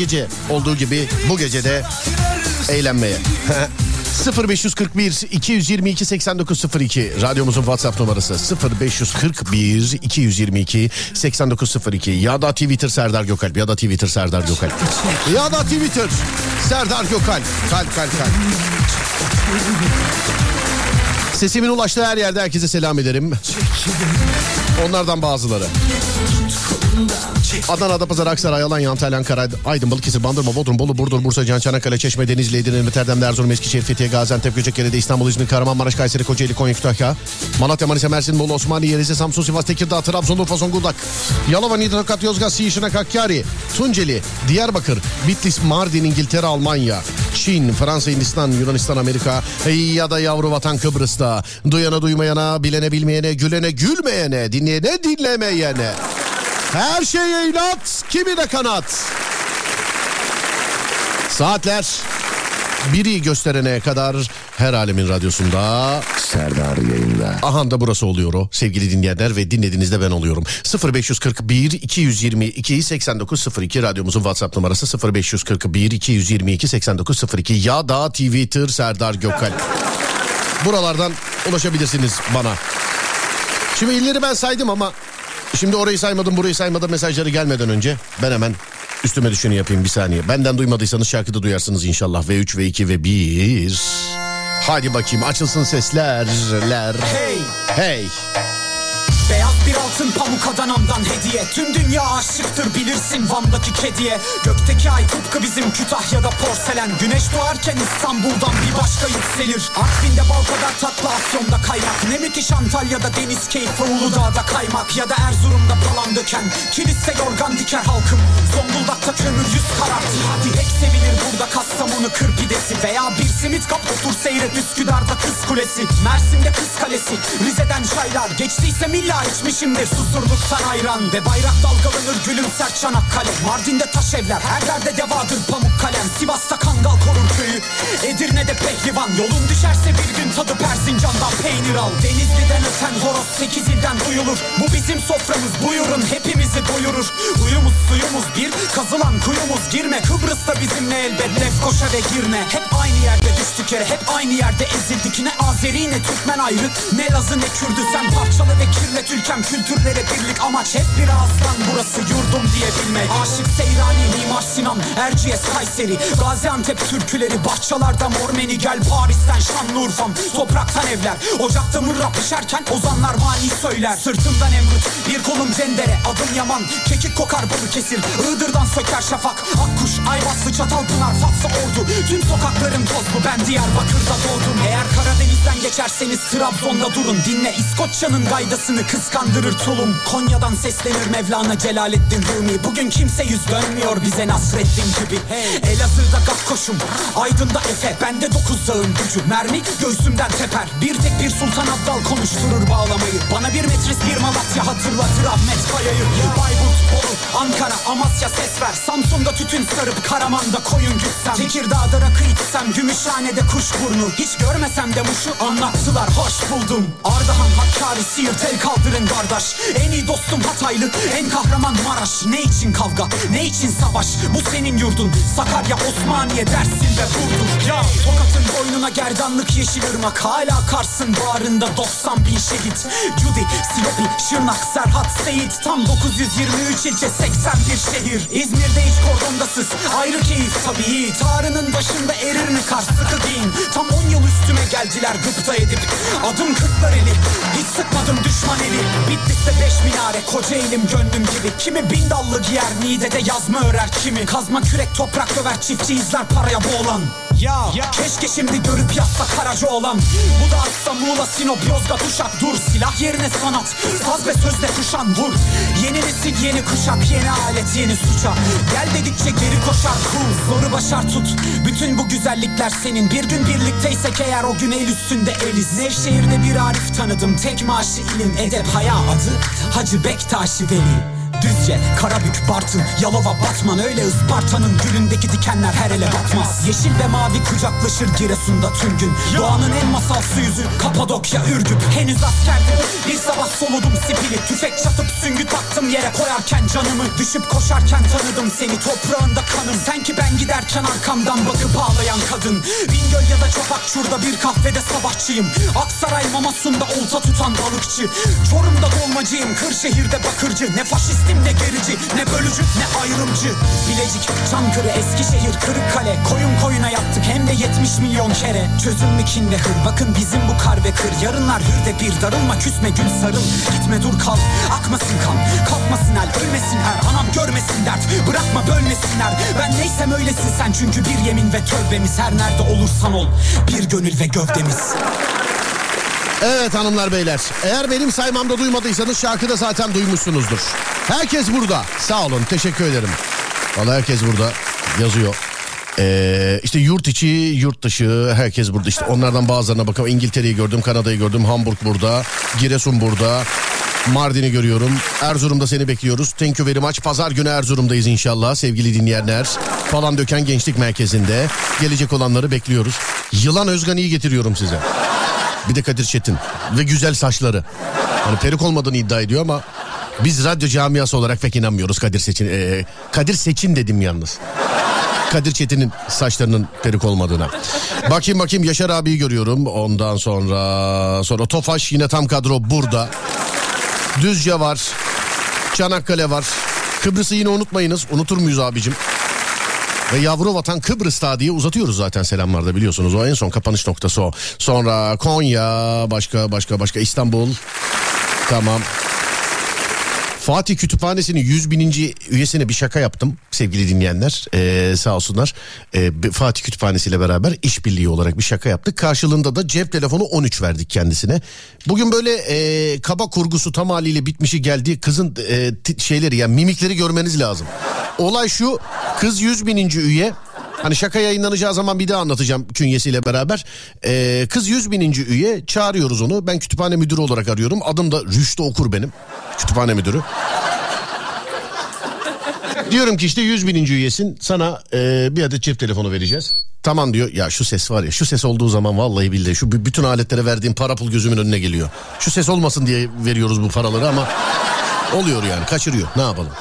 gece olduğu gibi bu gece de eğlenmeye. 0541 222 8902 radyomuzun WhatsApp numarası 0541 222 8902 ya da Twitter Serdar Gökalp ya da Twitter Serdar Gökalp ya da Twitter Serdar Gökalp kalp kalp kalp Sesimin ulaştığı her yerde herkese selam ederim. Onlardan bazıları. Adana, Adapazarı, Aksaray, Alanya, Antalya, Ankara, Aydın, Balıkesir, Bandırma, Bodrum, Bolu, Burdur, Bursa, Can, Çanakkale, Çeşme, Denizli, Edirne, Erdem, Erzurum, Eskişehir, Fethiye, Gaziantep, Göcekere, İstanbul, İzmir, Kahramanmaraş, Kayseri, Kocaeli, Konya, Kütahya, Malatya, Manisa, Mersin, Bolu, Osmaniye, Rize, Samsun, Sivas, Tekirdağ, Trabzon, Urfa, Zonguldak, Yalova, Niğde, Tokat, Yozgat, Siyişinak, Hakkari, Tunceli, Diyarbakır, Bitlis, Mardin, İngiltere, Almanya, Çin, Fransa, Hindistan, Yunanistan, Amerika ya da yavru vatan Kıbrıs'ta. Duyana duymayana, bilene bilmeyene, gülene gülmeyene, dinleyene dinlemeyene. Her şeye inat, kimi de kanat. Saatler biri gösterene kadar her alemin radyosunda. Serdar yayında. Aha da burası oluyor o sevgili dinleyenler ve dinlediğinizde ben oluyorum. 0541 222 8902 radyomuzun WhatsApp numarası 0541 222 8902 ya da Twitter Serdar Gökalp. Buralardan ulaşabilirsiniz bana. Şimdi illeri ben saydım ama şimdi orayı saymadım burayı saymadım mesajları gelmeden önce ben hemen üstüme düşeni yapayım bir saniye. Benden duymadıysanız şarkıda duyarsınız inşallah. V3, V2 ve 1. Hadi bakayım açılsın sesler. ler. Hey Hey. Beyaz bir altın pamuk Adana'mdan hediye. Tüm dünya aşıktır bilirsin Van'daki kediye. Gökteki ay tıpkı bizim Kütahya'da porselen. Güneş doğarken İstanbul'dan bir başka yükselir. Artvin'de bal kadar tatlı Afyon'da kaymak. Ne müthiş Antalya'da deniz keyfi Uludağ'da kaymak. Ya da Erzurum'da palan döken. Kilise yorgan diker halkım. Zonguldak'ta kömür yüz karartır Direkt sevilir burada Kastamonu kır pidesi. Veya bir simit kap otur seyret Üsküdar'da kız kulesi. Mersin'de kız kalesi. Rize'den çaylar. Geçtiyse milla içmişimdir Susurduktan ayran Ve bayrak dalgalanır gülümser Çanakkale Mardin'de taş evler Her yerde devadır pamuk kalem. Sivas'ta kangal korur köyü Edirne'de pehlivan. Yolun düşerse bir gün tadı Persincan'dan peynir al. Denizli'den öten horoz sekiz ilden duyulur. Bu bizim soframız buyurun hepimizi doyurur. Uyumuz suyumuz bir Kazılan kuyumuz girme. Kıbrıs'ta bizimle elbet Lefkoşa ve Girne Hep aynı yerde düştük yere Hep aynı yerde ezildik. Ne Azeri ne Türkmen ayrı Ne Lazı ne Kürdü. Sen parçalı ve kirlet ülkem Tüm kültürlere birlik amaç hep bir ağızdan burası yurdum diyebilmek. Aşık Seyrani, Mimar Sinan, Erciyes, Kayseri. Gaziantep türküleri, bahçelerde Mormeni Gel. Paris'ten Şanlıurfa'm, topraktan evler. Ocakta mırra pişerken ozanlar mani söyler. Sırtımdan emrut, bir kolum cendere, adım Yaman Kekik kokar balı kesir, Iğdır'dan söker şafak Akkuş, Ayvaslı, Çatalpınar, Fatsa Ordu. Tüm sokaklarım toz bu, ben Diyarbakır'da doğdum. Eğer Karadeniz'den geçerseniz Trabzon'da durun. Dinle İskoçya'nın gaydasını kıskandırır tulum Konya'dan seslenir Mevlana Celaleddin Rumi. Bugün kimse yüz dönmüyor bize Nasreddin gibi. Hey. Elazığ'da Gakkoş'um Aydın'da Efe. Bende dokuz dağın gücü Mermi göğsümden teper. Bir tek bir Sultan Abdal konuşturur bağlamayı. Bana bir metris bir Malatya hatırlatır Ahmet Kaya'yı. Bayburt, Bolu, Ankara, Amasya ses ver. Samsun'da tütün sarıp Karaman'da koyun gütsem. Tekirdağ'da rakı içsem Gümüşhane'de kuş burnu. Hiç görmesem de muşu anlattılar. Hoş buldum. Ardahan, Hakkari, Siirt el kaldırın kardeş En iyi dostum Hataylı, en kahraman Maraş. Ne için kavga, ne için savaş? Bu senin yurdun. Sakarya, Osmaniye, Dersin ve Burdur Ya Tokat'ın boynuna gerdanlık yeşil ırmak. Hala Kars'ın bağrında 90 bin şehit. Cudi, Silopi, Şırnak, Serhat, Seyit. Tam 923 ilçe 81 şehir. İzmir'de hiç kordondasız. Ayrı keyif tabii. Tarının başında erir mi kar? Sıkı giyin. Tam 10 yıl üstüme geldiler gıpta edip. Adım kırklar eli hiç sıkmadım düşman eli Bitlis'te beş minare koca elim gönlüm gibi. Kimi bin dallı giyer Niğde'de yazma örer kimi. Kazma kürek toprak döver çiftçi izler paraya boğulan ya, keşke şimdi görüp yazsa Karaca olan. Bu da atsa Muğla, Sinop, Yozgat, Uşak. Dur silah yerine sanat. Saz ve sözle kuşan vur. Yeni nesil yeni kuşak yeni alet yeni suça. Gel dedikçe geri koşar kul Zoru başar tut. Bütün bu güzellikler senin. Bir gün birlikteysek eğer o gün el üstünde eliz. Nevşehir'de bir Arif tanıdım. Tek maaşı ilim edep haya adı Hacı Bektaşi Veli Düzce, Karabük, Bartın, Yalova, Batman. Öyle Isparta'nın gülündeki dikenler her ele batmaz Yeşil ve mavi kucaklaşır Giresun'da tüm gün. Doğanın en masalsı yüzü Kapadokya, Ürgüp. Henüz askerdim. Bir sabah soludum sipili. Tüfek çatıp süngü taktım yere koyarken canımı. Düşüp koşarken tanıdım seni. Toprağında kanım. Sen ki ben giderken arkamdan bakıp ağlayan kadın. Bingöl ya da Çopak şurada bir kahvede sabahçıyım. Aksaray Mamasun'da olta tutan balıkçı. Çorum'da dolmacıyım. Kırşehir'de bakırcı. Ne faşist ne gerici ne bölücü ne ayrımcı. Bilecik, Çankırı, Eskişehir, Kırıkkale. Koyun koyuna yaptık hem de 70 milyon kere. Çözüm mü kin ve hır? Bakın bizim bu kar ve kır. Yarınlar hürde bir. Darılma küsme gül sarıl. Gitme dur kal. Akmasın kan. Kalkmasın el ölmesin er anam görmesin dert. Bırakma bölmesinler. Ben neysem öylesin sen. Çünkü bir yemin ve tövbemiz her nerede olursan ol. Bir gönül ve gövdemiz. Evet hanımlar beyler. Eğer benim saymamda duymadıysanız şarkıda zaten duymuşsunuzdur. Herkes burada. Sağ olun. Teşekkür ederim. Valla herkes burada yazıyor. Ee, işte yurt içi, yurt dışı herkes burada. İşte onlardan bazılarına bakalım. İngiltere'yi gördüm, Kanada'yı gördüm, Hamburg burada, Giresun burada. Mardin'i görüyorum. Erzurum'da seni bekliyoruz. Thank you very much. Pazar günü Erzurum'dayız inşallah sevgili dinleyenler. Falan Döken Gençlik Merkezi'nde. Gelecek olanları bekliyoruz. Yılan Özgani'yi getiriyorum size. Bir de Kadir Çetin. Ve güzel saçları. Hani peruk olmadığını iddia ediyor ama biz radyo camiası olarak pek inanmıyoruz Kadir Seçin. Ee, Kadir Seçin dedim yalnız. Kadir Çetin'in saçlarının peruk olmadığına. Bakayım bakayım Yaşar abiyi görüyorum. Ondan sonra sonra Tofaş yine tam kadro burada. Düzce var. Çanakkale var. Kıbrıs'ı yine unutmayınız. Unutur muyuz abicim? Ve yavru vatan Kıbrıs'ta diye uzatıyoruz zaten selamlarda biliyorsunuz. O en son kapanış noktası o. Sonra Konya, başka başka başka İstanbul. Tamam. Fatih Kütüphanesi'nin 100 bininci üyesine bir şaka yaptım sevgili dinleyenler. Ee, sağ olsunlar. Ee, Fatih Kütüphanesi ile beraber işbirliği olarak bir şaka yaptık. Karşılığında da cep telefonu 13 verdik kendisine. Bugün böyle e, kaba kurgusu tam haliyle bitmişi geldiği kızın e, şeyleri yani mimikleri görmeniz lazım. Olay şu kız 100 bininci üye Hani şaka yayınlanacağı zaman bir daha anlatacağım künyesiyle beraber. Ee, kız 100 bininci üye çağırıyoruz onu. Ben kütüphane müdürü olarak arıyorum. Adım da Rüştü Okur benim. Kütüphane müdürü. Diyorum ki işte 100 bininci üyesin sana e, bir adet cep telefonu vereceğiz. Tamam diyor ya şu ses var ya şu ses olduğu zaman vallahi billahi şu bütün aletlere verdiğim para pul gözümün önüne geliyor. Şu ses olmasın diye veriyoruz bu paraları ama oluyor yani kaçırıyor ne yapalım.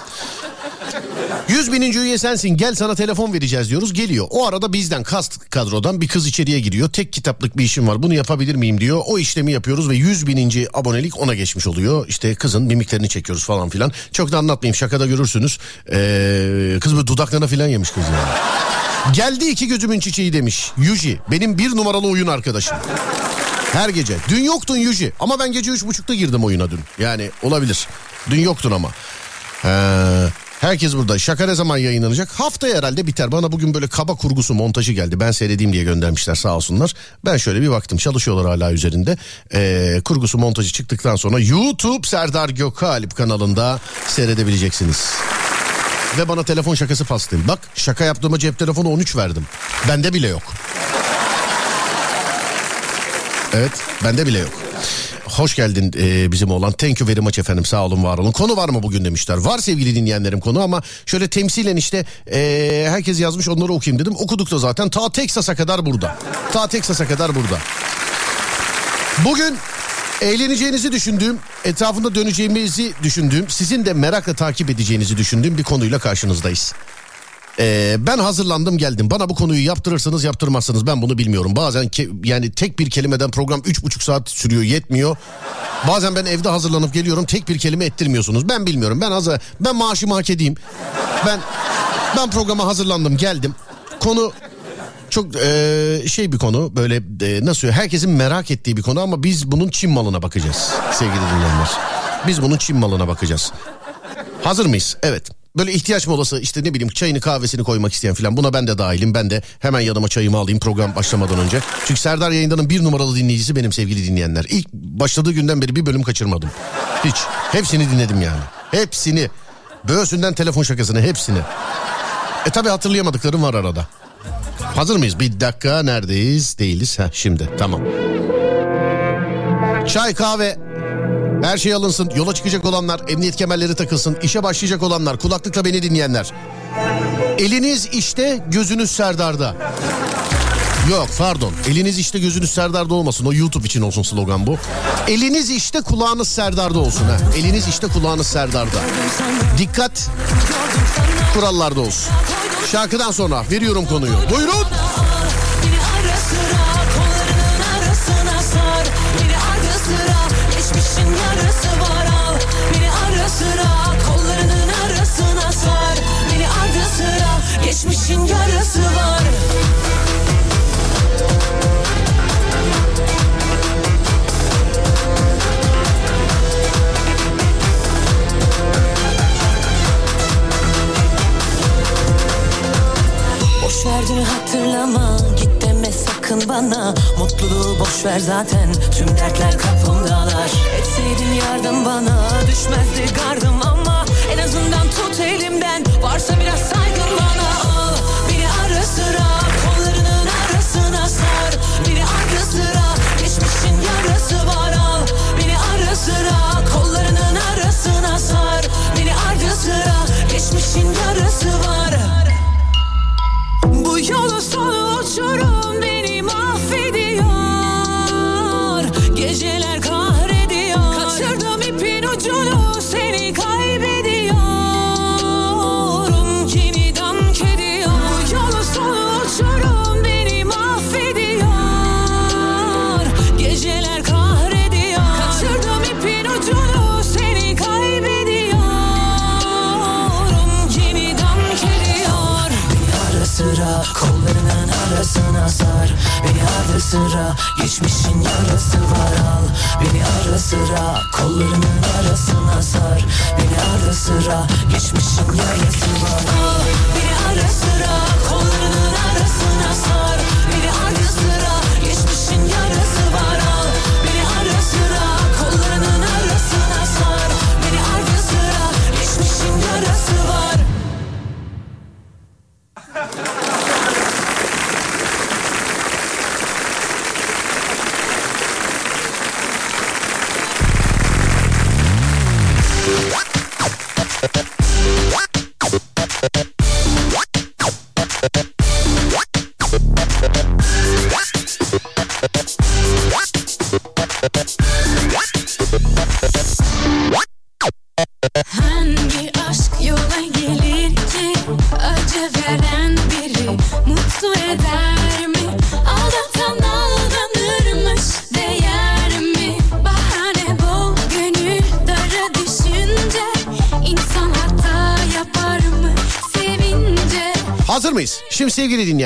100 bininci üye sensin gel sana telefon vereceğiz diyoruz geliyor. O arada bizden kast kadrodan bir kız içeriye giriyor. Tek kitaplık bir işim var bunu yapabilir miyim diyor. O işlemi yapıyoruz ve 100 bininci abonelik ona geçmiş oluyor. İşte kızın mimiklerini çekiyoruz falan filan. Çok da anlatmayayım şakada görürsünüz. Ee, kız böyle dudaklarına filan yemiş kız yani. Geldi iki gözümün çiçeği demiş. Yuji benim bir numaralı oyun arkadaşım. Her gece. Dün yoktun Yuji ama ben gece üç buçukta girdim oyuna dün. Yani olabilir. Dün yoktun ama. Ee, herkes burada. Şaka ne zaman yayınlanacak? Haftaya herhalde biter. Bana bugün böyle kaba kurgusu montajı geldi. Ben seyredeyim diye göndermişler sağ olsunlar. Ben şöyle bir baktım. Çalışıyorlar hala üzerinde. Ee, kurgusu montajı çıktıktan sonra YouTube Serdar Gökalp kanalında seyredebileceksiniz. Ve bana telefon şakası paslayın. Bak şaka yaptığıma cep telefonu 13 verdim. Bende bile yok. Evet bende bile yok. Hoş geldin e, bizim olan. Thank you very much efendim sağ olun var olun. Konu var mı bugün demişler. Var sevgili dinleyenlerim konu ama şöyle temsilen işte e, herkes yazmış onları okuyayım dedim. Okuduk da zaten ta Texas'a kadar burada. Ta Texas'a kadar burada. Bugün eğleneceğinizi düşündüğüm, etrafında döneceğimizi düşündüğüm, sizin de merakla takip edeceğinizi düşündüğüm bir konuyla karşınızdayız. Ee, ben hazırlandım geldim. Bana bu konuyu yaptırırsanız yaptırmazsanız ben bunu bilmiyorum. Bazen ke- yani tek bir kelimeden program üç buçuk saat sürüyor yetmiyor. Bazen ben evde hazırlanıp geliyorum tek bir kelime ettirmiyorsunuz. Ben bilmiyorum. Ben hazır ben maaşımı hak edeyim. Ben ben programa hazırlandım geldim. Konu çok e, şey bir konu böyle e, nasıl herkesin merak ettiği bir konu ama biz bunun Çin malına bakacağız sevgili dinleyenler. Biz bunun Çin malına bakacağız. Hazır mıyız? Evet. Böyle ihtiyaç molası işte ne bileyim çayını kahvesini koymak isteyen falan buna ben de dahilim. Ben de hemen yanıma çayımı alayım program başlamadan önce. Çünkü Serdar yayındanın bir numaralı dinleyicisi benim sevgili dinleyenler. İlk başladığı günden beri bir bölüm kaçırmadım. Hiç. Hepsini dinledim yani. Hepsini. Böğsünden telefon şakasını hepsini. E tabi hatırlayamadıklarım var arada. Hazır mıyız? Bir dakika neredeyiz? Değiliz. Ha şimdi tamam. Çay kahve her şey alınsın. Yola çıkacak olanlar emniyet kemerleri takılsın. İşe başlayacak olanlar kulaklıkla beni dinleyenler. Eliniz işte gözünüz Serdar'da. Yok pardon. Eliniz işte gözünüz Serdar'da olmasın. O YouTube için olsun slogan bu. Eliniz işte kulağınız Serdar'da olsun. Ha. Eliniz işte kulağınız Serdar'da. Dikkat kurallarda olsun. Şarkıdan sonra veriyorum konuyu. Buyurun. Sıra kollarının arasına sar. Beni ara sıra geçmişin yarısı var. Boş ver hatırlama Sakın bana Mutluluğu boş ver zaten. Tüm dertler kapımdalar. Etseydin yardım bana Düşmezdi gardım ama En azından tut elimden. Varsa biraz saygın bana Ara sıra geçmişin yarası var al. Beni ara sıra kollarının arasına sar. Beni ara sıra geçmişin yarası var al. Beni ara sıra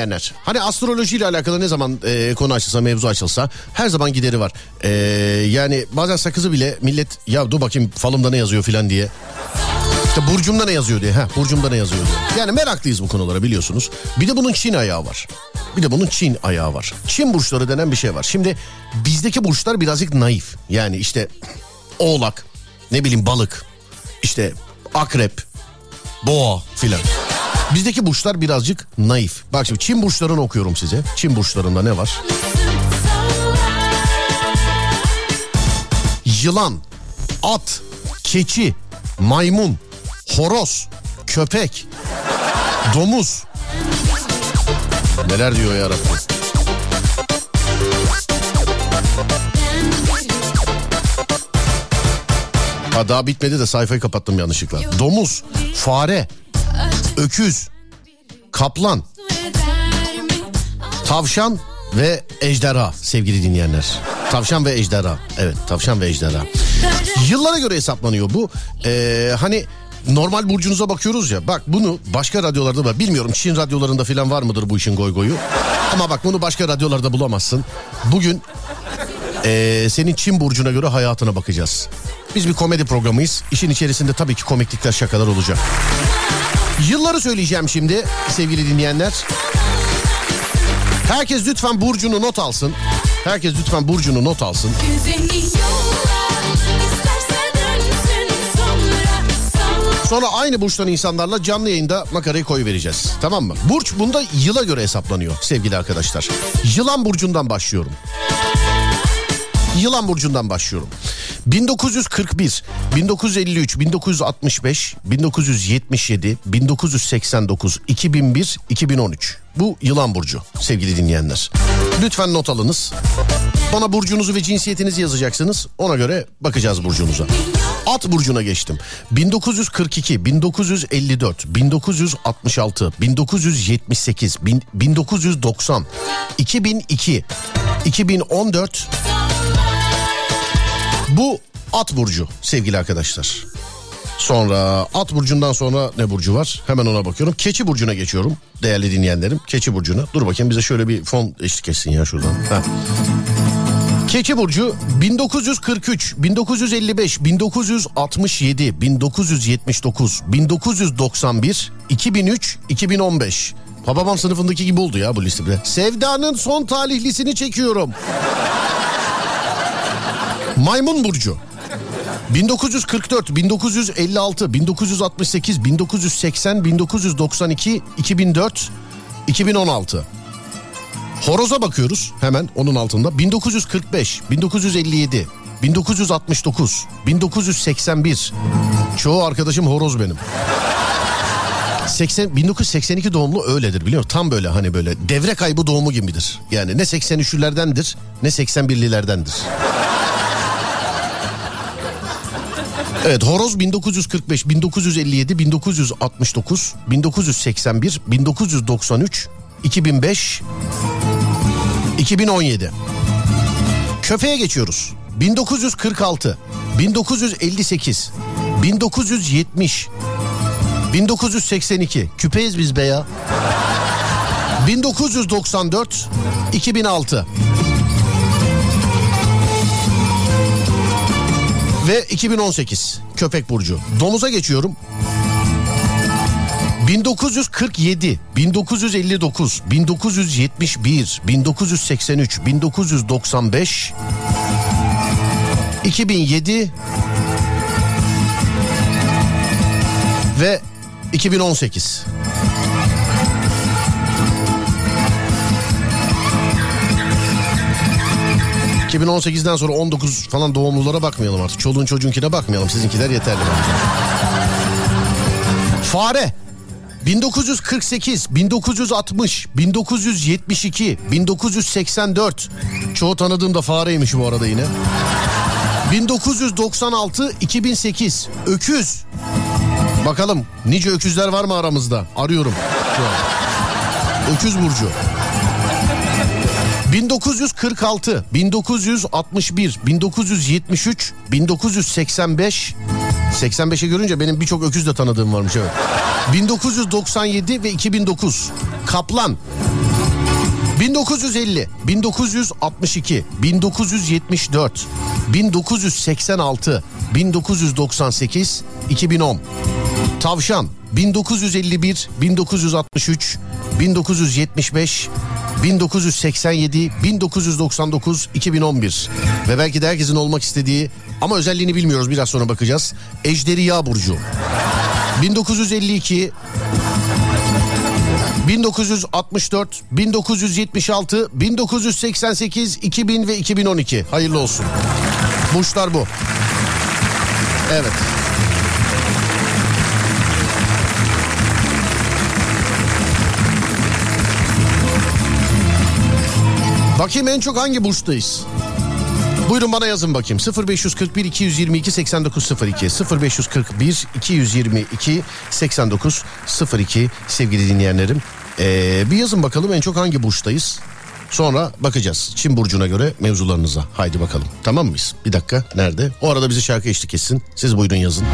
dinleyenler. Hani astrolojiyle alakalı ne zaman e, konu açılsa mevzu açılsa her zaman gideri var. E, yani bazen sakızı bile millet ya dur bakayım falımda ne yazıyor filan diye. İşte burcumda ne yazıyor diye. Heh, burcumda ne yazıyor diye. Yani meraklıyız bu konulara biliyorsunuz. Bir de bunun Çin ayağı var. Bir de bunun Çin ayağı var. Çin burçları denen bir şey var. Şimdi bizdeki burçlar birazcık naif. Yani işte oğlak, ne bileyim balık, işte akrep, boğa filan. Bizdeki burçlar birazcık naif. Bak şimdi Çin burçlarını okuyorum size. Çin burçlarında ne var? Yılan, at, keçi, maymun, horoz, köpek, domuz. Neler diyor ya Rabbim. Ha daha bitmedi de sayfayı kapattım yanlışlıkla. Domuz, fare, öküz, kaplan, tavşan ve ejderha sevgili dinleyenler. Tavşan ve ejderha. Evet tavşan ve ejderha. Yıllara göre hesaplanıyor bu. Ee, hani normal burcunuza bakıyoruz ya. Bak bunu başka radyolarda var. Bilmiyorum Çin radyolarında falan var mıdır bu işin goy goyu. Ama bak bunu başka radyolarda bulamazsın. Bugün ee, senin Çin burcuna göre hayatına bakacağız. Biz bir komedi programıyız. İşin içerisinde tabii ki komiklikler şakalar olacak. Yılları söyleyeceğim şimdi sevgili dinleyenler. Herkes lütfen burcunu not alsın. Herkes lütfen burcunu not alsın. Sonra aynı burçtan insanlarla canlı yayında makarayı koy vereceğiz. Tamam mı? Burç bunda yıla göre hesaplanıyor sevgili arkadaşlar. Yılan burcundan başlıyorum. Yılan burcundan başlıyorum. 1941, 1953, 1965, 1977, 1989, 2001, 2013. Bu yılan burcu sevgili dinleyenler. Lütfen not alınız. Bana burcunuzu ve cinsiyetinizi yazacaksınız. Ona göre bakacağız burcunuza. At burcuna geçtim. 1942, 1954, 1966, 1978, bin- 1990, 2002, 2014, bu at burcu sevgili arkadaşlar. Sonra at burcundan sonra ne burcu var? Hemen ona bakıyorum. Keçi burcuna geçiyorum değerli dinleyenlerim. Keçi burcuna. Dur bakayım bize şöyle bir fon eşlik etsin ya şuradan. Heh. Keçi burcu 1943, 1955, 1967, 1979, 1991, 2003, 2015. Babam sınıfındaki gibi oldu ya bu liste. Sevda'nın son talihlisini çekiyorum. Maymun burcu. 1944, 1956, 1968, 1980, 1992, 2004, 2016. Horoza bakıyoruz hemen onun altında. 1945, 1957, 1969, 1981. Çoğu arkadaşım horoz benim. 80, 1982 doğumlu öyledir biliyor musun? Tam böyle hani böyle devre kaybı doğumu gibidir. Yani ne 83'lülerdendir ne 81'lilerdendir. Evet horoz 1945, 1957, 1969, 1981, 1993, 2005, 2017. Köpeğe geçiyoruz. 1946, 1958, 1970, 1982. Küpeyiz biz be ya. 1994, 2006. Ve 2018 köpek burcu. Domuza geçiyorum. 1947, 1959, 1971, 1983, 1995, 2007 ve 2018. ...2018'den sonra 19 falan doğumlulara bakmayalım artık. Çoluğun çocuğunkine bakmayalım. Sizinkiler yeterli. Fare. 1948, 1960, 1972, 1984. Çoğu tanıdığım da fareymiş bu arada yine. 1996, 2008. Öküz. Bakalım nice öküzler var mı aramızda? Arıyorum. şu an. Öküz Burcu. 1946, 1961, 1973, 1985, 85'i görünce benim birçok öküz de tanıdığım varmış evet. 1997 ve 2009 Kaplan 1950, 1962, 1974, 1986, 1998, 2010. Tavşan 1951, 1963, 1975, 1987, 1999, 2011 ve belki de herkesin olmak istediği ama özelliğini bilmiyoruz biraz sonra bakacağız. Ejderiya Burcu 1952 1964, 1976, 1988, 2000 ve 2012. Hayırlı olsun. Burçlar bu. Evet. Bakayım en çok hangi burçtayız? Buyurun bana yazın bakayım. 0541 222 8902 0541 222 8902 sevgili dinleyenlerim. Ee, bir yazın bakalım en çok hangi burçtayız? Sonra bakacağız Çin burcuna göre mevzularınıza. Haydi bakalım. Tamam mıyız? Bir dakika. Nerede? O arada bize şarkı eşlik etsin. Siz buyurun yazın.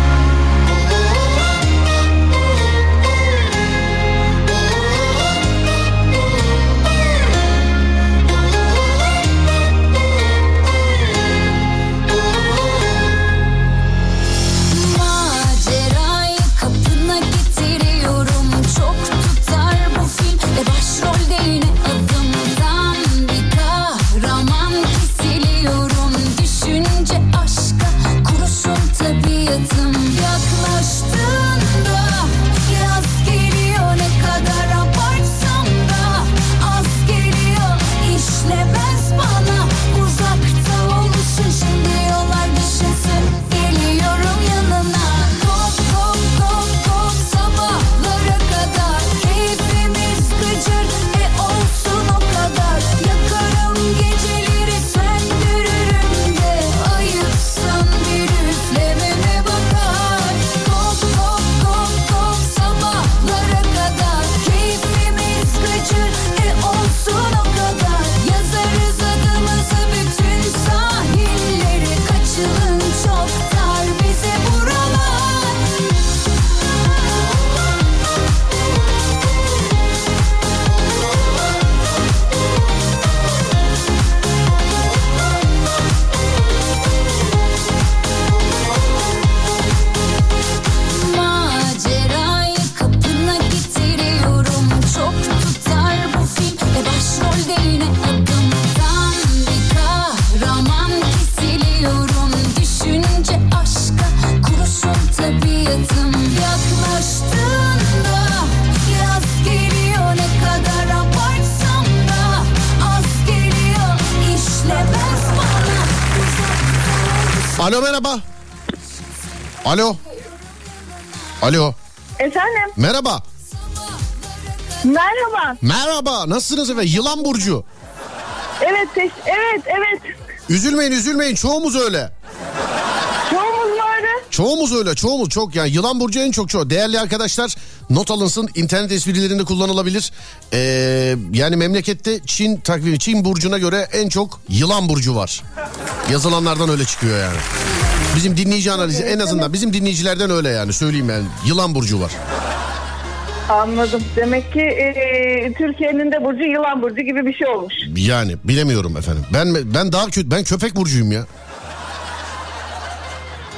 Nasılsınız efendim? Yılan Burcu. Evet evet evet. Üzülmeyin üzülmeyin. Çoğumuz öyle. Çoğumuz mu öyle? Çoğumuz öyle çoğumuz çok yani yılan burcu en çok çoğu. Değerli arkadaşlar not alınsın internet esprilerinde kullanılabilir. Ee, yani memlekette Çin takvimi Çin burcuna göre en çok yılan burcu var. Yazılanlardan öyle çıkıyor yani. Bizim dinleyici analizi en azından bizim dinleyicilerden öyle yani söyleyeyim yani yılan burcu var. Anladım. Demek ki e, Türkiye'nin de burcu yılan burcu gibi bir şey olmuş. Yani bilemiyorum efendim. Ben ben daha kötü ben köpek burcuyum ya.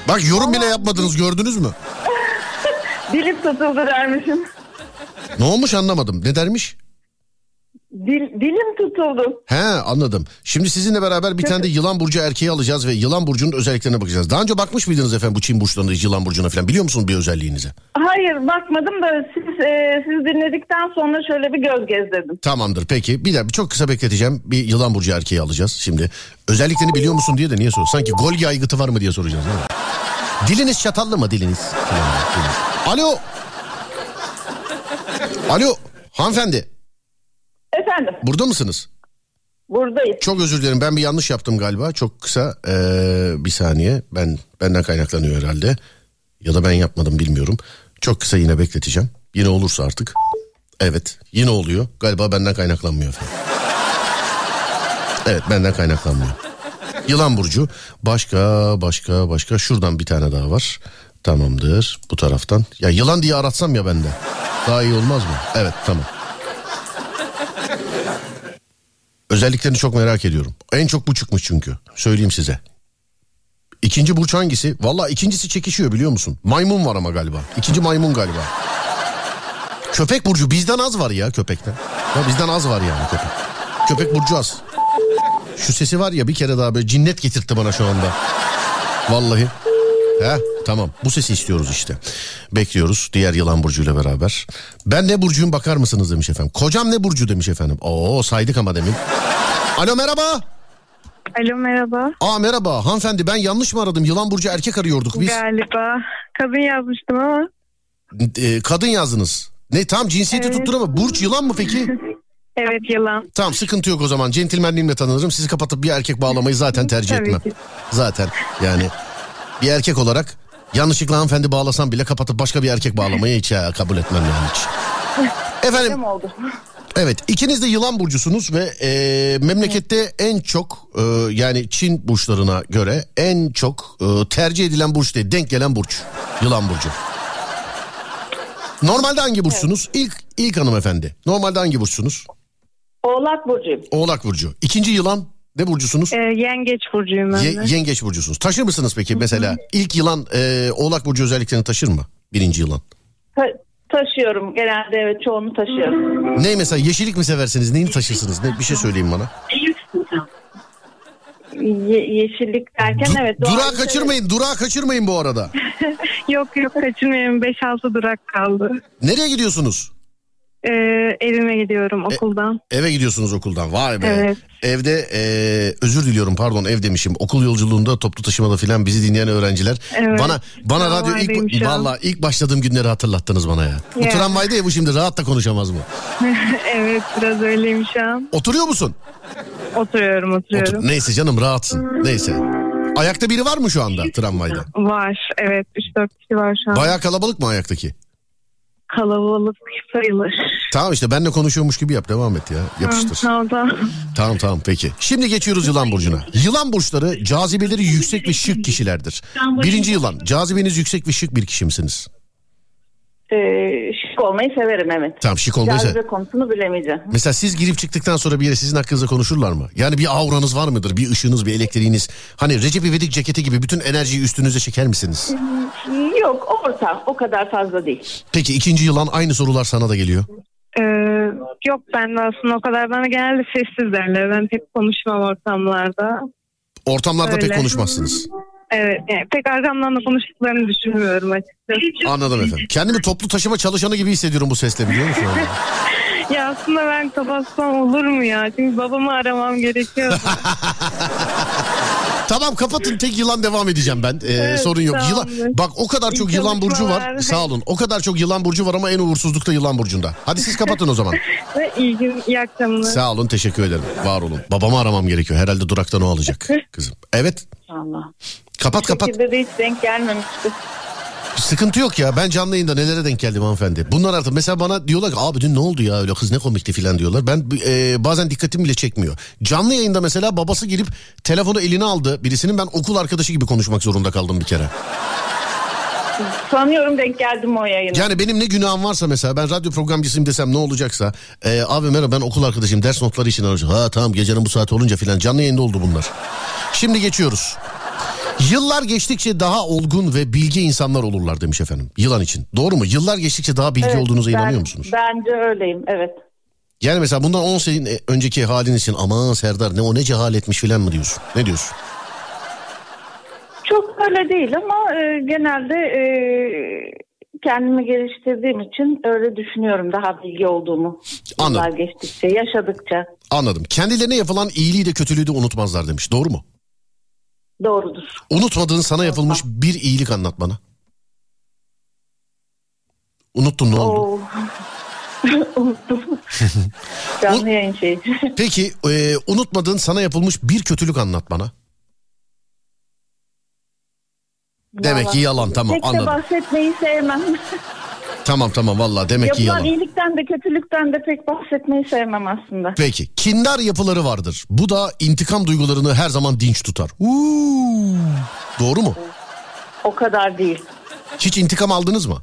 Bak yorum bile yapmadınız gördünüz mü? Dilim tutuldu dermişim. Ne olmuş anlamadım. Ne dermiş? Dil, dilim tutuldu. He anladım. Şimdi sizinle beraber bir tane de yılan burcu erkeği alacağız ve yılan burcunun özelliklerine bakacağız. Daha önce bakmış mıydınız efendim bu Çin burçlarına yılan burcuna falan biliyor musunuz bir özelliğinize? Hayır bakmadım da siz e, siz dinledikten sonra şöyle bir göz gezdirdim. Tamamdır peki. Bir dakika çok kısa bekleteceğim. Bir yılan burcu erkeği alacağız şimdi. Özelliklerini biliyor musun diye de niye sor? Sanki gol aygıtı var mı diye soracağız. Diliniz çatallı mı diliniz. Alo. Alo hanımefendi Efendim burada mısınız? buradayız. Çok özür dilerim ben bir yanlış yaptım galiba. Çok kısa ee, bir saniye. Ben benden kaynaklanıyor herhalde. Ya da ben yapmadım bilmiyorum. Çok kısa yine bekleteceğim. Yine olursa artık. Evet yine oluyor. Galiba benden kaynaklanmıyor efendim. Evet benden kaynaklanmıyor. Yılan burcu. Başka başka başka şuradan bir tane daha var. Tamamdır bu taraftan. Ya yılan diye aratsam ya bende. Daha iyi olmaz mı? Evet tamam. Özelliklerini çok merak ediyorum. En çok bu çıkmış çünkü. Söyleyeyim size. İkinci burç hangisi? Valla ikincisi çekişiyor biliyor musun? Maymun var ama galiba. İkinci maymun galiba. Köpek burcu bizden az var ya köpekten. Ya bizden az var yani köpek. Köpek burcu az. Şu sesi var ya bir kere daha böyle cinnet getirtti bana şu anda. Vallahi. He tamam bu sesi istiyoruz işte. Bekliyoruz diğer yılan burcuyla beraber. Ben ne burcuyum bakar mısınız demiş efendim. Kocam ne burcu demiş efendim. Oo saydık ama demin. Alo merhaba. Alo merhaba. Aa merhaba hanımefendi ben yanlış mı aradım? Yılan burcu erkek arıyorduk biz. Galiba. Kadın yazmıştım ama. Ee, kadın yazdınız. Ne tam cinsiyeti Evet. tuttur ama burç yılan mı peki? Evet yılan. Tamam sıkıntı yok o zaman. Centilmenliğimle tanınırım. Sizi kapatıp bir erkek bağlamayı zaten tercih Tabii etmem. ki. Zaten yani bir erkek olarak yanlışlıkla hanımefendi bağlasam bile kapatıp başka bir erkek bağlamayı hiç ya, kabul etmem yani hiç. Efendim oldu? evet ikiniz de yılan burcusunuz ve e, memlekette en çok e, yani Çin burçlarına göre en çok e, tercih edilen burç değil denk gelen burç yılan burcu. Normalde hangi burçsunuz? İlk ilk hanımefendi. Normalde hangi burçsunuz? Oğlak burcuyum. Oğlak burcu. İkinci yılan ne burcusunuz? Ee, yengeç burcuyum ben Ye- yengeç burcusunuz. Taşır mısınız peki mesela? İlk yılan e, Oğlak burcu özelliklerini taşır mı? Birinci yılan. Ta- taşıyorum. Genelde evet çoğunu taşıyorum. Ne mesela yeşillik mi seversiniz? Neyini taşırsınız? Ne bir şey söyleyin bana. Ye- yeşillik derken Du- evet. durağı doğayı kaçırmayın. Durağı kaçırmayın bu arada. Yok yok kaçırmıyorum. 5-6 durak kaldı. Nereye gidiyorsunuz? Ee, evime gidiyorum okuldan. Eve gidiyorsunuz okuldan. Vay be. Evet. Evde e, özür diliyorum pardon ev demişim. Okul yolculuğunda toplu taşımada filan bizi dinleyen öğrenciler. Evet. Bana bana radyo ilk valla ilk başladığım günleri hatırlattınız bana ya. Bu Ya. tramvayda ya bu şimdi rahat da konuşamaz mı? evet biraz öyleyim şu an. Oturuyor musun? Oturuyorum oturuyorum. Otur. Neyse canım rahatsın. Neyse. Ayakta biri var mı şu anda tramvayda? Var evet 3-4 kişi var şu an. Bayağı kalabalık mı ayaktaki? Kalabalık sayılır. Tamam işte benle konuşuyormuş gibi yap devam et ya. Yapıştır. Tamam, tamam. Tamam tamam peki. Şimdi geçiyoruz yılan burcuna. Yılan burçları cazibeleri yüksek ve şık kişilerdir. Birinci yılan cazibeniz yüksek ve şık bir kişi misiniz? Ee, şık olmayı severim evet. Tamam şık olmaysa. Cazibe konusunu bilemeyeceğim. Mesela siz girip çıktıktan sonra bir yere sizin hakkınızda konuşurlar mı? Yani bir auranız var mıdır? Bir ışığınız, bir elektriğiniz. Hani Recep İvedik ceketi gibi bütün enerjiyi üstünüze çeker misiniz? Yok orta o kadar fazla değil. Peki ikinci yılan aynı sorular sana da geliyor. Ee, yok ben de aslında o kadar bana genelde sessiz derler. Ben pek konuşmam ortamlarda. Ortamlarda pek Öyle. konuşmazsınız. Evet yani pek arkamdan da konuştuklarını düşünmüyorum açıkçası. Anladım efendim. Kendimi toplu taşıma çalışanı gibi hissediyorum bu sesle biliyor musun? ya aslında ben kapatsam olur mu ya? Çünkü babamı aramam gerekiyor. Tamam kapatın tek yılan devam edeceğim ben. Ee, Evet, sorun yok. Yılan, bak o kadar çok yılan burcu var. Sağ olun. O kadar çok yılan burcu var ama en uğursuzluk da yılan burcunda. Hadi siz kapatın o zaman. İyi gün, iyi akşamlar. Sağ olun teşekkür ederim. Var olun. Babamı aramam gerekiyor. Herhalde duraktan o alacak kızım. Evet. Allah. Kapat kapat. Şekilde de hiç denk gelmemişti. Sıkıntı yok ya. Ben canlı yayında nelere denk geldim hanımefendi. Bunlar artık mesela bana diyorlar ki abi dün ne oldu ya öyle kız ne komikti filan diyorlar. Ben e, bazen dikkatim bile çekmiyor. Canlı yayında mesela babası gelip telefonu eline aldı birisinin ben okul arkadaşı gibi konuşmak zorunda kaldım bir kere. Sanıyorum denk geldim o yayına. Yani benim ne günahım varsa mesela ben radyo programcısıyım desem ne olacaksa e, abi merhaba ben okul arkadaşıyım ders notları için arayacağım. Ha tamam gecenin bu saati olunca filan canlı yayında oldu bunlar. Şimdi geçiyoruz. Yıllar geçtikçe daha olgun ve bilgi insanlar olurlar demiş efendim. Yılan için. Doğru mu? Yıllar geçtikçe daha bilgi Evet, olduğunuza ben- inanıyor musunuz? Bence öyleyim evet. Yani mesela bundan 10 sene önceki halin için ama Serdar ne o ne cehaletmiş filan mı diyorsun? Ne diyorsun? Çok öyle değil ama e, genelde e, kendimi geliştirdiğim için öyle düşünüyorum daha bilgi olduğumu. Anladım. Yıllar geçtikçe, yaşadıkça Anladım. Kendilerine yapılan iyiliği de kötülüğü de unutmazlar demiş. Doğru mu? Doğrudur. Unutmadığın sana yapılmış bir iyilik anlat bana. Unuttun ne oldu? Oo. Unuttum. Canlı yayın şeyi. Peki e, unutmadığın sana yapılmış bir kötülük anlat bana. Demek ki yalan tamam de anladım. bahsetmeyi sevmem. Tamam tamam vallahi demek ki Yapılan yalan. iyilikten de kötülükten de pek bahsetmeyi sevmem aslında. Peki kindar yapıları vardır. Bu da intikam duygularını her zaman dinç tutar. Uuu. Doğru mu? O kadar değil. Hiç intikam aldınız mı?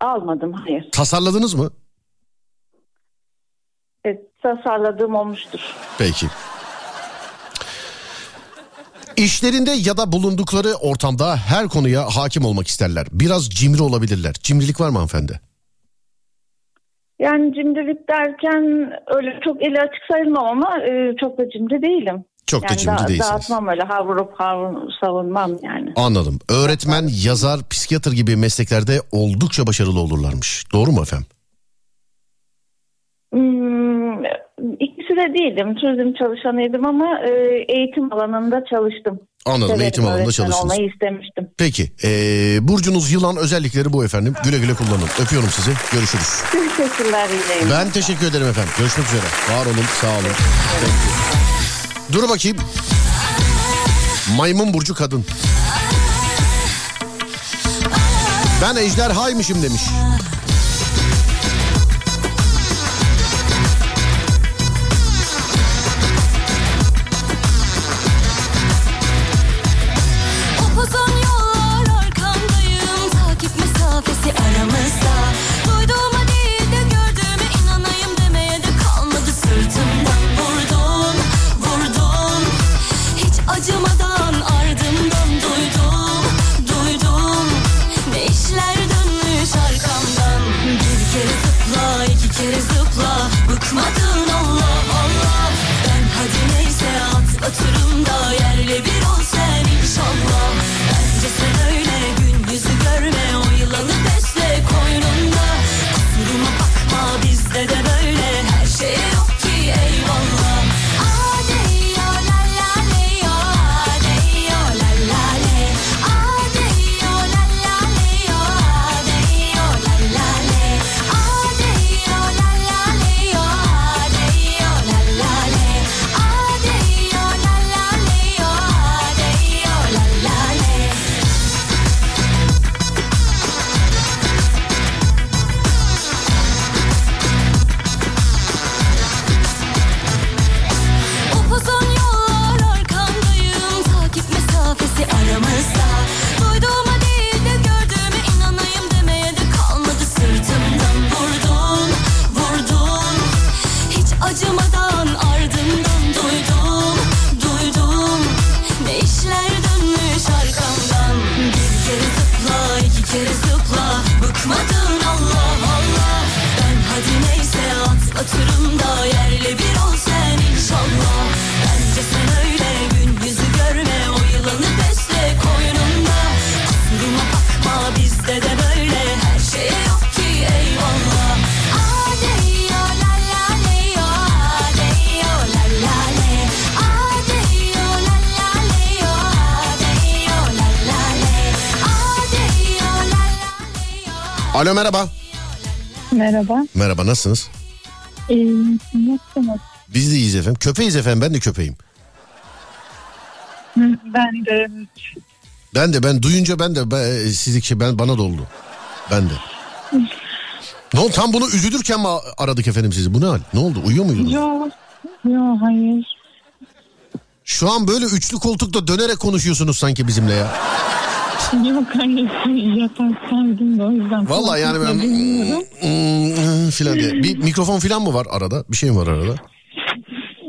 Almadım hayır. Tasarladınız mı? Evet, tasarladığım olmuştur. Peki. İşlerinde ya da bulundukları ortamda her konuya hakim olmak isterler. Biraz cimri olabilirler. Cimrilik var mı hanımefendi? Yani cimrilik derken öyle çok eli açık sayılmam ama e, çok da cimri değilim. Çok da yani cimri da- değilsiniz. Dağıtmam öyle havrup havrup savunmam yani. Anladım. Öğretmen, yazar, psikiyatr gibi mesleklerde oldukça başarılı olurlarmış. Doğru mu efendim? Hmm, de değilim. Turizm çalışanıydım ama e, eğitim alanında çalıştım. Anladım. Severim, Eğitim alanında çalıştınız. olmayı istemiştim. Peki. ee, burcunuz yılan özellikleri bu efendim. Güle güle kullanın. Öpüyorum sizi. Görüşürüz. Teşekkürler yine. Ben teşekkür ederim efendim. Görüşmek üzere. Var olun, sağ olun. Dur bakayım. Maymun burcu kadın. Ben ejderhaymışım demiş. Alo merhaba. Merhaba. Merhaba nasılsınız? Ee, nasılsınız? Biz de iyiyiz efendim. Köpeğiz efendim ben de köpeğim. Ben de Ben de ben duyunca ben de ben, e, şey ben bana da oldu. Ben de. Ne oldu tam bunu üzülürken mi aradık efendim sizi? Bu ne hal? Ne oldu? Uyuyor muydunuz? Yok. Yok hayır. Şu an böyle üçlü koltukta dönerek konuşuyorsunuz sanki bizimle ya. Yok hayır. Yataktaydım da o yüzden. Vallahi yani ben. Hmm, filan diye. Bir mikrofon filan mı var arada? Bir şey mi var arada?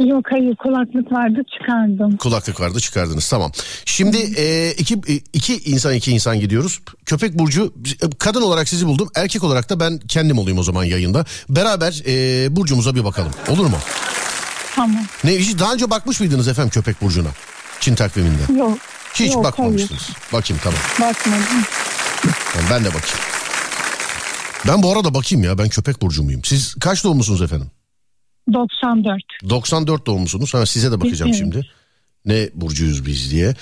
Yok hayır kulaklık vardı çıkardım. Kulaklık vardı çıkardınız tamam. Şimdi e, iki, e, iki insan iki insan gidiyoruz. Köpek Burcu kadın olarak sizi buldum. Erkek olarak da ben kendim olayım o zaman yayında. Beraber e, Burcu'muza bir bakalım. Olur mu? Tamam. Ne hiç daha önce bakmış mıydınız efendim Köpek Burcu'na? Çin takviminden. Yok. Hiç yok, bakmamıştınız. Bakayım tamam. Hayır. Bakmadım. Tamam, Ben de bakayım. Ben bu arada bakayım ya ben Köpek Burcu muyum? Siz kaç doğumlusunuz efendim? 94. 94 doğumlusunuz. Ha, size de bakacağım Evet. şimdi. Ne burcuyuz biz diye.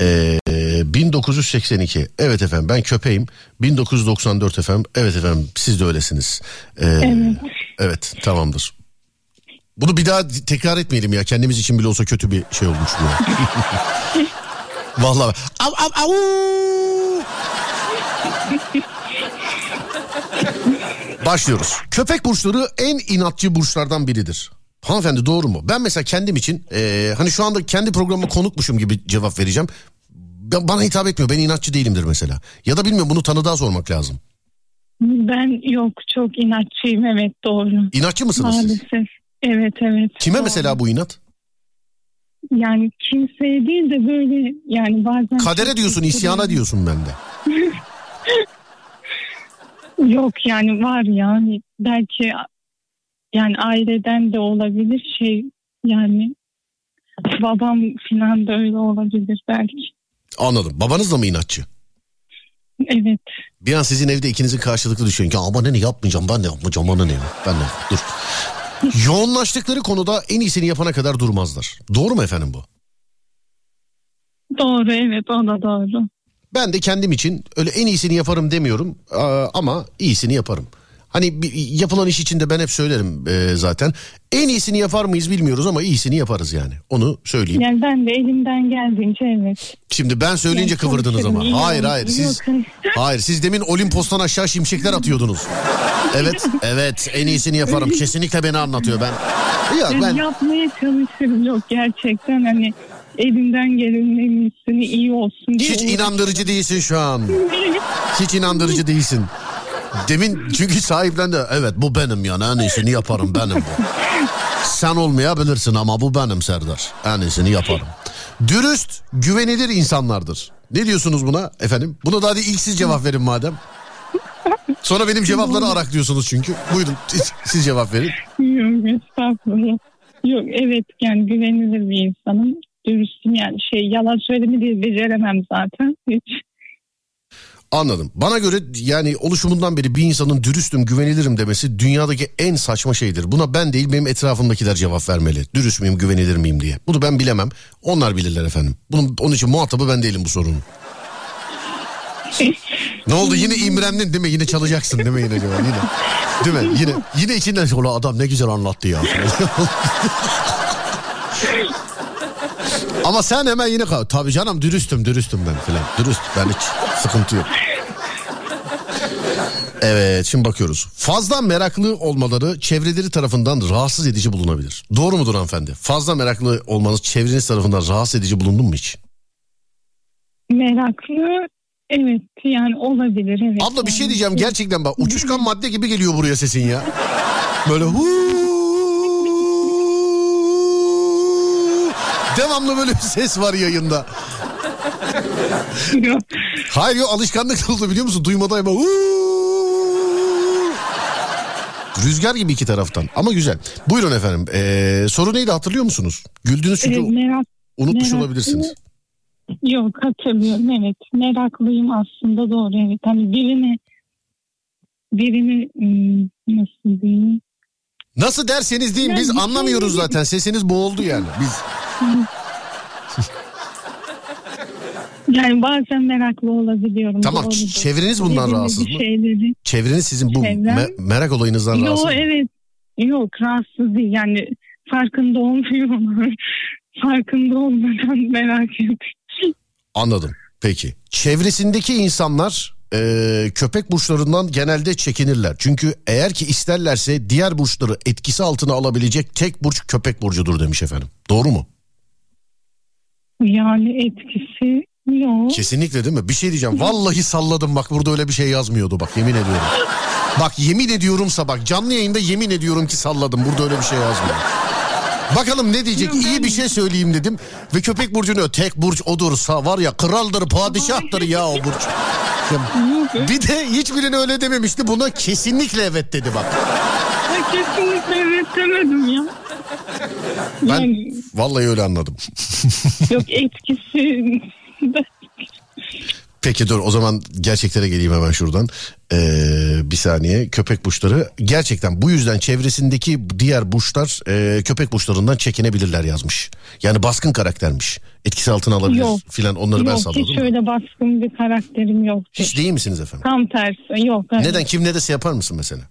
Ee, 1982. Evet efendim ben köpeğim. 1994 efendim. Evet efendim siz de öylesiniz. Ee, Evet. evet tamamdır. Bunu bir daha tekrar etmeyelim ya. Kendimiz için bile olsa kötü bir şey olmuş bu. Vallahi. Av, av, av. Başlıyoruz. Köpek burçları en inatçı burçlardan biridir. Hanımefendi doğru mu? Ben mesela kendim için e, hani şu anda kendi programıma konukmuşum gibi cevap vereceğim. Ben- Bana hitap etmiyor. Ben inatçı değilimdir mesela. Ya da bilmiyorum bunu tanıdığa sormak lazım. Ben yok çok inatçıyım evet doğru. İnatçı mısınız siz? Maalesef. Evet evet. Kime doğru. mesela bu inat? Yani kimseye değil de böyle yani bazen... Kadere diyorsun, isyana diyorsun bende. Yok yani var yani belki yani aileden de olabilir şey yani babam filan da öyle olabilir belki. Anladım. Babanız da mı inatçı? Evet. Bir an sizin evde ikinizin karşılıklı düşünün ki ama ne yapmayacağım ben de yapmayacağım bana ne ben de dur. Yoğunlaştıkları konuda en iyisini yapana kadar durmazlar. Doğru mu efendim bu? Doğru evet o da doğru. Ben de kendim için öyle en iyisini yaparım demiyorum ama iyisini yaparım. Hani yapılan iş için de ben hep söylerim e, zaten. En iyisini yapar mıyız bilmiyoruz ama iyisini yaparız yani. Onu söyleyeyim. Yani ben de elimden geldiğince evet. Şimdi ben söyleyince Yani kıvırdınız ama. iyi Hayır hayır siz hayır siz demin Olimpos'tan aşağı şimşekler atıyordunuz. Evet evet en iyisini yaparım. Kesinlikle beni anlatıyor ben. Yok Ben... ben Yapmaya çalışırım yok gerçekten hani elimden gelenin en iyisini iyi olsun diye. hiç inandırıcı değilsin şu an. Hiç inandırıcı değilsin. Demin çünkü sahiplendi. Evet bu benim yani en iyisini yaparım benim bu. Sen olmayabilirsin ama bu benim Serdar. En iyisini yaparım. Dürüst, güvenilir insanlardır. Ne diyorsunuz buna efendim? Buna da hadi ilk siz cevap verin madem. Sonra benim cevapları arak diyorsunuz çünkü. Buyurun siz, cevap verin. Yok estağfurullah. Yok evet yani güvenilir bir insanım. Dürüstüm yani şey yalan söylemi diye beceremem zaten. Hiç. Anladım. Bana göre yani oluşumundan beri bir insanın dürüstüm, güvenilirim demesi dünyadaki en saçma şeydir. Buna ben değil benim etrafımdakiler cevap vermeli. Dürüst müyüm, güvenilir miyim diye. Bunu ben bilemem. Onlar bilirler efendim. Bunun, onun için muhatabı ben değilim bu sorunun. ne oldu yine imrendin değil mi? Yine çalacaksın değil mi yine cevap? Yine. Değil mi? Yine, yine içinden "Ulan adam ne güzel anlattı ya. Ama sen hemen yine. Tabii canım dürüstüm dürüstüm ben filan. Dürüst ben hiç sıkıntı yok. Evet şimdi bakıyoruz. Fazla meraklı olmaları çevreleri tarafından rahatsız edici bulunabilir. Doğru mudur hanımefendi? Fazla meraklı olmanız çevreniz tarafından rahatsız edici bulundu mu hiç? Meraklı evet yani olabilir evet. Abla bir şey diyeceğim gerçekten bak uçuşkan madde gibi geliyor buraya sesin ya. Böyle huu. Devamlı böyle bir ses var yayında. Hayır yok alışkanlık oldu biliyor musun? Duymadan hemen. Rüzgar gibi iki taraftan ama güzel. Buyurun efendim. Ee, soru neydi hatırlıyor musunuz? Güldünüz çünkü Evet, merak, unutmuş meraklı- olabilirsiniz. yok hatırlıyorum evet. Meraklıyım aslında doğru evet. Hani birini birini nasıl diyeyim? Nasıl derseniz deyin biz Yani anlamıyoruz şey- zaten. Sesiniz boğuldu yani. Biz Yani bazen meraklı olabiliyorum. Tamam, doğrudur. çevreniz bundan Birbirine rahatsız mı? Şeyleri. çevreniz sizin bu Çevrem- me- merak olayınızdan rahatsız Yok mı? evet. Yok rahatsız değil yani farkında olmuyorlar. farkında olmadan merak ediyorum. Anladım. Peki. Çevresindeki insanlar e, köpek burçlarından genelde çekinirler. Çünkü eğer ki isterlerse diğer burçları etkisi altına alabilecek tek burç köpek burcudur demiş efendim. Doğru mu? Yani etkisi yok. Kesinlikle değil mi? Bir şey diyeceğim. Vallahi salladım bak burada öyle bir şey yazmıyordu bak yemin ediyorum. Bak yemin ediyorumsa bak canlı yayında yemin ediyorum ki salladım. Burada öyle bir şey yazmıyor. Bakalım ne diyecek? İyi bir şey söyleyeyim dedim. Ve köpek burcunu tek burç odursa var ya kraldır padişahtır ya o burç. Bir de hiçbirini öyle dememişti. Buna kesinlikle evet dedi bak. Kesinlikle evet demedim ya. Ben Yani vallahi öyle anladım. yok etkisi Peki dur o zaman gerçeklere geleyim hemen şuradan. Ee, bir saniye köpek burçları gerçekten bu yüzden çevresindeki diğer burçlar e, köpek burçlarından çekinebilirler yazmış. Yani baskın karaktermiş. Etkisi altına alabilir Yok. filan onları ben yok salladım. hiç öyle baskın bir karakterim yok. Hiç değil misiniz efendim? Tam tersi yok. evet. Neden kim ne dese yapar mısın mesela?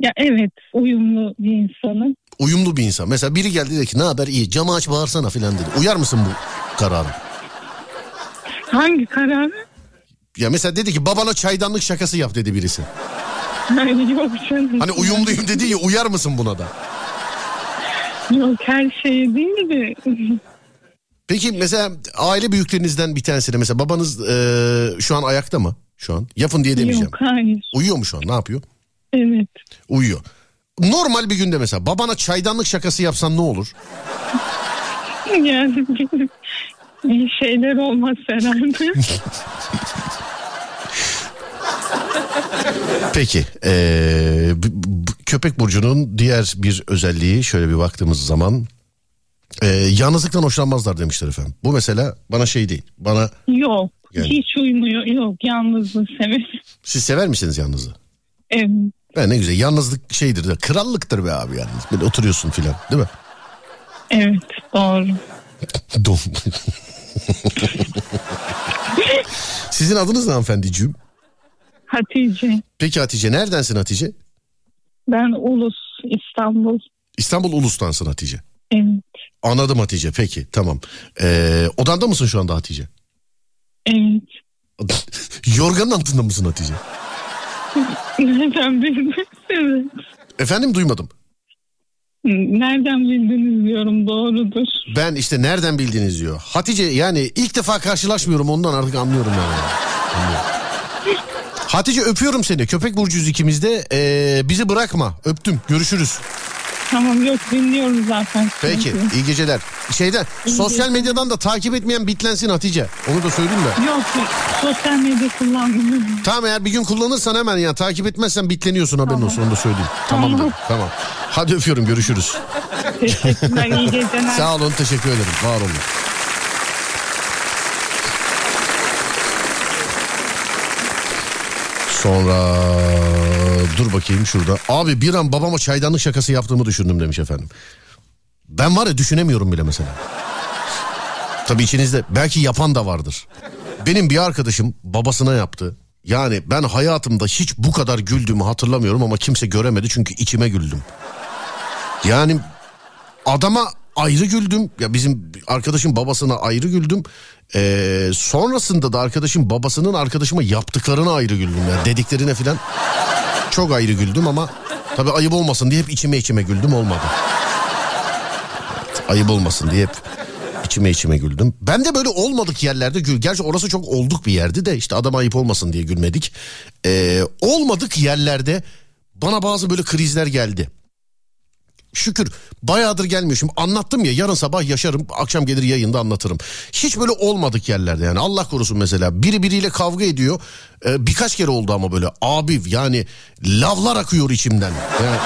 Ya evet uyumlu bir insanım. Uyumlu bir insan. Mesela biri geldi dedi ki ne haber iyi camı aç bağırsana filan dedi. Uyar mısın bu karara? Hangi kararı? Ya mesela dedi ki babana çaydanlık şakası yap dedi birisi. Yok canım. Hani uyumluyum dedi ya uyar mısın buna da? Yok her şeye değil de Peki mesela aile büyüklerinizden bir tanesine mesela babanız e, şu an ayakta mı? Şu an yapın diye demeyeceğim. Yok hayır. Uyuyor mu şu an ne yapıyor? Evet. Uyuyor. Normal bir günde mesela babana çaydanlık şakası yapsan ne olur? Yani iyi şeyler olmaz herhalde. Peki ee, köpek burcunun diğer bir özelliği şöyle bir baktığımız zaman ee, yalnızlıktan hoşlanmazlar demişler efendim. Bu mesela bana şey değil. Bana Yok. Yani. Hiç uymuyor. Yok yalnızlığı severim. siz sever misiniz yalnızlığı? Evet. Ha, ne güzel yalnızlık şeydir krallıktır be abi yalnız. Böyle oturuyorsun filan değil mi? Evet doğru. Dom. Sizin adınız ne hanımefendiciğim? Hatice. Peki Hatice neredensin Hatice? Ben Ulus İstanbul. İstanbul Ulus'tansın Hatice. Evet. Anladım Hatice peki tamam. Ee, odanda mısın şu anda Hatice? Evet. Yorganın altında mısın Hatice? Nereden bildiniz? Evet. Efendim duymadım. Nereden bildiniz diyorum doğrudur. Ben işte nereden bildiniz diyor. Hatice yani ilk defa karşılaşmıyorum ondan artık anlıyorum yani. Hatice öpüyorum seni. Köpek burcuyuz ikimiz de. Ee, bizi bırakma. Öptüm. Görüşürüz. Tamam yok dinliyoruz zaten. Peki. iyi geceler. Şeyden sosyal medyadan da takip etmeyen bitlensin Hatice. Onu da söyleyeyim de. Yok sosyal medya kullanmıyorum. Tamam eğer bir gün kullanırsan hemen ya takip etmezsen bitleniyorsun haberin olsun onu da söyleyeyim. Tamam. Tamam. Tamam. tamam. Hadi öpüyorum görüşürüz. Teşekkürler iyi geceler. Sağ olun teşekkür ederim. Var olun. Sonra dur bakayım şurada. Abi bir an babama çaydanlık şakası yaptığımı düşündüm demiş efendim. Ben var ya düşünemiyorum bile mesela. Tabii içinizde belki yapan da vardır. Benim bir arkadaşım babasına yaptı. Yani ben hayatımda hiç bu kadar güldüğümü hatırlamıyorum ama kimse göremedi çünkü içime güldüm. Yani adama ayrı güldüm. Ya bizim arkadaşım babasına ayrı güldüm. Ee, sonrasında da arkadaşım babasının arkadaşıma yaptıklarına ayrı güldüm. Yani dediklerine filan çok ayrı güldüm ama tabii ayıp olmasın diye hep içime içime güldüm olmadı. Evet, ayıp olmasın diye hep içime içime güldüm. Ben de böyle olmadık yerlerde gül. Gerçi orası çok olduk bir yerdi de işte adam ayıp olmasın diye gülmedik. Ee, olmadık yerlerde bana bazı böyle krizler geldi. Şükür bayağıdır gelmiyor. Şimdi anlattım ya yarın sabah yaşarım akşam gelir yayında anlatırım. Hiç böyle olmadık yerlerde yani Allah korusun mesela biri biriyle kavga ediyor. Ee, birkaç kere oldu ama böyle abi yani lavlar akıyor içimden. Yani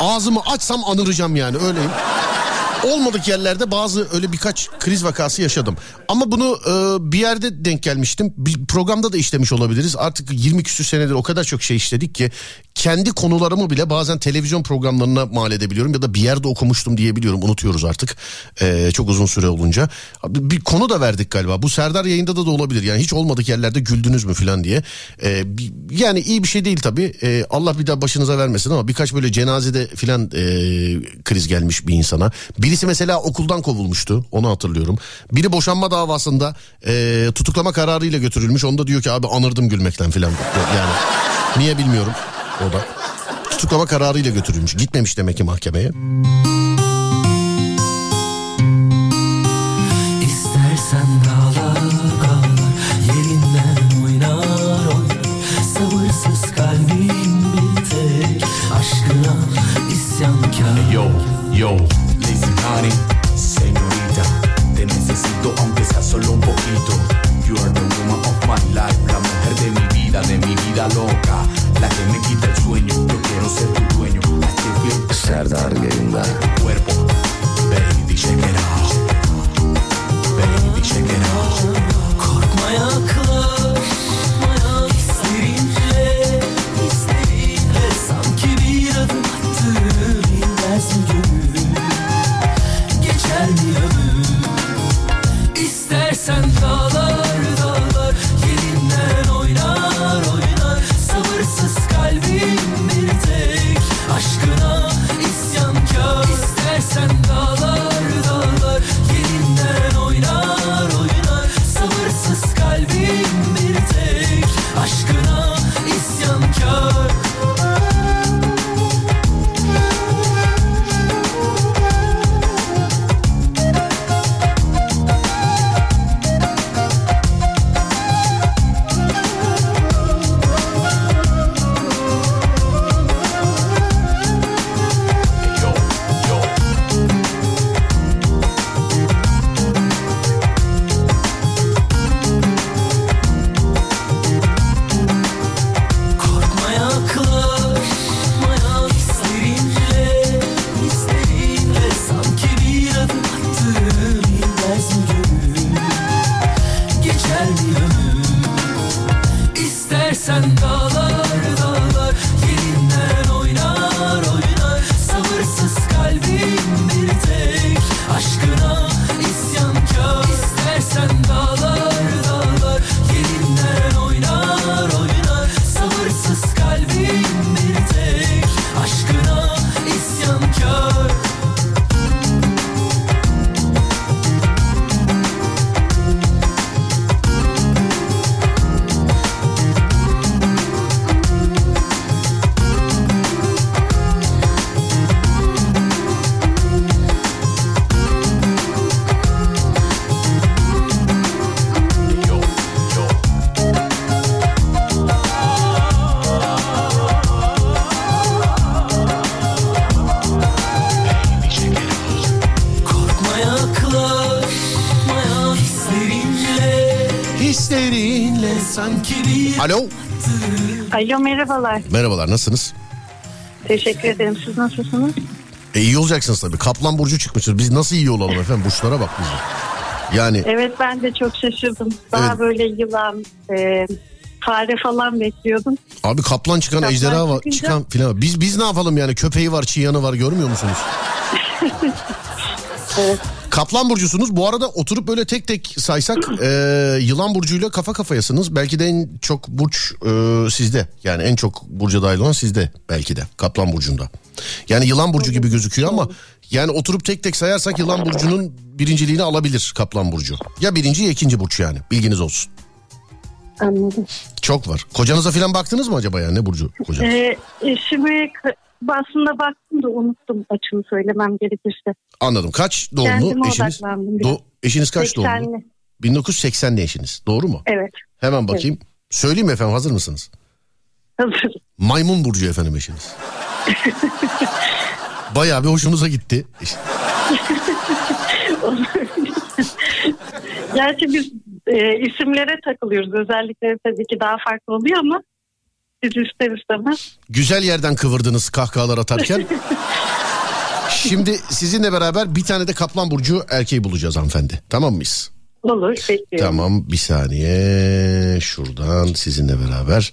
ağzımı açsam anıracağım yani öyleyim. Olmadık yerlerde bazı öyle birkaç kriz vakası yaşadım. Ama bunu e, bir yerde denk gelmiştim. Bir programda da işlemiş olabiliriz. Artık 20 küsür senedir o kadar çok şey işledik ki kendi konularımı bile bazen televizyon programlarına mal edebiliyorum ya da bir yerde okumuştum diyebiliyorum. Unutuyoruz artık. E, çok uzun süre olunca. Bir konu da verdik galiba. Bu Serdar yayında da da olabilir. Yani hiç olmadık yerlerde güldünüz mü falan diye. E, bir- yani iyi bir şey değil tabii. E, Allah bir daha başınıza vermesin ama birkaç böyle cenazede filan e, kriz gelmiş bir insana. Birisi mesela okuldan kovulmuştu. Onu hatırlıyorum. Biri boşanma davasında e, tutuklama kararıyla götürülmüş. Onda diyor ki abi anırdım gülmekten filan. Yani niye bilmiyorum. O da. Tutuklama kararıyla götürülmüş. Gitmemiş demek ki mahkemeye. İstersen dağlar dağlar Yerinden oynar oynar Sabırsız kalbim bir tek Aşkına isyankar Yo, yo, Lazy Honey, señorita, te necesito aunque sea solo un poquito. You are the woman of my life, la mujer de mi vida, de mi vida loca, Korkma yaklaşmaya Hislerinle, hislerinle Sanki bir adım attım Bilmez mi gönül Geçer mi ömür. İstersen merhabalar. Merhabalar nasılsınız? Teşekkür ederim. Siz nasılsınız? E iyi olacaksınız tabii. Kaplan burcu çıkmıştır. Biz nasıl iyi olalım efendim? Burçlara bak bize. Yani Evet ben de çok şaşırdım. Daha Evet. böyle yılan, e, fare falan bekliyordum. abi kaplan çıkan Kaplan ejderha var çıkınca- çıkan filan. Biz biz ne yapalım yani? Köpeği var, çıyanı var görmüyor musunuz? Kaplan burcusunuz. Bu arada oturup böyle tek tek saysak e, yılan burcuyla kafa kafayasınız. Belki de en çok burç e, sizde. Yani en çok burca dahil olan sizde belki de. Kaplan burcunda. Yani yılan burcu gibi gözüküyor ama yani oturup tek tek sayarsak yılan burcunun birinciliğini alabilir kaplan burcu. Ya birinci ya ikinci burç yani. Bilginiz olsun. Anladım. Çok var. Kocanıza falan baktınız mı acaba yani ne burcu kocanız? E, eşime ka- aslında baktım da unuttum açımı söylemem gerekirse. Anladım. Kaç doğumlu Kendime eşiniz? Do- eşiniz kaç doğumlu? 80'li. 1980'li eşiniz. Doğru mu? Evet. Hemen bakayım. Söyleyeyim mi efendim hazır mısınız? Hazır. Maymun burcu efendim eşiniz. Bayağı bir hoşunuza gitti. Gerçi biz e, isimlere takılıyoruz. Özellikleri tabii ki daha farklı oluyor ama biz ister istemez. Güzel yerden kıvırdınız kahkahalar atarken. Şimdi sizinle beraber bir tane de kaplan burcu erkeği bulacağız hanımefendi. Tamam mıyız? Olur bekliyorum. Tamam bir saniye şuradan sizinle beraber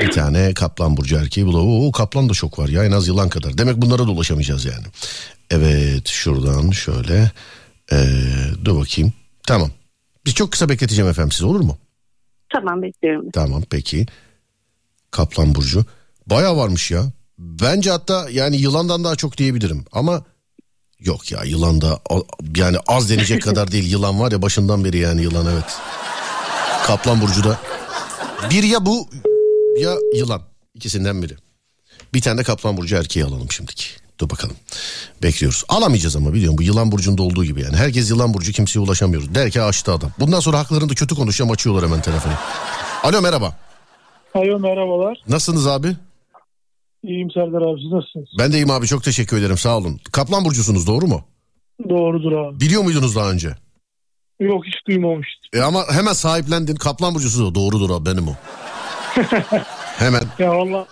bir tane kaplan burcu erkeği bulalım. Oo kaplan da çok var ya en az yılan kadar. Demek bunlara da ulaşamayacağız yani. Evet şuradan şöyle ee, dur bakayım. Tamam. Biz çok kısa bekleteceğim efendim siz olur mu? Tamam bekliyorum. Tamam peki. Kaplan burcu. Baya varmış ya. Bence hatta yani yılandan daha çok diyebilirim ama yok ya yılan da yani az denecek kadar değil. Yılan var ya başından beri yani yılan evet. Kaplan burcu da. Bir ya bu ya yılan. İkisinden biri. Bir tane de kaplan burcu erkeği alalım şimdiki. Dur bakalım. Bekliyoruz. Alamayacağız ama biliyorum bu yılan burcunda olduğu gibi yani. Herkes yılan burcu kimseye ulaşamıyoruz. Der ki açtı adam. Bundan sonra haklarında kötü konuşacağım açıyorlar hemen telefonu. Alo merhaba. Alo merhabalar. Nasılsınız abi? İyiyim Serdar abi siz nasılsınız? Ben de iyiyim abi çok teşekkür ederim sağ olun. Kaplan burcusunuz doğru mu? Doğrudur abi. Biliyor muydunuz daha önce? Yok hiç duymamıştım. E ama hemen sahiplendin. Kaplan burcusunuz. Doğrudur abi benim o. hemen. Ya valla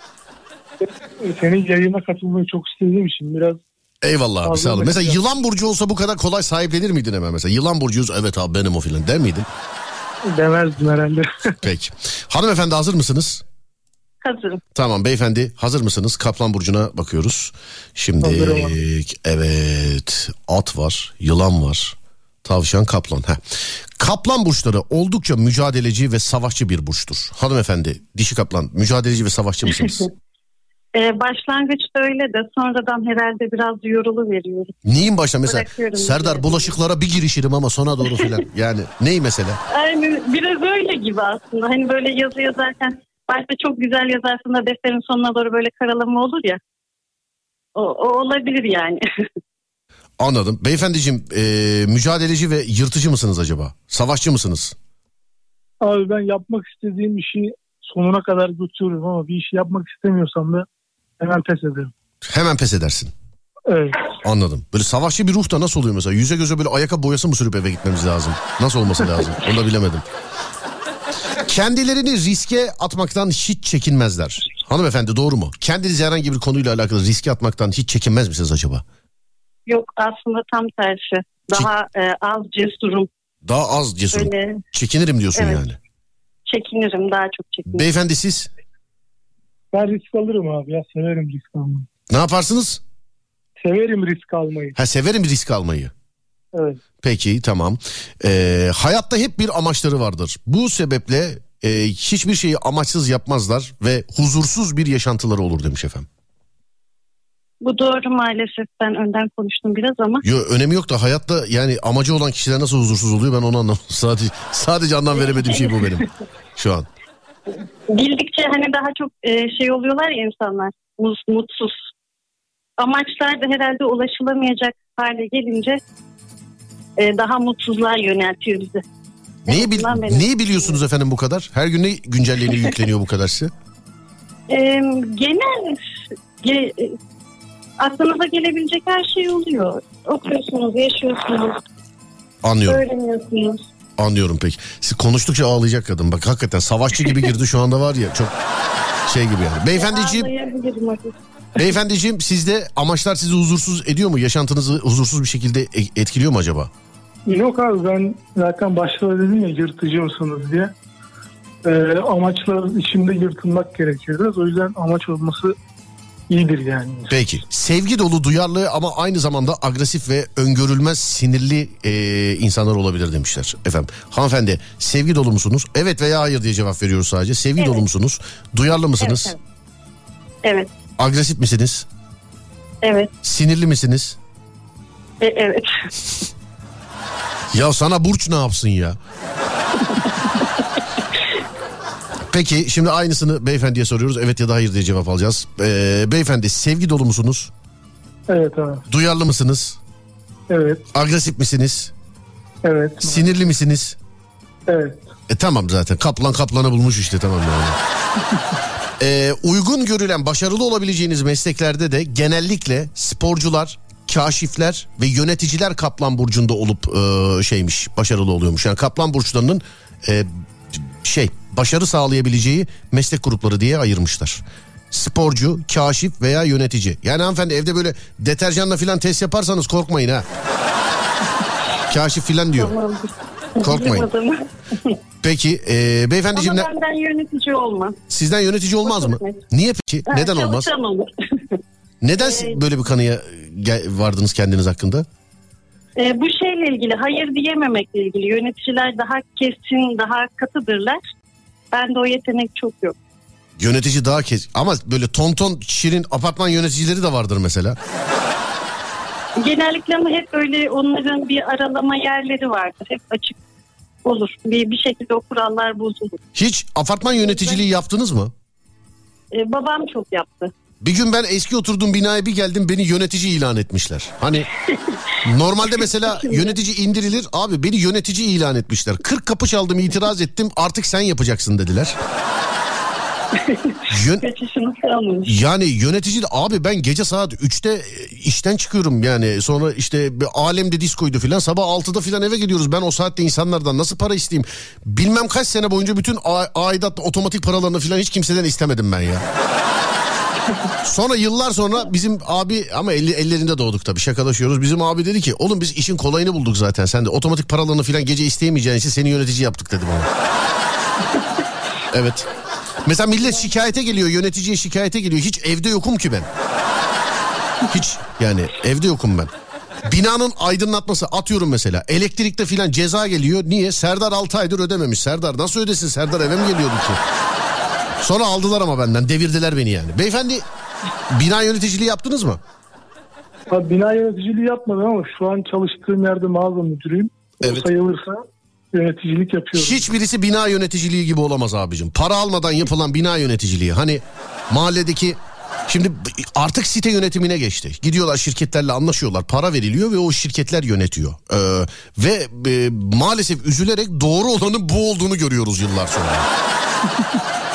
senin yayına katılmayı çok istediğim için biraz Eyvallah abi sağ olun. Mesela yılan burcu olsa bu kadar kolay sahiplenir miydin hemen mesela? Yılan burcuyuz evet abi benim o filan der miydin? Demezdim herhalde. Peki. Hanımefendi hazır mısınız? Hazırım. Tamam beyefendi hazır mısınız? Kaplan burcuna bakıyoruz. Şimdi evet at var, yılan var, tavşan, kaplan. Heh. Kaplan burçları oldukça mücadeleci ve savaşçı bir burçtur. Hanımefendi dişi kaplan mücadeleci ve savaşçı mısınız? Ee, başlangıçta öyle de sonradan herhalde biraz yorulu veriyorum. Neyin başla mesela Serdar mücadeleyi. bulaşıklara bir girişirim ama sona doğru filan. Yani neyi mesela? Yani biraz öyle gibi aslında. Hani böyle yazı yazarken başta çok güzel yazarsın da defterin sonuna doğru böyle karalama olur ya. O, o olabilir yani. Anladım. Beyefendiciğim e, mücadeleci ve yırtıcı mısınız acaba? Savaşçı mısınız? abi ben yapmak istediğim işi sonuna kadar götürürüm ama bir işi yapmak istemiyorsam da hemen pes ederim. Hemen pes edersin. Evet. Anladım. Böyle savaşçı bir ruh da nasıl oluyor mesela? Yüze göze böyle ayakkabı boyası mı sürüp eve gitmemiz lazım? Nasıl olması lazım? Onu da bilemedim. Kendilerini riske atmaktan hiç çekinmezler. Hanımefendi doğru mu? Kendiniz herhangi bir konuyla alakalı riske atmaktan hiç çekinmez misiniz acaba? Yok aslında tam tersi. Daha e, az cesurum. Daha az cesurum. Öyle Çekinirim diyorsun Evet. yani. çekinirim daha çok çekinirim. Beyefendi siz Ben risk alırım abi ya severim risk almayı. ne yaparsınız? Severim risk almayı. Ha severim risk almayı. Evet. Peki tamam. Ee, hayatta hep bir amaçları vardır. Bu sebeple e, hiçbir şeyi amaçsız yapmazlar ve huzursuz bir yaşantıları olur demiş efendim. Bu doğru maalesef ben önden konuştum biraz ama Yo, önemi yok da hayatta yani amacı olan kişiler nasıl huzursuz oluyor ben onu anlamadım. Sadece, sadece anlam veremediğim şey bu benim şu an. Bildikçe hani daha çok e, şey oluyorlar ya insanlar mutsuz. Amaçlar da herhalde ulaşılamayacak hale gelince e, daha mutsuzluğa yöneltiyor bizi. Neyi, bil, neyi biliyorsunuz efendim bu kadar? Her gün ne güncelleniyor yükleniyor bu kadar size? E, genel ge- e, aklınıza gelebilecek her şey oluyor. Okuyorsunuz, yaşıyorsunuz, Anlıyorum. öğreniyorsunuz. Anlıyorum peki. Siz konuştukça ağlayacak kadın. Bak hakikaten savaşçı gibi girdi şu anda var ya çok şey gibi yani. Beyefendiciğim, beyefendiciğim sizde amaçlar sizi huzursuz ediyor mu? Yaşantınızı huzursuz bir şekilde e- etkiliyor mu acaba? Yok abi ben zaten başta dedim ya yırtıcı mısınız diye. Ee, amaçlar içinde yırtılmak gerekiyor biraz. O yüzden amaç olması iyidir yani. Peki. Sevgi dolu, duyarlı ama aynı zamanda agresif ve öngörülmez sinirli e, insanlar olabilir demişler. Efendim hanımefendi sevgi dolu musunuz? Evet veya hayır diye cevap veriyoruz sadece. Sevgi Evet. dolu musunuz? Duyarlı mısınız? Evet, Evet, Agresif misiniz? evet, Sinirli misiniz? e, evet. Ya sana Burç ne yapsın ya? Peki şimdi aynısını beyefendiye soruyoruz. Evet ya da hayır diye cevap alacağız. Ee, beyefendi sevgi dolu musunuz? Evet abi. Duyarlı mısınız? Evet. Agresif misiniz? Evet. Sinirli misiniz? Evet. E tamam zaten kaplan kaplanı bulmuş işte tamam yani. Ee, uygun görülen başarılı olabileceğiniz mesleklerde de genellikle sporcular, kaşifler ve yöneticiler Kaplan burcunda olup e, şeymiş başarılı oluyormuş. Yani Kaplan burçlarının e, şey başarı sağlayabileceği meslek grupları diye ayırmışlar. Sporcu, kaşif veya yönetici. Yani hanımefendi evde böyle deterjanla filan test yaparsanız korkmayın ha. Kaşif filan diyor. Korkmayın. Peki e, beyefendiciğim Ama benden yönetici olmaz. sizden yönetici olmaz mı? Niye peki? Ha, Neden olmaz? Olur. Neden siz böyle bir kanıya vardınız kendiniz hakkında? E, bu şeyle ilgili hayır diyememekle ilgili yöneticiler daha kesin, daha katıdırlar. Bende o yetenek çok yok. Yönetici daha kes ama böyle tonton şirin apartman yöneticileri de vardır mesela. Genellikle ama hep böyle onların bir aralama yerleri vardır. Hep açık olur. Bir, bir şekilde o kurallar bozulur. Hiç apartman yöneticiliği yaptınız mı? E, babam çok yaptı. Bir gün ben eski oturduğum binaya bir geldim beni yönetici ilan etmişler. Hani normalde mesela yönetici indirilir abi beni yönetici ilan etmişler. 40 kapı çaldım itiraz ettim artık sen yapacaksın dediler. Yön-. Yani yönetici de abi ben gece saat 3'te e, işten çıkıyorum yani sonra işte bir alemde diskoydu filan sabah 6'da filan eve gidiyoruz ben o saatte insanlardan nasıl para isteyeyim bilmem kaç sene boyunca bütün aidat otomatik paralarını filan hiç kimseden istemedim ben ya. Sonra yıllar sonra bizim abi ama elli, ellerinde doğduk tabii şakalaşıyoruz. Bizim abi dedi ki oğlum biz işin kolayını bulduk zaten. Sen de otomatik paralarını filan gece isteyemeyeceğin için seni yönetici yaptık dedi bana. evet. Mesela millet şikayete geliyor yöneticiye şikayete geliyor. Hiç evde yokum ki ben. Hiç yani evde yokum ben. Binanın aydınlatması atıyorum mesela. Elektrikte filan ceza geliyor. Niye? Serdar 6 aydır ödememiş. Serdar nasıl ödesin? Serdar eve mi geliyordu ki? Sonra aldılar ama benden. Devirdiler beni yani. Beyefendi bina yöneticiliği yaptınız mı? Abi bina yöneticiliği yapmadım ama şu an çalıştığım yerde mağaza müdürüyüm. Evet. O sayılırsa yöneticilik yapıyorum. Hiçbirisi bina yöneticiliği gibi olamaz abicim. Para almadan yapılan bina yöneticiliği. Hani mahalledeki şimdi artık site yönetimine geçti. Gidiyorlar şirketlerle anlaşıyorlar. Para veriliyor ve o şirketler yönetiyor. Ee, ve e, maalesef üzülerek doğru olanın bu olduğunu görüyoruz yıllar sonra.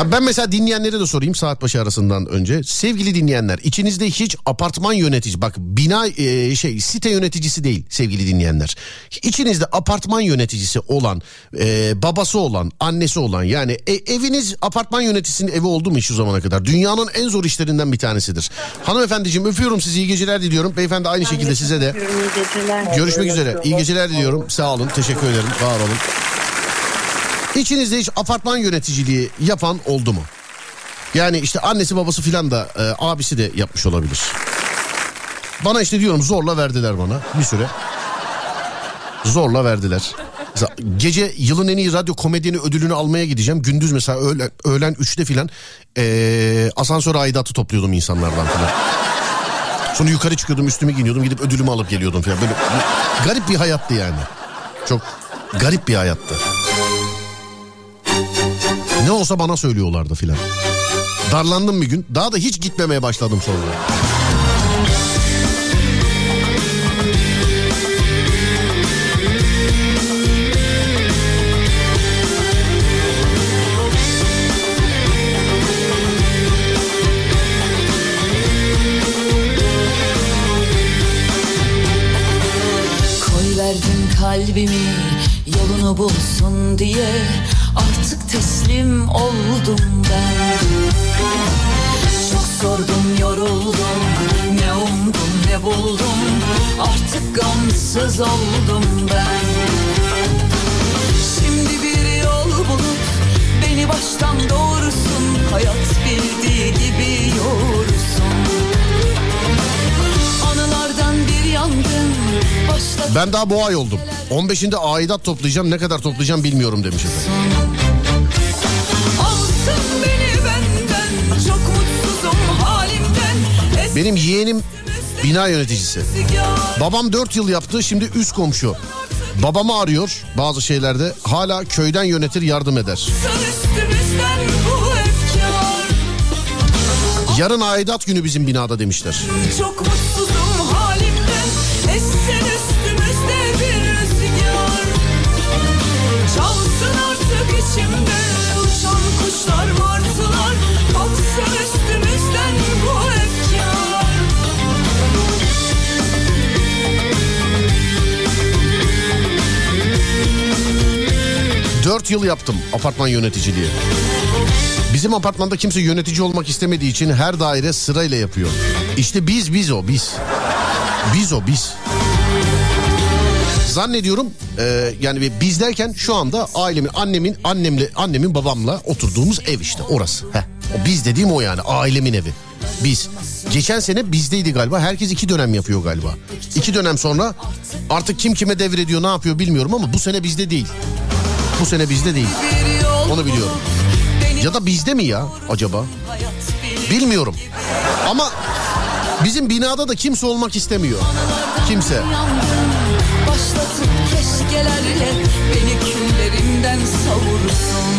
Abi ben mesela dinleyenlere de sorayım saat başı arasından önce. Sevgili dinleyenler içinizde hiç apartman yönetici bak bina e, şey site yöneticisi değil sevgili dinleyenler. İçinizde apartman yöneticisi olan e, babası olan annesi olan yani e- eviniz apartman yöneticisinin evi oldu mu hiç şu zamana kadar? Dünyanın en zor işlerinden bir tanesidir. Hanımefendiciğim öpüyorum sizi iyi geceler diliyorum. Beyefendi aynı şekilde size de. Görüşmek üzere. İyi geceler diliyorum. Sağ olun. Teşekkür ederim. Var olun. İçinizde hiç apartman yöneticiliği yapan oldu mu? Yani işte annesi babası filan da e, abisi de yapmış olabilir. Bana işte diyorum zorla verdiler bana bir süre. Zorla verdiler. Mesela gece yılın en iyi radyo komedyeni ödülünü almaya gideceğim. Gündüz mesela öğlen, öğlen 3'te filan e, asansör aidatı topluyordum insanlardan filan. Sonra yukarı çıkıyordum üstümü giyiniyordum gidip ödülümü alıp geliyordum falan. Böyle garip bir hayattı yani. Çok garip bir hayattı. Ne olsa bana söylüyorlardı filan. Darlandım bir gün. Daha da hiç gitmemeye başladım sonra. Koy verdim kalbimi yolunu bulsun diye Artık teslim oldum ben. Çok sordum yoruldum. Ne umdum ne buldum. Artık gamsız oldum ben. Şimdi bir yol bulup Beni baştan doğursun Hayat bildiği gibi yoğursun Ben daha bu ay oldum. 15'inde aidat toplayacağım. Ne kadar toplayacağım bilmiyorum demiş efendim. Benim yeğenim bina yöneticisi. Babam 4 yıl yaptı şimdi üst komşu. Babamı arıyor bazı şeylerde. Hala köyden yönetir yardım eder. Yarın aidat günü bizim binada demişler. Çok mutsuzum 4 yıl yaptım apartman yöneticiliği. Bizim apartmanda kimse yönetici olmak istemediği için her daire sırayla yapıyor. İşte biz biz o biz. Biz o biz. Zannediyorum e, yani biz derken şu anda ailemin annemin annemle annemin babamla oturduğumuz ev işte orası. Heh, o biz dediğim o yani ailemin evi. Biz. Geçen sene bizdeydi galiba. Herkes iki dönem yapıyor galiba. İki dönem sonra artık kim kime devrediyor ne yapıyor bilmiyorum ama bu sene bizde değil. Bu sene bizde değil. Onu biliyorum. Ya da bizde mi ya acaba? Bilmiyorum. Ama bizim binada da kimse olmak istemiyor. Kimse. Başlatıp keşkelerle Beni küllerimden savursun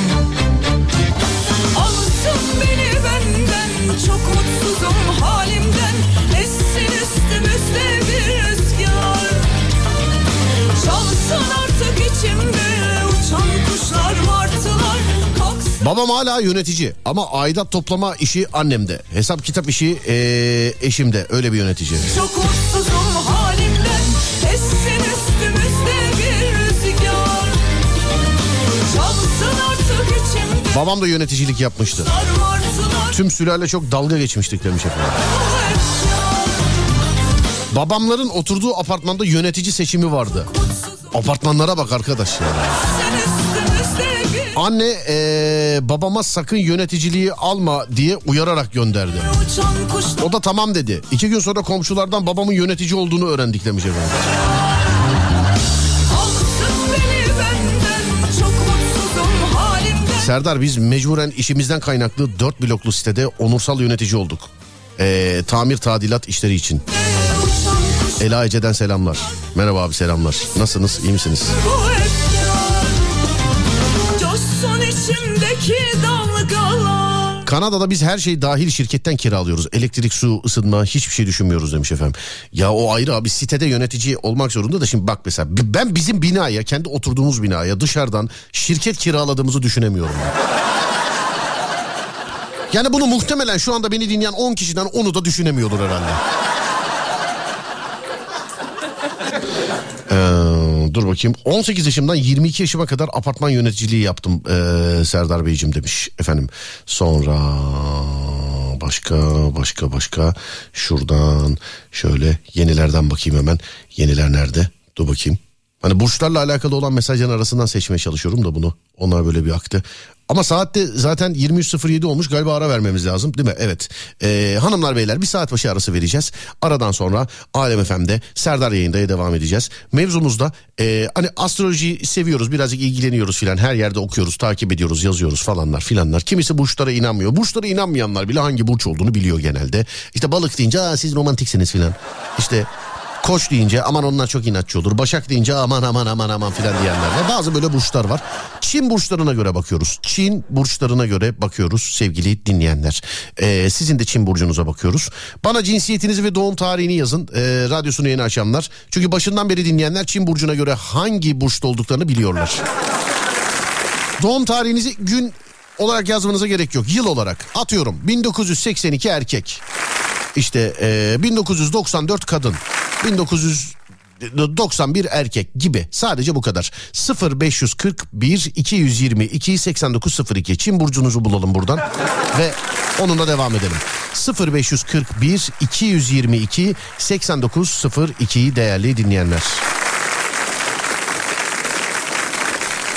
Alsın beni benden Çok mutsuzum halimden Essin üstümüzde bir rüzgar Çalsın artık içimde Babam hala yönetici ama aidat toplama işi annemde. Hesap kitap işi eee, eşimde. Öyle bir yönetici. Çok mutsuzum halimden Essin üstümüzde bir rüzgar Çalsın artık içimde Babam da yöneticilik yapmıştı. Tüm sülale çok dalga geçmiştik demiş efendim. efkar Babamların oturduğu apartmanda yönetici seçimi vardı. Apartmanlara bak arkadaş ya. Anne eee, babama sakın yöneticiliği alma diye uyararak gönderdi. O da tamam dedi. İki gün sonra komşulardan babamın yönetici olduğunu öğrendik demiş efendim. Serdar biz mecburen işimizden kaynaklı dört bloklu sitede onursal yönetici olduk. Ee, tamir tadilat işleri için. Ela Ece'den selamlar. Merhaba abi selamlar. Nasılsınız iyi misiniz? Kanada'da biz her şeyi dahil şirketten kiralıyoruz. Elektrik, su, ısınma hiçbir şey düşünmüyoruz demiş efendim. Ya o ayrı abi sitede yönetici olmak zorunda da şimdi bak mesela ben bizim binaya kendi oturduğumuz binaya dışarıdan şirket kiraladığımızı düşünemiyorum. ya. Yani bunu muhtemelen şu anda beni dinleyen 10 kişiden 10'u da düşünemiyordur herhalde. Ee, dur bakayım 18 yaşımdan 22 yaşıma kadar apartman yöneticiliği yaptım ee, Serdar Beyciğim demiş efendim. Sonra başka başka başka şuradan şöyle yenilerden bakayım hemen. Yeniler nerede? Dur bakayım. Hani burçlarla alakalı olan mesajların arasından seçmeye çalışıyorum da bunu. Onlar böyle bir aktı. Ama saatte zaten 23.07 olmuş galiba ara vermemiz lazım değil mi? Evet. Ee, hanımlar beyler bir saat başı arası vereceğiz. Aradan sonra Alem FM'de Serdar yayındaya devam edeceğiz. Mevzumuzda e, hani astrolojiyi seviyoruz birazcık ilgileniyoruz filan. Her yerde okuyoruz takip ediyoruz yazıyoruz falanlar filanlar. Kimisi burçlara inanmıyor. Burçlara inanmayanlar bile hangi burç olduğunu biliyor genelde. İşte balık deyince Aa, siz romantiksiniz filan. İşte Koç deyince aman onlar çok inatçı olur. Başak deyince aman aman aman aman filan diyenler var. Bazı böyle burçlar var. Çin burçlarına göre bakıyoruz. Çin burçlarına göre bakıyoruz sevgili dinleyenler. Ee, sizin de Çin burcunuza bakıyoruz. Bana cinsiyetinizi ve doğum tarihini yazın. Ee, radyosunu yeni açanlar. Çünkü başından beri dinleyenler Çin burcuna göre hangi burçta olduklarını biliyorlar. Doğum tarihinizi gün olarak yazmanıza gerek yok. Yıl olarak atıyorum 1982 erkek. İşte e, 1994 kadın. 1991 erkek gibi. Sadece bu kadar. 0541 222 8902 Çin burcunuzu bulalım buradan ve onunla devam edelim. 0541 222 8902 değerli dinleyenler.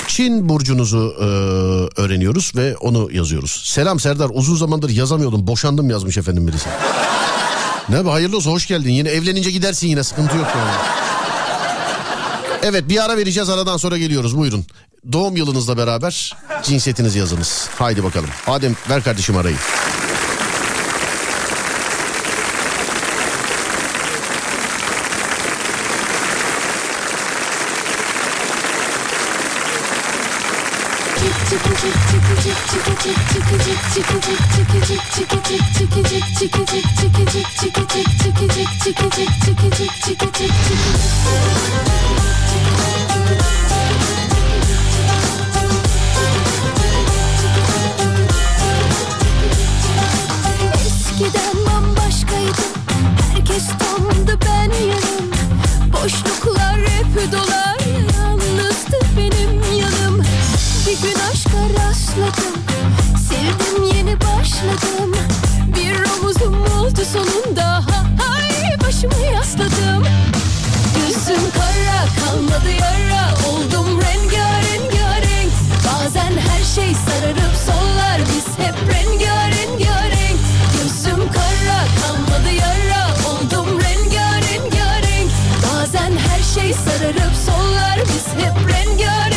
Çin burcunuzu e, öğreniyoruz ve onu yazıyoruz. Selam Serdar uzun zamandır yazamıyordum. Boşandım yazmış efendim birisi. Ne be hayırlı olsun hoş geldin. Yine evlenince gidersin yine sıkıntı yok yani. Evet bir ara vereceğiz aradan sonra geliyoruz buyurun. Doğum yılınızla beraber cinsiyetinizi yazınız. Haydi bakalım. Adem ver kardeşim arayı. Eskiden bambaşkaydım. Herkes tamdı ben yanım Boşluklar hep dolar. Yalnızdı benim yanım. Bir gün aşka rastladım. Sevdim yeni başladım. Bir omuzum oldu sonunda başımı yasladım. Yüzüm kara kalmadı yara. Oldum rengarenk Bazen her şey sararıp sollar. Biz hep rengarenk Gözüm kara kalmadı yara. Oldum rengarenk Bazen her şey sararıp sollar. Biz hep rengarenk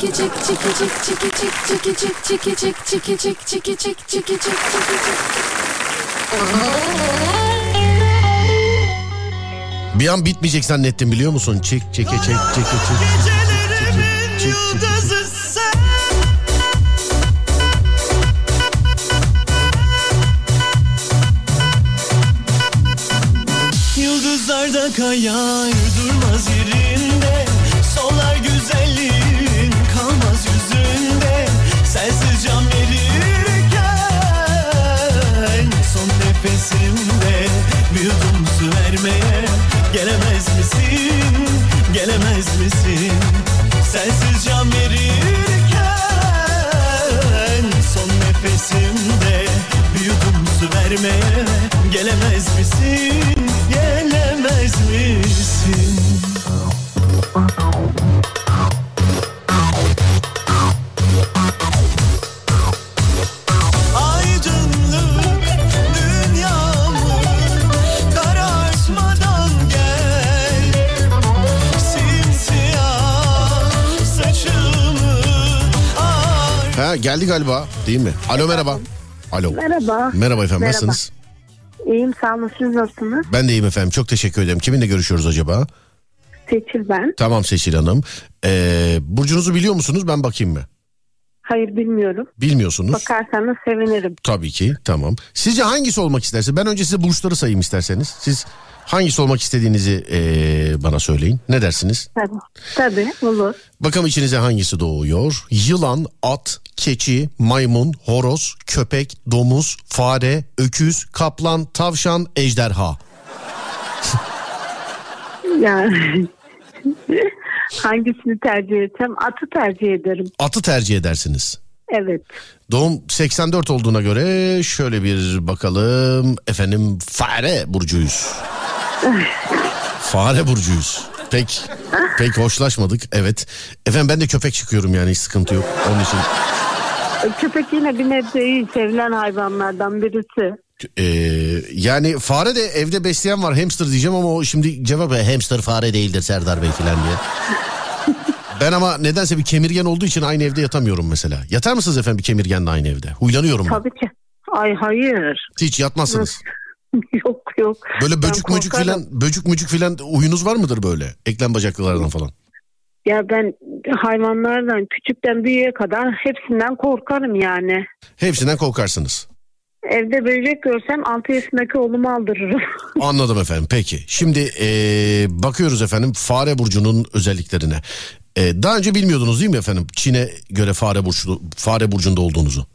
Çiki çik çiki çik çiki çik çiki çik çiki çik çiki çik çiki çik çiki çik çiki çik Bir an bitmeyecek zannettim biliyor musun? Çek çeke çek çeke çek. Galiba değil mi? Alo merhaba. Alo. Merhaba. Merhaba efendim Merhaba. nasılsınız? İyiyim sağ olun siz nasılsınız? Ben de iyiyim efendim çok teşekkür ederim. Kiminle görüşüyoruz acaba? Seçil ben. Tamam Seçil Hanım. Ee, burcunuzu biliyor musunuz? Ben bakayım mı? Hayır bilmiyorum. Bilmiyorsunuz. Bakarsanız sevinirim. Tabii ki tamam. Sizce hangisi olmak isterse? Ben önce size burçları sayayım isterseniz. Siz hangisi olmak istediğinizi ee, bana söyleyin. Ne dersiniz? Tabii. Tabii olur. Bakalım içinize hangisi doğuyor? Yılan, at, keçi, maymun, horoz, köpek, domuz, fare, öküz, kaplan, tavşan, ejderha. Yani hangisini tercih etsem atı tercih ederim. Atı tercih edersiniz. Evet. Doğum 84 olduğuna göre şöyle bir bakalım. Efendim fare burcuyuz. fare burcuyuz. Pek pek hoşlaşmadık evet. Efendim ben de köpek çıkıyorum yani hiç sıkıntı yok. Onun için Köpek yine bir nebze iyi sevilen hayvanlardan birisi. Ee, yani fare de evde besleyen var hamster diyeceğim ama o şimdi cevap "E, hamster fare değildir Serdar Bey falan diye. Ben ama nedense bir kemirgen olduğu için aynı evde yatamıyorum mesela. Yatar mısınız efendim bir kemirgenle aynı evde? Huylanıyorum ben. Tabii ki. Ay hayır. Hiç yatmazsınız. yok yok. Böyle böcük mücük filan böcük mücük filan huyunuz var mıdır böyle? Eklem bacaklılardan falan. Ya ben hayvanlardan küçükten büyüğe kadar hepsinden korkarım yani. Hepsinden korkarsınız. Evde böcek görsem 6 yaşındaki oğlumu aldırırım. Anladım efendim peki. Şimdi ee, bakıyoruz efendim fare burcunun özelliklerine. Ee, daha önce bilmiyordunuz değil mi efendim Çin'e göre fare burcu fare burcunda olduğunuzu?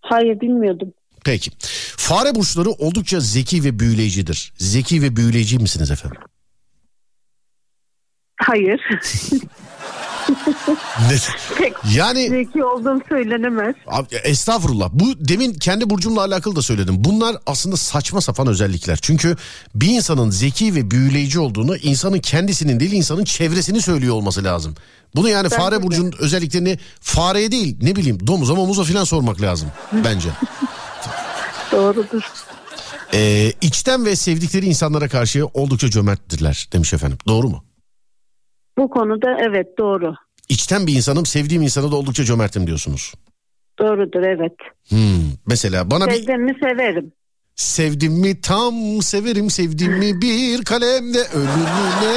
Hayır bilmiyordum. Peki. Fare burçları oldukça zeki ve büyüleyicidir. Zeki ve büyüleyici misiniz efendim? Hayır. Ne? Yani zeki olduğum söylenemez. Abi, estağfurullah. Bu demin kendi burcumla alakalı da söyledim. Bunlar aslında saçma sapan özellikler. Çünkü bir insanın zeki ve büyüleyici olduğunu insanın kendisinin değil insanın çevresini söylüyor olması lazım. Bunu yani Bence fare de. burcunun özelliklerini fareye değil ne bileyim domuza mamuza falan sormak lazım bence. Doğrudur. Ee, içten ve sevdikleri insanlara karşı oldukça cömerttirler demiş efendim. Doğru mu? Bu konuda evet doğru. İçten bir insanım sevdiğim insana da oldukça cömertim diyorsunuz. Doğrudur evet. Hmm, mesela bana bir Sevdiğimi severim. sevdim mi tam severim sevdim mi bir kalemde ölümüne.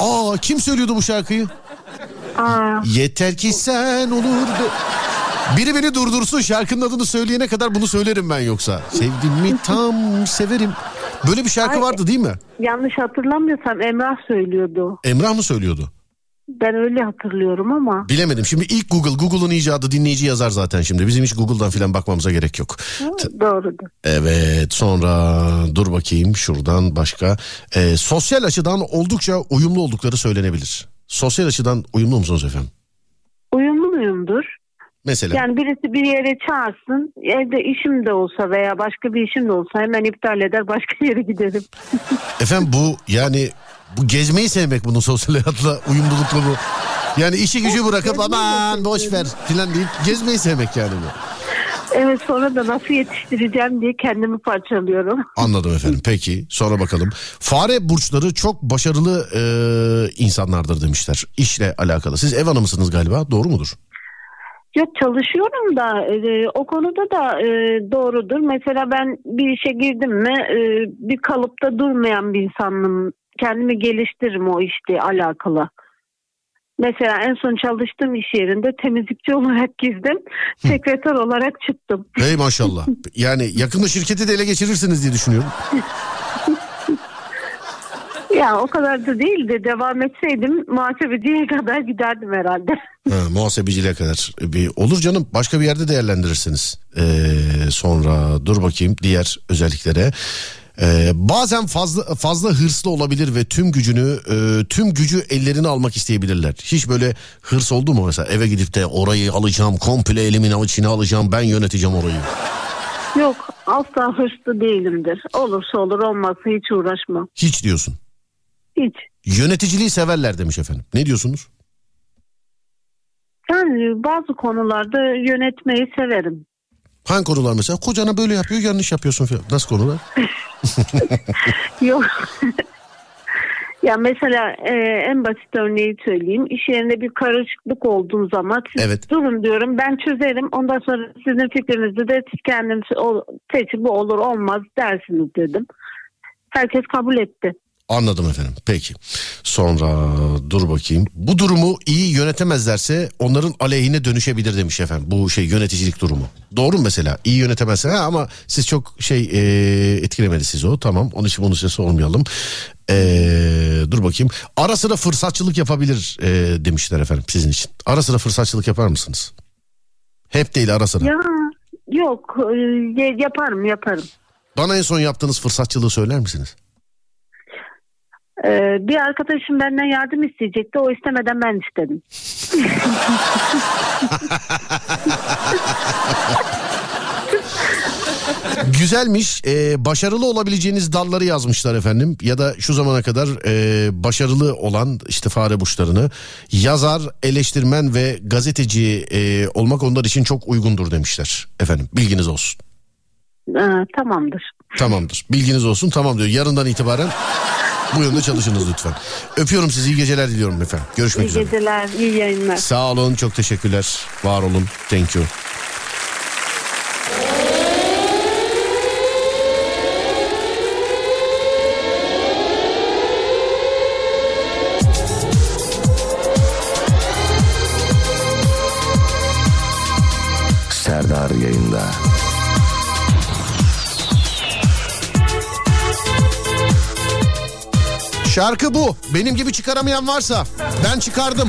Aa kim söylüyordu bu şarkıyı? Aa, Yeter ki sen olurdu. Biri beni durdursun şarkının adını söyleyene kadar bunu söylerim ben yoksa. Sevdim mi tam severim. Böyle bir şarkı Ay- vardı değil mi? yanlış hatırlamıyorsam Emrah söylüyordu. Emrah mı söylüyordu? Ben öyle hatırlıyorum ama. Bilemedim. Şimdi ilk Google, Google'un icadı dinleyici yazar zaten şimdi. Bizim hiç Google'dan falan bakmamıza gerek yok. T- Doğrudur. Evet sonra dur bakayım şuradan başka. Ee, sosyal açıdan oldukça uyumlu oldukları söylenebilir. Sosyal açıdan uyumlu musunuz efendim? Uyumlu muyumdur? Mesela Yani birisi bir yere çağırsın. Evde işim de olsa veya başka bir işim de olsa hemen iptal eder başka yere giderim. efendim bu yani bu gezmeyi sevmek bunun sosyal hayatla uyumlulukla bu. Yani işi gücü bırakıp aman boş ver filan deyip gezmeyi sevmek yani bu. Evet sonra da nasıl yetiştireceğim diye kendimi parçalıyorum. Anladım efendim. Peki sonra bakalım. Fare burçları çok başarılı e, insanlardır demişler. İşle alakalı. Siz ev hanımısınız galiba doğru mudur? Yok çalışıyorum da e, o konuda da e, doğrudur. Mesela ben bir işe girdim mi e, bir kalıpta durmayan bir insanım. Kendimi geliştiririm o işle alakalı. Mesela en son çalıştığım iş yerinde temizlikçi olarak girdim. Sekreter olarak çıktım. Hey maşallah. Yani yakında şirketi de ele geçirirsiniz diye düşünüyorum. Ya o kadar da değil de devam etseydim muhasebeciye kadar giderdim herhalde. Ha, muhasebeciliğe kadar. Bir, olur canım başka bir yerde değerlendirirsiniz. Ee, sonra dur bakayım diğer özelliklere. Ee, bazen fazla fazla hırslı olabilir ve tüm gücünü e, tüm gücü ellerine almak isteyebilirler. Hiç böyle hırs oldu mu mesela eve gidip de orayı alacağım komple elimin avuçine alacağım ben yöneteceğim orayı. Yok asla hırslı değilimdir. Olursa olur olmazsa hiç uğraşmam. Hiç diyorsun. Hiç. Yöneticiliği severler demiş efendim. Ne diyorsunuz? Yani bazı konularda yönetmeyi severim. Hangi konular mesela? Kocana böyle yapıyor yanlış yapıyorsun falan. Nasıl konular? Yok. ya mesela e, en basit örneği söyleyeyim. İş yerinde bir karışıklık olduğu zaman siz Evet. durun diyorum ben çözerim. Ondan sonra sizin fikrinizi de siz kendiniz o, seçin bu olur olmaz dersiniz dedim. Herkes kabul etti. Anladım efendim. Peki. Sonra dur bakayım. Bu durumu iyi yönetemezlerse onların aleyhine dönüşebilir demiş efendim. Bu şey yöneticilik durumu. Doğru mu mesela? İyi yönetemezse ha, ama siz çok şey e, etkilemedi sizi o. Tamam. Onun için bunu size sormayalım. E, dur bakayım. Ara sıra fırsatçılık yapabilir e, demişler efendim sizin için. Ara sıra fırsatçılık yapar mısınız? Hep değil ara sıra. Ya yok e, yaparım yaparım. Bana en son yaptığınız fırsatçılığı söyler misiniz? Ee, bir arkadaşım benden yardım isteyecekti. O istemeden ben istedim. Güzelmiş. Ee, başarılı olabileceğiniz dalları yazmışlar efendim. Ya da şu zamana kadar e, başarılı olan işte fare burçlarını yazar, eleştirmen ve gazeteci e, olmak onlar için çok uygundur demişler. Efendim bilginiz olsun. Ee, tamamdır. Tamamdır. Bilginiz olsun. Tamam diyor. Yarından itibaren bu yönde çalışınız lütfen. Öpüyorum sizi. iyi geceler diliyorum efendim. Görüşmek İyi üzere. geceler, iyi yayınlar. Sağ olun. Çok teşekkürler. Var olun. Thank you. Serdar yayında. Şarkı bu. Benim gibi çıkaramayan varsa ben çıkardım.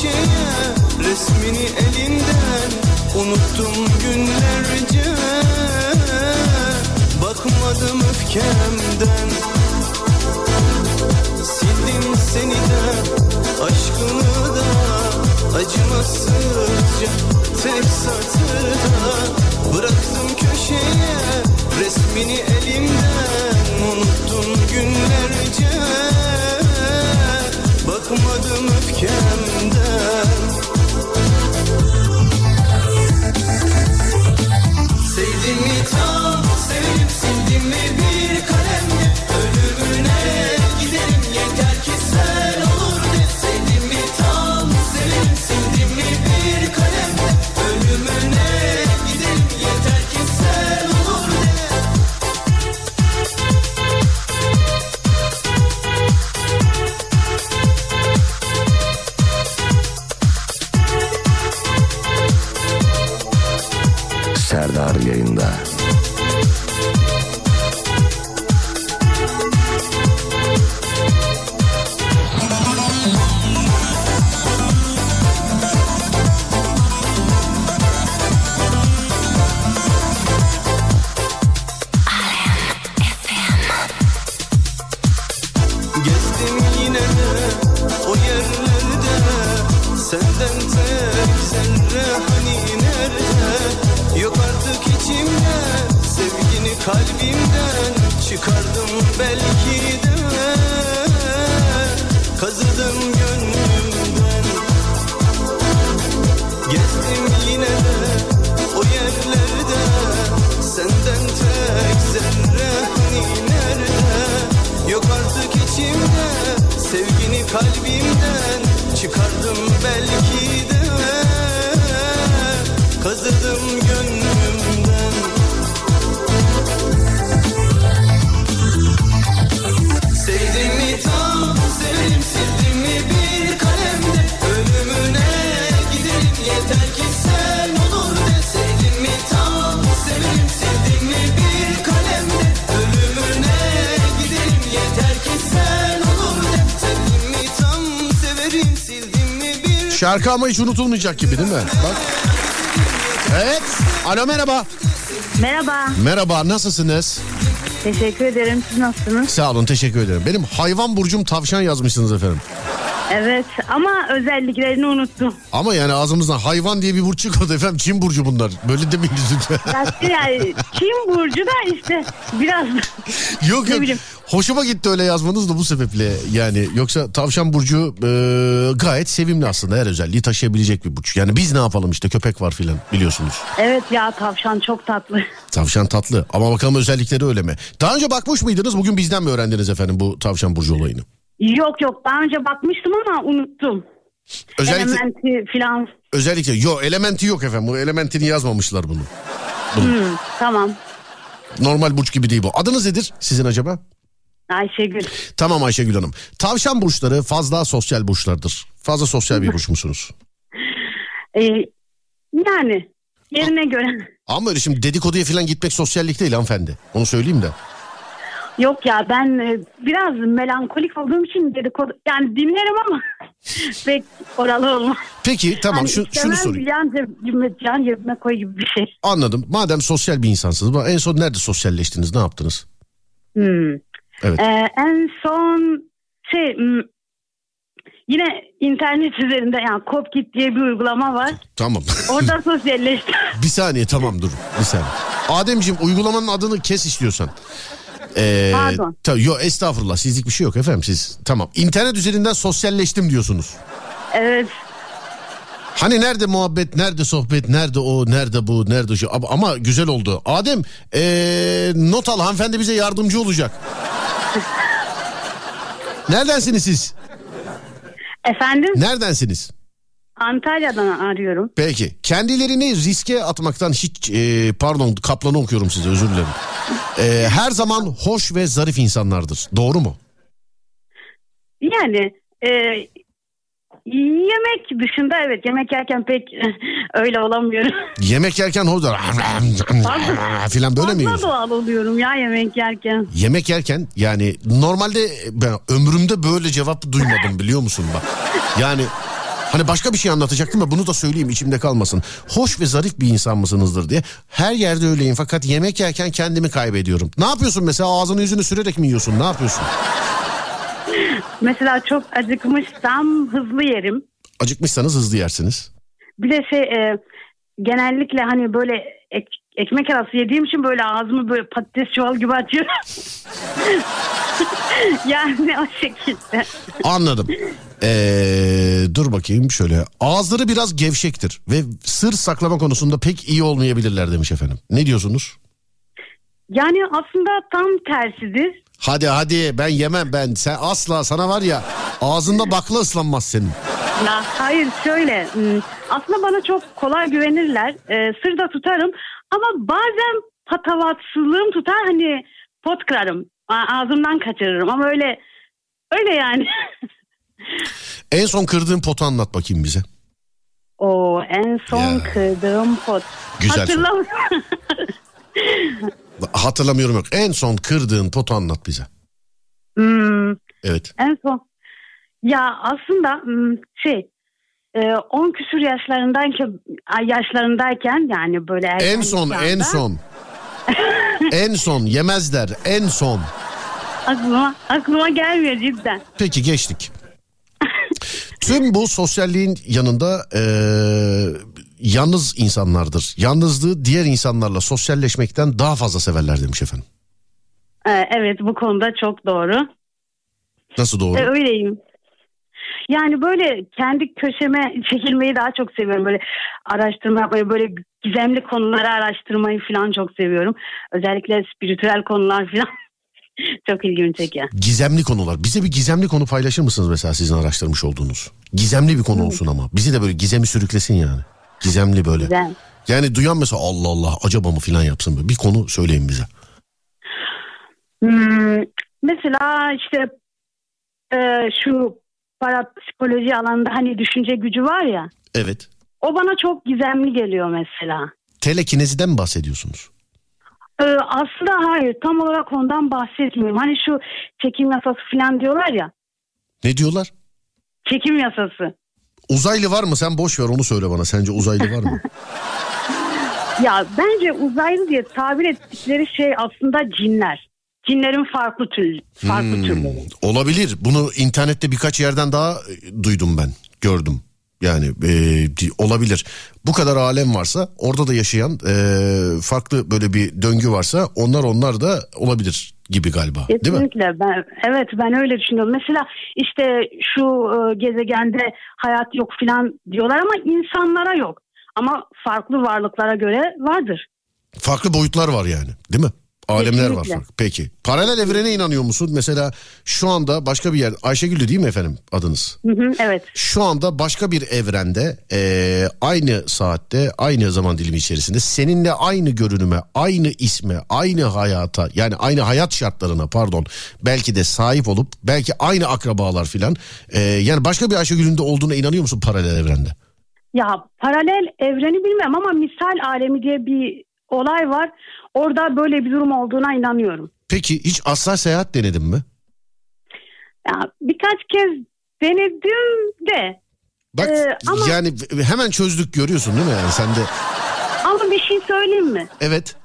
Köşeye resmini elinden Unuttum günlerce. Bakmadım öfkemden. Sildim seni de aşkını da acımasızca tek satırda. Bıraktım köşeye resmini elimden Unuttum günlerce Şarkı ama hiç unutulmayacak gibi değil mi? Bak. Evet. Alo merhaba. Merhaba. Merhaba nasılsınız? Teşekkür ederim. Siz nasılsınız? Sağ olun teşekkür ederim. Benim hayvan burcum tavşan yazmışsınız efendim. Evet ama özelliklerini unuttum. Ama yani ağzımızdan hayvan diye bir burç çıkmadı efendim. Çin burcu bunlar. Böyle demeyin lütfen. Ya, yani Çin burcu da işte biraz yok Ne yok. bileyim. Hoşuma gitti öyle yazmanız da bu sebeple yani. Yoksa tavşan burcu e, gayet sevimli aslında her özelliği taşıyabilecek bir burç. Yani biz ne yapalım işte köpek var filan biliyorsunuz. evet ya tavşan çok tatlı. Tavşan tatlı ama bakalım özellikleri öyle mi? Daha önce bakmış mıydınız? Bugün bizden mi öğrendiniz efendim bu tavşan burcu olayını? Yok yok daha önce bakmıştım ama unuttum. Özellikle Elementi falan. özellikle yok elementi yok efendim. Bu elementini yazmamışlar bunu. Hmm, tamam. Normal burç gibi değil bu. Adınız nedir sizin acaba? Ayşegül. Tamam Ayşegül Hanım. Tavşan burçları fazla sosyal burçlardır. Fazla sosyal bir burç musunuz? Ee, yani yerine göre. Ama öyle şimdi dedikoduya falan gitmek sosyallik değil hanımefendi. Onu söyleyeyim de. Yok ya ben e, biraz melankolik olduğum için dedikodu yani dinlerim ama pek oralı olmam. Peki tamam Hani şu, şunu sorayım. Yan, cebime, yan cebime koy gibi bir şey. Anladım. Madem sosyal bir insansınız. En son nerede sosyalleştiniz? Ne yaptınız? Hmm. Evet. Ee, en son şey yine internet üzerinde yani Copkit diye bir uygulama var. Tamam. Orada sosyalleştim. bir saniye tamam dur. Bir saniye. Ademciğim uygulamanın adını kes istiyorsan. Ee, Pardon. ta- yo estağfurullah sizlik bir şey yok efendim siz. Tamam. İnternet üzerinden sosyalleştim diyorsunuz. evet. Hani nerede muhabbet, nerede sohbet, nerede o, nerede bu, nerede şu. Ama, ama güzel oldu. Adem ee, not al hanımefendi bize yardımcı olacak. Neredensiniz siz? Efendim Neredensiniz? Antalya'dan arıyorum. Peki. Kendilerini riske atmaktan hiç e, pardon kaplanı okuyorum size özür dilerim. E, her zaman hoş ve zarif insanlardır. Doğru mu? Yani e, yemek dışında evet yemek yerken pek öyle olamıyorum. Yemek yerken hoş filan böyle mi yiyorsun? doğal oluyorum ya yemek yerken. Yemek yerken yani normalde ben ömrümde böyle cevap duymadım biliyor musun bak. Yani hani başka bir şey anlatacaktım da bunu da söyleyeyim içimde kalmasın. Hoş ve zarif bir insan mısınızdır diye. Her yerde öyleyim fakat yemek yerken kendimi kaybediyorum. Ne yapıyorsun mesela ağzını yüzünü sürerek mi yiyorsun ne yapıyorsun? Mesela çok acıkmışsam hızlı yerim. Acıkmışsanız hızlı yersiniz. Bir de şey e, genellikle hani böyle ek- ekmek arası yediğim için böyle ağzımı böyle patates çuval gibi açıyorum. yani o şekilde. Anladım. Ee, dur bakayım şöyle. Ağızları biraz gevşektir ve sır saklama konusunda pek iyi olmayabilirler demiş efendim. Ne diyorsunuz? Yani aslında tam tersidir. Hadi hadi ben yemem ben. Sen asla sana var ya ağzında bakla ıslanmaz senin. Ya hayır şöyle aslında bana çok kolay güvenirler. Ee, sır da tutarım ama bazen patavatsızlığım tutar hani pot kırarım. Ağzımdan kaçırırım ama öyle öyle yani. En son kırdığın potu anlat bakayım bize. O en son Ya. kırdığım pot. Güzel. Hatırlamıyorum. Hatırlamıyorum yok. En son kırdığın potu anlat bize. Hmm, Evet. en son. Ya aslında hmm, şey e, 10 küsur yaşlarındayken ay, yaşlarındayken yani böyle En son yaşlarda en son. en son yemezler en son. aklıma aklıma gelmiyor cidden. Peki geçtik. Tüm bu sosyalliğin yanında eee, yalnız insanlardır. Yalnızlığı diğer insanlarla sosyalleşmekten daha fazla severler demiş efendim. Ee, evet bu konuda çok doğru. Nasıl doğru? E, öyleyim. Yani böyle kendi köşeme çekilmeyi daha çok seviyorum. Böyle araştırma yapmayı, böyle gizemli konuları araştırmayı falan çok seviyorum. Özellikle spiritüel konular falan. Çok ilgimi çekiyor. Gizemli konular. Bize bir gizemli konu paylaşır mısınız mesela sizin araştırmış olduğunuz? Gizemli bir konu olsun ama. Bizi de böyle gizemi sürüklesin yani. Gizemli böyle. Güzel. Yani duyan mesela Allah Allah acaba mı filan yapsın böyle. Bir konu söyleyin bize. Hmm, mesela işte e, şu parapsikoloji alanında hani düşünce gücü var ya. Evet. O bana çok gizemli geliyor mesela. Telekineziden mi bahsediyorsunuz? Ee, aslında hayır tam olarak ondan bahsetmiyorum. Hani şu çekim yasası falan diyorlar ya. Ne diyorlar? Çekim yasası. Uzaylı var mı? Sen boş ver onu söyle bana. Sence uzaylı var mı? Ya bence uzaylı diye tabir ettikleri şey aslında cinler. Cinlerin farklı tür, farklı Hmm, türleri. olabilir. Bunu internette birkaç yerden daha e, duydum ben. Gördüm. Yani e, olabilir. Bu kadar alem varsa orada da yaşayan e, farklı böyle bir döngü varsa onlar onlar da olabilir gibi galiba. Değil mi? Kesinlikle ben evet ben öyle düşünüyorum. Mesela işte şu e, gezegende hayat yok filan diyorlar ama insanlara yok. Ama farklı varlıklara göre vardır. Farklı boyutlar var yani değil mi? Alemler var. Kesinlikle. farklı. Peki. Paralel evrene inanıyor musun? Mesela şu anda başka bir yer Ayşegül'dü değil mi efendim adınız? Hı hı, evet. Şu anda başka bir evrende eee, aynı saatte aynı zaman dilimi içerisinde seninle aynı görünüme, aynı isme, aynı hayata yani aynı hayat şartlarına pardon belki de sahip olup belki aynı akrabalar filan eee, yani başka bir Ayşegül'ün de olduğuna inanıyor musun paralel evrende? Ya paralel evreni bilmem ama misal alemi diye bir olay var. Orada böyle bir durum olduğuna inanıyorum. Peki hiç asla seyahat denedin mi? Ya birkaç kez denedim de Bak Ee, ama- yani hemen çözdük görüyorsun değil mi yani sen de ama bir şey söyleyeyim mi? evet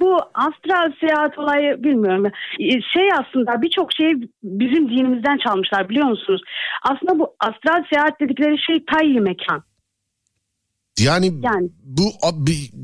Bu astral seyahat olayı bilmiyorum. Ee, Şey aslında birçok şeyi bizim dinimizden çalmışlar biliyor musunuz? Aslında bu astral seyahat dedikleri şey tayyi mekan. Yani, Yani. bu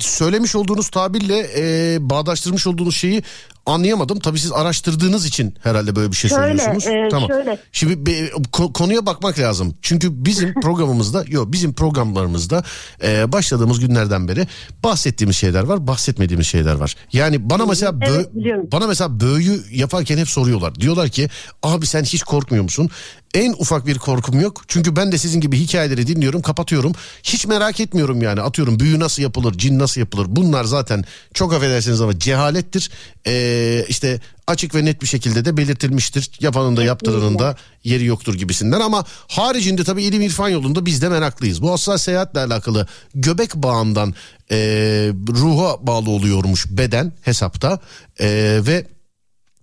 söylemiş olduğunuz tabirle e, bağdaştırmış olduğunuz şeyi anlayamadım. Tabii siz araştırdığınız için herhalde böyle bir şey Şöyle, söylüyorsunuz. e, tamam. şöyle. Şimdi be- ko- konuya bakmak lazım. Çünkü bizim programımızda yok bizim programlarımızda e, başladığımız günlerden beri bahsettiğimiz şeyler var, bahsetmediğimiz şeyler var. Yani bana mesela bö- Evet, biliyorum. bana mesela böğü yaparken hep soruyorlar. Diyorlar ki abi sen hiç korkmuyor musun? En ufak bir korkum yok. Çünkü ben de sizin gibi hikayeleri dinliyorum, kapatıyorum. Hiç merak etmiyorum yani. Atıyorum büyü nasıl yapılır, cin nasıl yapılır? Bunlar zaten çok affedersiniz ama cehalettir. Ee, işte açık ve net bir şekilde de belirtilmiştir. Yapanın da yaptıranın da yeri yoktur gibisinden ama haricinde tabii ilim irfan yolunda biz de meraklıyız. Bu asla seyahatle alakalı göbek bağından e, ruha bağlı oluyormuş beden hesapta E, ve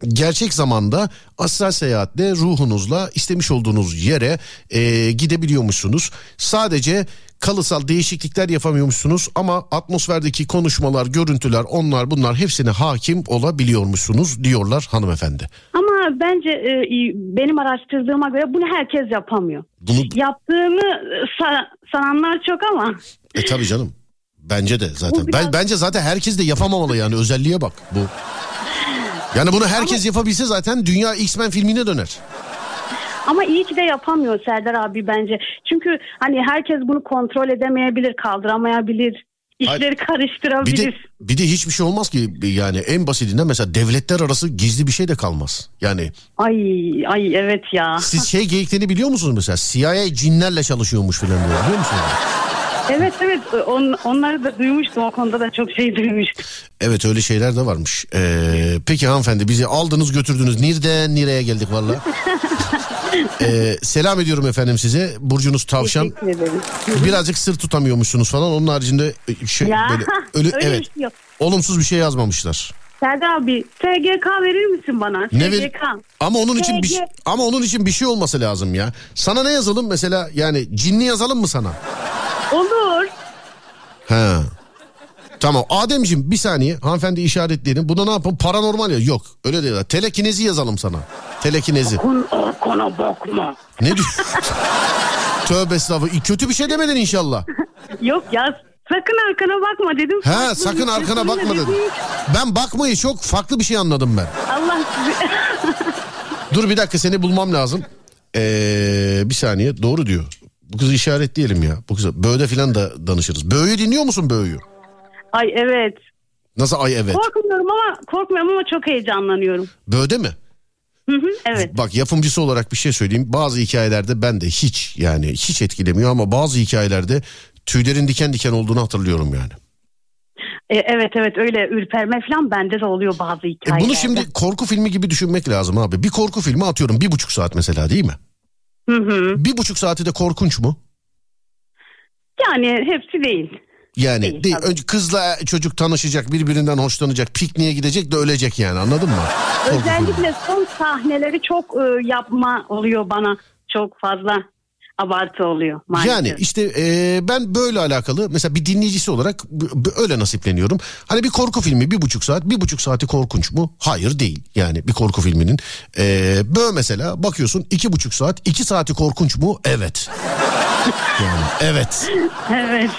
gerçek zamanda astral seyahatle ruhunuzla istemiş olduğunuz yere e, gidebiliyormuşsunuz. Sadece kalısal değişiklikler yapamıyormuşsunuz ama atmosferdeki konuşmalar, görüntüler, onlar bunlar hepsine hakim olabiliyormuşsunuz diyorlar hanımefendi. Ama bence e, benim araştırdığıma göre bunu herkes yapamıyor. Bunu Yaptığını sa- sananlar çok ama e tabii canım. Bence de zaten. Bu biraz- Ben bence zaten herkes de yapamamalı yani özelliğe bak bu. Yani bunu herkes yapabilse zaten dünya X-Men filmine döner. ama iyi ki de yapamıyor Serdar abi bence. Çünkü hani herkes bunu kontrol edemeyebilir, kaldıramayabilir. işleri Bir karıştırabilir. de bir de hiçbir şey olmaz ki yani en basitinden mesela devletler arası gizli bir şey de kalmaz. Yani Ay ay evet ya. siz şey geyiklerini biliyor musunuz mesela CIA cinlerle çalışıyormuş falan diyor biliyor musunuz? Evet evet on, onları da duymuştum o konuda da çok şey duymuştum. Evet öyle şeyler de varmış. Ee, peki hanımefendi bizi aldınız götürdünüz. Nereden nereye geldik valla? Ee, selam ediyorum efendim size. Burcunuz tavşan. Birazcık sır tutamıyormuşsunuz falan. Onun haricinde e, şey Ya böyle ölü, öyle evet. bir şey yok. Olumsuz bir şey yazmamışlar. Serdar abi SGK verir misin bana? Ne ver-. Ama onun için bir, SG. ama onun için bir şey olması lazım ya. Sana ne yazalım mesela yani cinli yazalım mı sana? Olur. He. Tamam Ademciğim bir saniye hanımefendi işaretleyelim. Buna ne yapalım paranormal ya yok öyle değil. Telekinezi yazalım sana. Telekinezi. Kun arkana bakma. Ne diyor? Tövbe estağfurullah. Kötü bir şey demedin inşallah. Yok ya sakın arkana bakma dedim. He sakın bir şey arkana bakma dedim. Ben bakmayı çok farklı bir şey anladım ben. Allah sizi... Dur bir dakika seni bulmam lazım. Ee, bir saniye doğru diyor. Bu kızı işaretleyelim ya. Bu kızı Böğde filan da danışırız. Böğü dinliyor musun Böğü'yü? Ay evet. Nasıl ay evet. Korkmuyorum ama korkmuyorum ama çok heyecanlanıyorum. Böğde mi? Hı hı, evet. Bak yapımcısı olarak bir şey söyleyeyim. Bazı hikayelerde ben de hiç yani hiç etkilemiyor ama bazı hikayelerde tüylerin diken diken olduğunu hatırlıyorum yani. E, evet evet öyle ürperme falan bende de oluyor bazı E hikayelerde. bunu şimdi korku filmi gibi düşünmek lazım abi. Bir korku filmi atıyorum bir buçuk saat mesela değil mi? Hı hı. Bir buçuk saati de korkunç mu? Yani hepsi değil. Yani Değil, değil, tabii. önce kızla çocuk tanışacak birbirinden hoşlanacak pikniğe gidecek de ölecek yani anladın mı? Özellikle son sahneleri çok e, yapma oluyor bana. Çok fazla abartı oluyor maalesef. Yani işte e, ben böyle alakalı mesela bir dinleyicisi olarak öyle nasipleniyorum. Hani bir korku filmi bir buçuk saat bir buçuk saati korkunç mu? Hayır değil yani bir korku filminin. E, böyle mesela bakıyorsun iki buçuk saat iki saati korkunç mu? Evet. Yani evet Evet.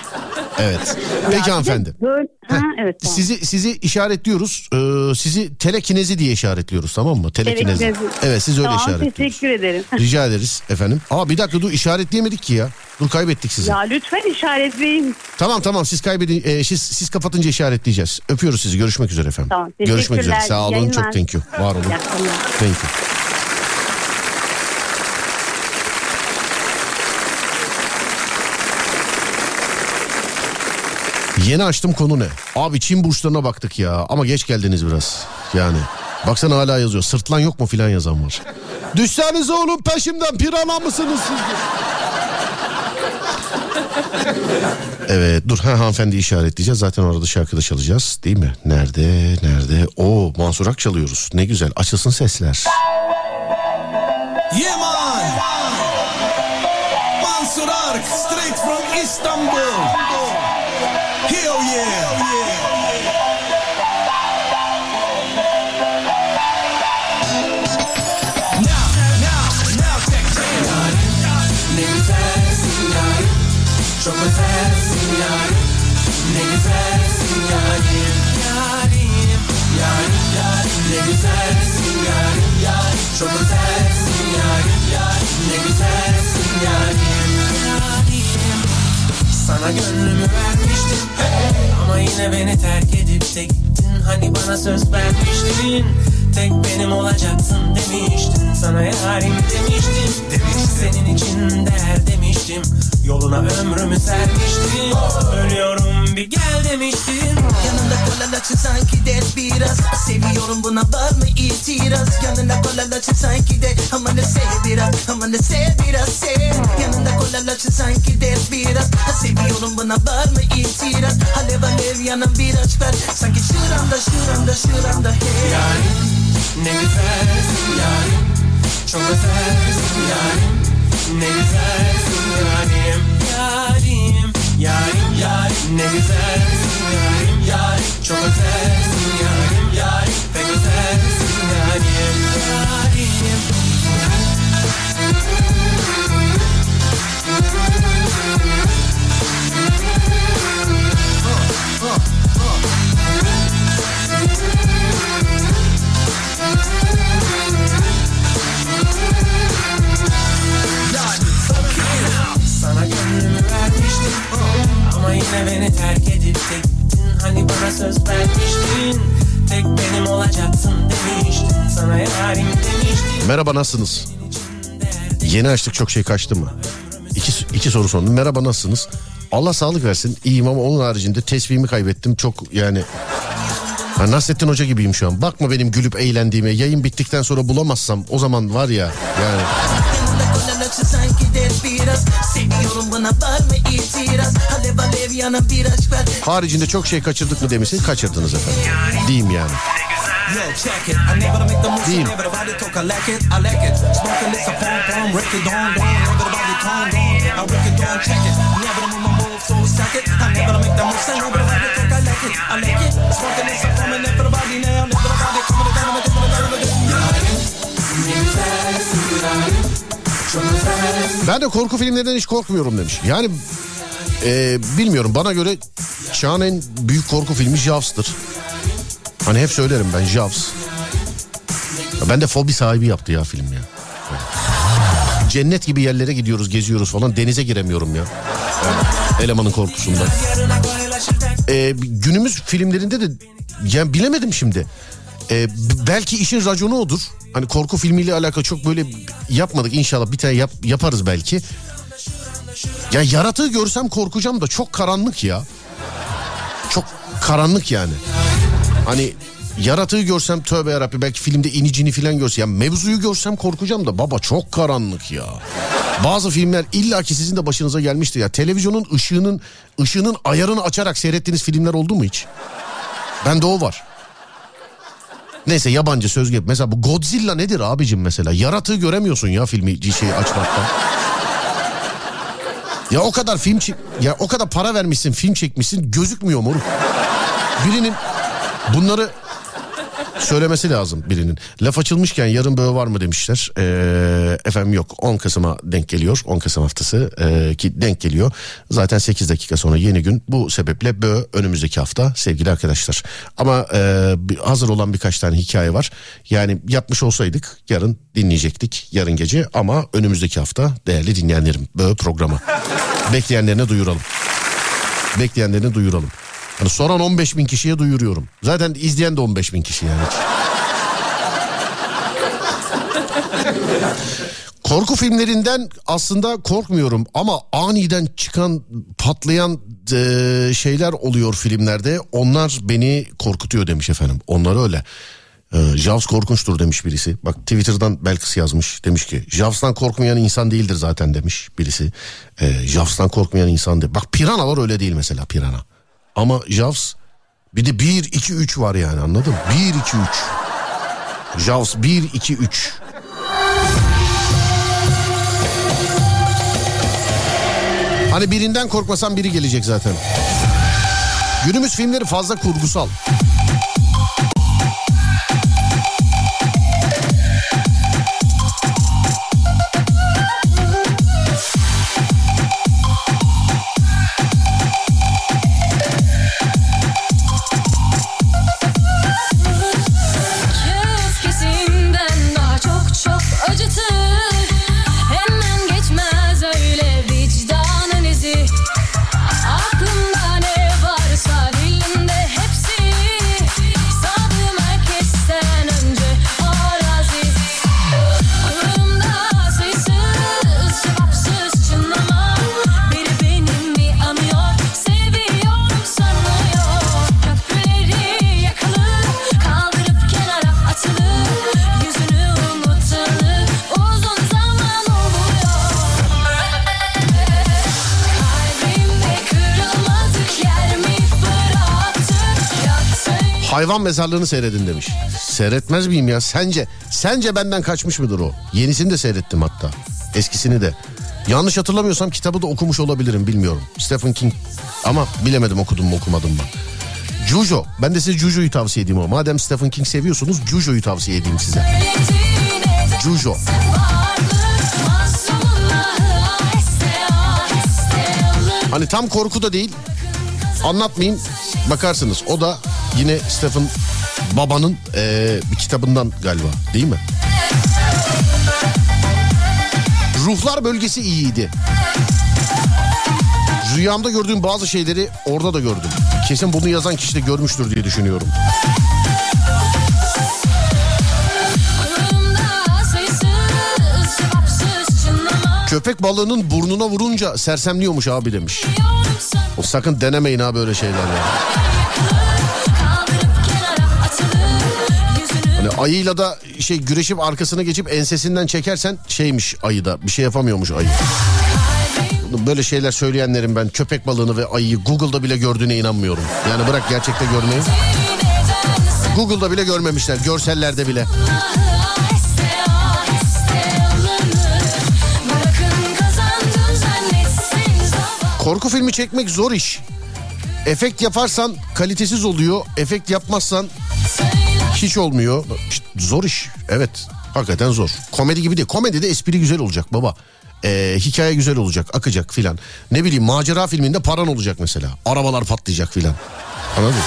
Evet. Peki hanımefendi. Böyle, ha, evet tamam. Sizi sizi işaretliyoruz. Ee, sizi telekinezi diye işaretliyoruz tamam mı? Telekinezi. Telekinezi. Evet siz öyle Tamam işaretliyoruz. teşekkür ederim. Rica ederiz efendim. Aa bir dakika dur işaretleyemedik ki ya. Dur kaybettik sizi. ya lütfen işaretleyin. Tamam tamam siz kaybedin e, siz, siz kapatınca işaretleyeceğiz. Öpüyoruz sizi. Görüşmek üzere efendim. Tamam, Görüşmek üzere. Sağ olun. Yayınlar. Çok thank you. Var olun. Thank you. Yeni açtım konu ne? Abi Çin burçlarına baktık ya ama geç geldiniz biraz. Yani baksana hala yazıyor. Sırtlan yok mu filan yazan var. Düşsenize oğlum peşimden pirana mısınız siz? Evet dur ha hanımefendi işaretleyeceğiz. Zaten orada şarkıda çalacağız değil mi? Nerede nerede? Oo Mansur Ak çalıyoruz. Ne güzel açılsın sesler. Yeah man Mansur Ark straight from Istanbul Gönlümü vermiştim. Ama yine beni terk edip de gittin Hani bana söz vermiştin. Tek benim olacaksın demiştin Sana yarim demiştim. Demiş senin için değer demiştim. Yoluna ömrümü sermiştim. Ölüyorum bir gel demiştim. Yanında kolalaçı sanki de biraz. Seviyorum buna var mı itiraz. Yanında kolalaçı sanki de Ama ne sev biraz Ama ne sev biraz sev. Yanında kolalaçı sanki de biraz. Seviyorum buna var mı itiraz. Alev alev yanan bir aç ver Sanki şuramda şuramda şuramda hey. Yarim ne güzelsin yarim. Çok özelsin yarim. Ne güzelsin yarim. Yarim Yarim yarim Ne güzelsin yarim Yarim Çok özelsin yarim Yarim Pek özelsin yarim Yarim yine beni terk edip de gittin Hani bana söz vermiştin Tek benim olacaksın demiştin Sana yarim demiştim Merhaba nasılsınız? Yeni açtık çok şey kaçtı mı? İki, iki soru sordum. Merhaba nasılsınız? Allah sağlık versin. İyiyim ama onun haricinde tesbihimi kaybettim. Çok yani... Ha, Nasrettin Hoca gibiyim şu an. Bakma benim gülüp eğlendiğime. Yayın bittikten sonra bulamazsam o zaman var ya yani... buna var mı itiraz Alev alev yanan bir aç ver Haricinde çok şey kaçırdık mı demişsin kaçırdınız efendim. Diyeyim yani. Yo, Ben de korku filmlerinden hiç korkmuyorum demiş. Yani e, bilmiyorum bana göre çağın en büyük korku filmi Jaws'tır. Hani hep söylerim ben Jaws. Ya Ben de fobi sahibi yaptı ya film ya. Cennet gibi yerlere gidiyoruz geziyoruz falan denize giremiyorum ya. Elemanın korkusundan. E, günümüz filmlerinde de yani bilemedim şimdi. E, b- belki işin raconu odur. Hani korku filmiyle alakalı çok böyle yapmadık inşallah bir tane yap, yaparız belki. Ya yaratığı görsem korkacağım da çok karanlık ya. Çok karanlık yani. Hani yaratığı görsem tövbe yarabbi belki filmde inicini falan görsem. Ya mevzuyu görsem korkacağım da baba çok karanlık ya. Bazı filmler illaki sizin de başınıza gelmiştir ya. Televizyonun ışığının ışığının ayarını açarak seyrettiğiniz filmler oldu mu hiç? Bende o var. Neyse yabancı söz gibi. Mesela bu Godzilla nedir abicim mesela? Yaratığı göremiyorsun ya filmi şeyi açmaktan. Ya o kadar film çek ya o kadar para vermişsin film çekmişsin gözükmüyor moruk. Birinin bunları söylemesi lazım birinin. Laf açılmışken yarın böğ var mı demişler. Ee, efendim yok 10 Kasım'a denk geliyor. 10 Kasım haftası ee, ki denk geliyor. Zaten 8 dakika sonra yeni gün. Bu sebeple böğ önümüzdeki hafta sevgili arkadaşlar. Ama bir- hazır olan birkaç tane hikaye var. Yani yapmış olsaydık yarın dinleyecektik yarın gece ama önümüzdeki hafta değerli dinleyenlerim böğ programı. Bekleyenlerine duyuralım. Bekleyenlerine duyuralım. Hani soran 15 bin kişiye duyuruyorum. Zaten izleyen de 15 bin kişi yani. Korku filmlerinden aslında korkmuyorum ama aniden çıkan patlayan e, şeyler oluyor filmlerde. Onlar beni korkutuyor demiş efendim. Onlar öyle. E, Jaws korkunçtur demiş birisi. Bak Twitter'dan Belkıs yazmış. Demiş ki Jaws'tan korkmayan insan değildir zaten demiş birisi. E, Jaws'tan korkmayan insan değil. Bak piranalar öyle değil mesela pirana. Ama Jaws bir de 1 2 3 var yani anladın mı? 1 2 3. Jaws 1 2 3. Hani birinden korkmasan biri gelecek zaten. Günümüz filmleri fazla kurgusal. Hayvan mezarlığını seyredin demiş. Seyretmez miyim ya? Sence sence benden kaçmış mıdır o? Yenisini de seyrettim hatta. Eskisini de. Yanlış hatırlamıyorsam kitabı da okumuş olabilirim bilmiyorum. Stephen King ama bilemedim okudum mu okumadım mı. Cujo. Ben de size Cujo'yu tavsiye edeyim o. Madem Stephen King seviyorsunuz Cujo'yu tavsiye edeyim size. Cujo. Hani tam korku da değil. Anlatmayayım. Bakarsınız. O da yine Stephen Baba'nın eee, bir kitabından galiba. Değil mi? Ruhlar bölgesi iyiydi. Rüyamda gördüğüm bazı şeyleri orada da gördüm. Kesin bunu yazan kişi de görmüştür diye düşünüyorum. Köpek balığının burnuna vurunca sersemliyormuş abi demiş. O sakın denemeyin ha böyle şeyler ya. Hani ayıyla da şey güreşip arkasına geçip ensesinden çekersen şeymiş ayı da bir şey yapamıyormuş ayı. Böyle şeyler söyleyenlerin ben köpek balığını ve ayıyı Google'da bile gördüğüne inanmıyorum. Yani bırak gerçekte görmeyi. Google'da bile görmemişler görsellerde bile. Korku filmi çekmek zor iş. Efekt yaparsan kalitesiz oluyor. Efekt yapmazsan hiç olmuyor. İşte zor iş. Evet. Hakikaten zor. Komedi gibi değil. Komedide espri güzel olacak baba. Ee, hikaye güzel olacak, akacak filan. Ne bileyim macera filminde paran olacak mesela. Arabalar patlayacak filan. Anladın mı?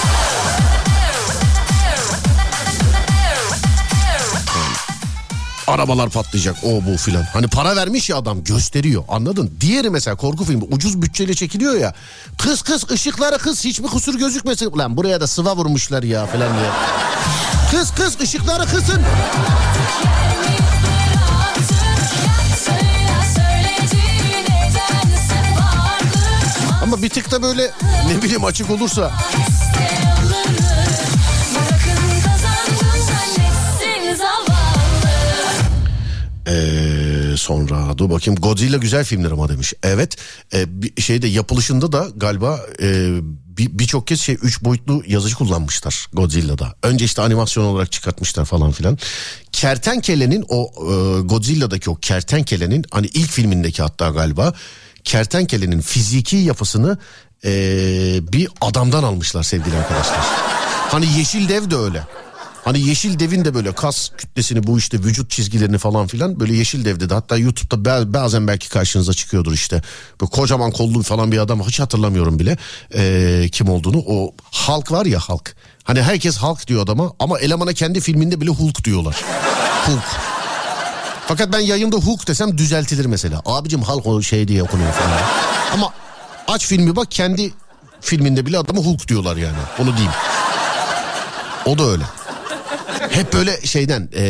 Arabalar patlayacak o bu filan. Hani para vermiş ya adam gösteriyor anladın? Diğeri mesela korku filmi ucuz bütçeyle çekiliyor ya. Kız kız ışıkları kız hiçbir kusur gözükmesin. Lan buraya da sıva vurmuşlar ya filan diye. Kız kız ışıkları kısın. Ama bir tık da böyle ne bileyim açık olursa Ee, sonra dur bakayım Godzilla güzel filmler ama demiş. Evet e, bir şeyde yapılışında da galiba e, bir- birçok kez şey 3 boyutlu yazıcı kullanmışlar Godzilla'da. Önce işte animasyon olarak çıkartmışlar falan filan. Kertenkelenin o e, Godzilla'daki o kertenkelenin hani ilk filmindeki hatta galiba kertenkelenin fiziki yapısını e, bir adamdan almışlar sevgili arkadaşlar. Hani Yeşil Dev de öyle. Hani Yeşil Dev'in de böyle kas kütlesini bu işte vücut çizgilerini falan filan böyle Yeşil Dev'de de hatta YouTube'da ba- bazen belki karşınıza çıkıyordur işte. Böyle kocaman kollu falan bir adam hiç hatırlamıyorum bile ee, kim olduğunu. O Hulk var ya Hulk. Hani herkes Hulk diyor adama ama elemana kendi filminde bile Hulk diyorlar. Hulk. Fakat ben yayında Hulk desem düzeltilir mesela. Abicim Hulk o şey diye okunuyor falan. Ama aç filmi bak kendi filminde bile adamı Hulk diyorlar yani. Onu diyeyim. O da öyle. Hep böyle şeyden eee,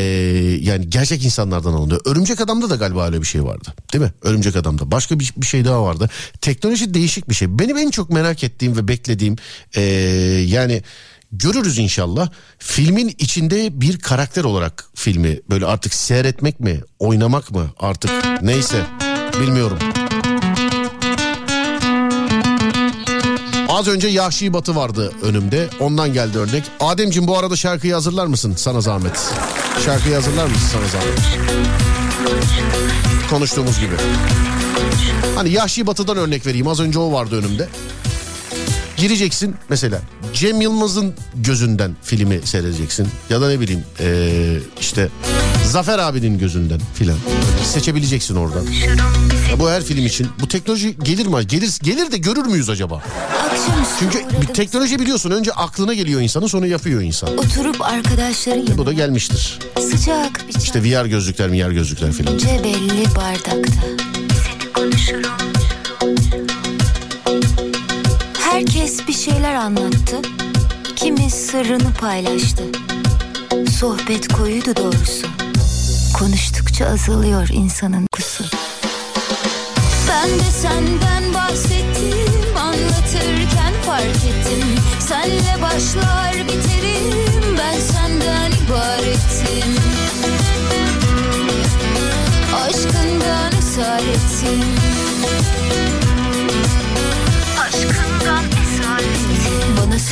yani gerçek insanlardan alınıyor. Örümcek Adam'da da galiba öyle bir şey vardı. Değil mi? Örümcek Adam'da. Başka bir, bir şey daha vardı. Teknoloji değişik bir şey. Benim en çok merak ettiğim ve beklediğim eee, yani görürüz inşallah. Filmin içinde bir karakter olarak filmi böyle artık seyretmek mi, oynamak mı artık neyse bilmiyorum. Az önce Yahşi Batı vardı önümde. Ondan geldi örnek. Ademciğim bu arada şarkıyı hazırlar mısın? Sana zahmet. Şarkıyı hazırlar mısın sana zahmet? Konuştuğumuz gibi. Hani Yahşi Batı'dan örnek vereyim. Az önce o vardı önümde. Gireceksin mesela Cem Yılmaz'ın gözünden filmi seyredeceksin. Ya da ne bileyim ee, işte Zafer abinin gözünden filan. Seçebileceksin oradan. Ya bu her film için. Bu teknoloji gelir mi? Gelir, gelir de görür müyüz acaba? Çünkü bir teknoloji biliyorsun önce aklına geliyor insanın sonra yapıyor insan. Oturup arkadaşların bu da gelmiştir. sıcak bir İşte VR gözlükler, VR gözlükler filan. belli bardakta. Seni konuşurum. Herkes bir şeyler anlattı. Kimi sırrını paylaştı. Sohbet koyuydu doğrusu. Konuştukça azalıyor insanın kusu. Ben de senden bahsettim Anlatırken fark ettim Senle başlar biterim Ben senden ibarettim Aşkından esaretim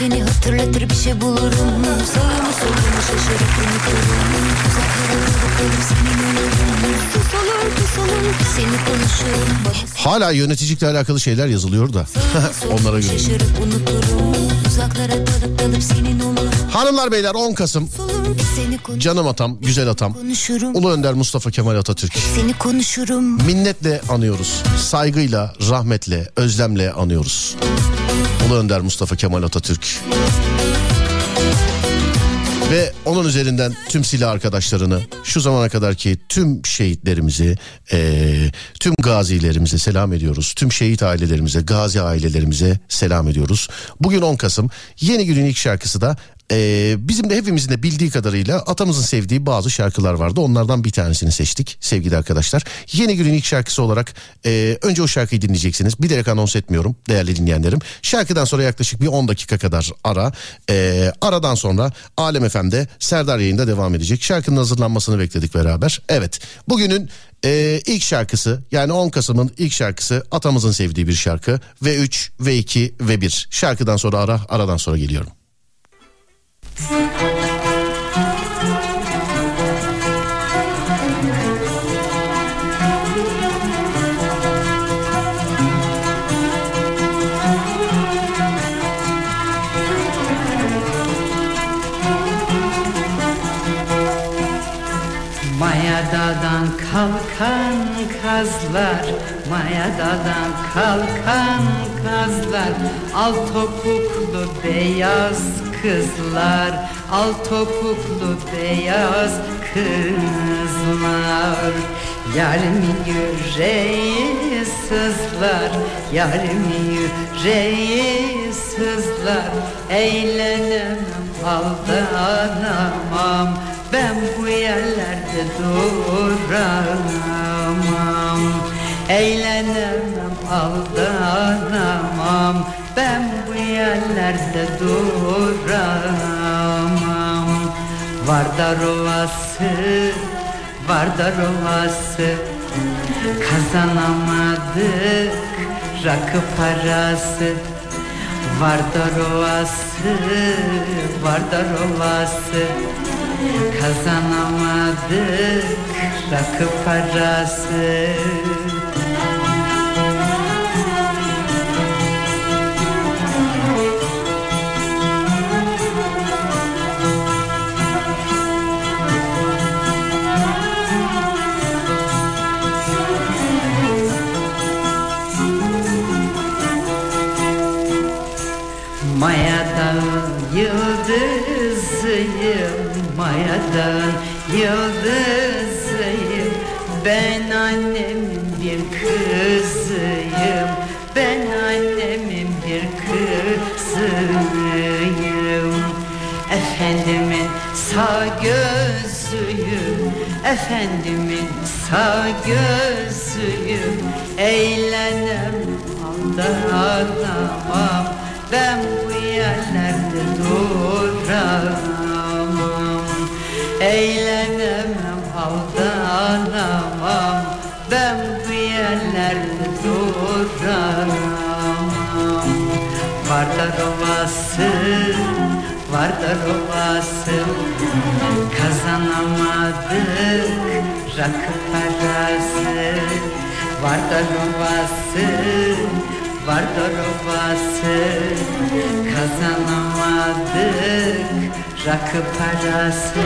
seni hatırlatır bir şey bulurum Sağımı solumu şaşırıp unuturum Uzaklara bakıp seni unuturum Pus olur pus olur seni konuşurum Bana Hala yöneticilikle alakalı şeyler yazılıyor da. Onlara göre. Hanımlar beyler 10 Kasım. Canım atam, güzel atam. konuşurum Ulu Önder Mustafa Kemal Atatürk. Seni konuşurum Minnetle anıyoruz. Saygıyla, rahmetle, özlemle anıyoruz. Ulu Önder Mustafa Kemal Atatürk. Ve onun üzerinden tüm silah arkadaşlarını şu zamana kadarki tüm şehitlerimizi, eee, tüm gazilerimize selam ediyoruz. Tüm şehit ailelerimize, gazi ailelerimize selam ediyoruz. Bugün 10 Kasım yeni günün ilk şarkısı da eee, bizim de hepimizin de bildiği kadarıyla atamızın sevdiği bazı şarkılar vardı. Onlardan bir tanesini seçtik sevgili arkadaşlar. Yeni günün ilk şarkısı olarak eee, önce o şarkıyı dinleyeceksiniz. Bilerek anons etmiyorum değerli dinleyenlerim. Şarkıdan sonra yaklaşık bir 10 dakika kadar ara. Eee, aradan sonra Alem FM'de Serdar yayında devam edecek. Şarkının hazırlanmasını bekledik beraber. Evet bugünün eee, ilk şarkısı yani 10 Kasım'ın ilk şarkısı atamızın sevdiği bir şarkı. V3, V2, V1 şarkıdan sonra ara aradan sonra geliyorum. Mayadadan kalkan kazlar Mayadadan kalkan kazlar. Al topuklu beyaz kızlar Al topuklu beyaz kızlar. Yarimin yüreği sızlar Yarimin yüreği sızlar. Eğlenemem aldanamam Ben bu yerlerde duramam. Eğlenemem aldanamam Ben bu yerlerde duramam. Vardar Ovası, Vardar Ovası Kazanamadık rakı parası. Vardar Ovası, Vardar Ovası Kazanamadık rakı parası Mayadan yıldızıyım. Ben annemin bir kızıyım. Ben annemin bir kızıyım. Efendimin sağ gözüyüm. Efendimin sağ gözüyüm. Eğlenem aldanamam Ben bu yerlerde duramam Eğlenemem aldanamam. Ben bu yerlerde duramam Vardar Ovası, Vardar Ovası Kazanamadık rakı parası. Vardar Ovası, Vardar Ovası Kazanamadık rakı parası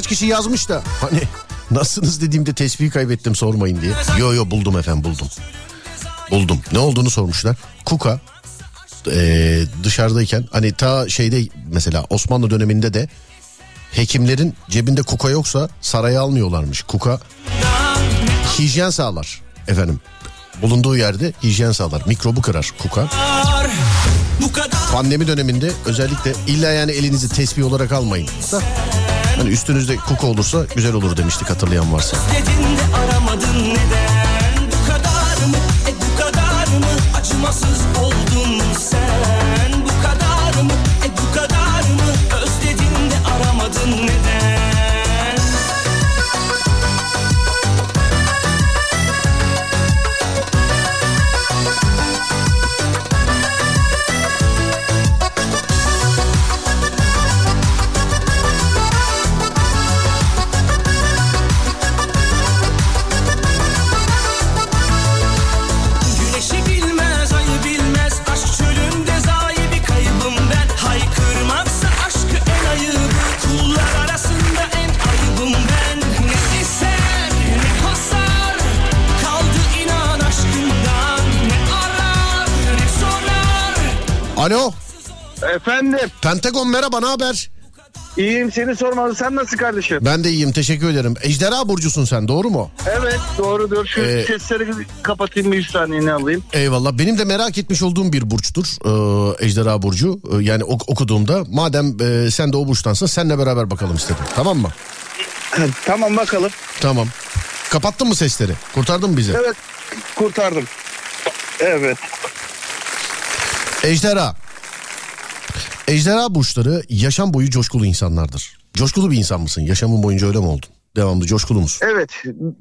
Birkaç kişi yazmış da hani nasılsınız dediğimde tesbihi kaybettim sormayın diye. Yo yo buldum efendim buldum. Buldum. Ne olduğunu sormuşlar. Kuka eee, dışarıdayken hani ta şeyde mesela Osmanlı döneminde de hekimlerin cebinde kuka yoksa saraya almıyorlarmış. Kuka hijyen sağlar efendim. Bulunduğu yerde hijyen sağlar. Mikrobu kırar kuka. Pandemi döneminde özellikle illa yani elinizi tesbih olarak almayın. Da hani üstünüzde kuka olursa güzel olur demiştik hatırlayan varsa. aramadın neden? Bu kadar mı? E bu kadar mı? Acımasız oldun Pentagon merhaba ne haber? İyiyim seni sormalı. Sen nasıl kardeşim? Ben de iyiyim teşekkür ederim. Ejderha burcusun sen doğru mu? Evet doğrudur. Şu Ee, sesleri kapatayım bir 100 saniyeni alayım. Eyvallah. Benim de merak etmiş olduğum bir burçtur. Ee, Ejderha burcu. Ee, yani ok- okuduğumda madem e, sen de o burçtansın senle beraber bakalım istedim. Tamam mı? tamam bakalım. Tamam. Kapattın mı sesleri? Kurtardın mı bizi? Evet kurtardım. Evet. Ejderha. Ejderha burçları yaşam boyu coşkulu insanlardır. Coşkulu bir insan mısın? Yaşamın boyunca öyle mi oldun? Devamlı coşkulu musun? Evet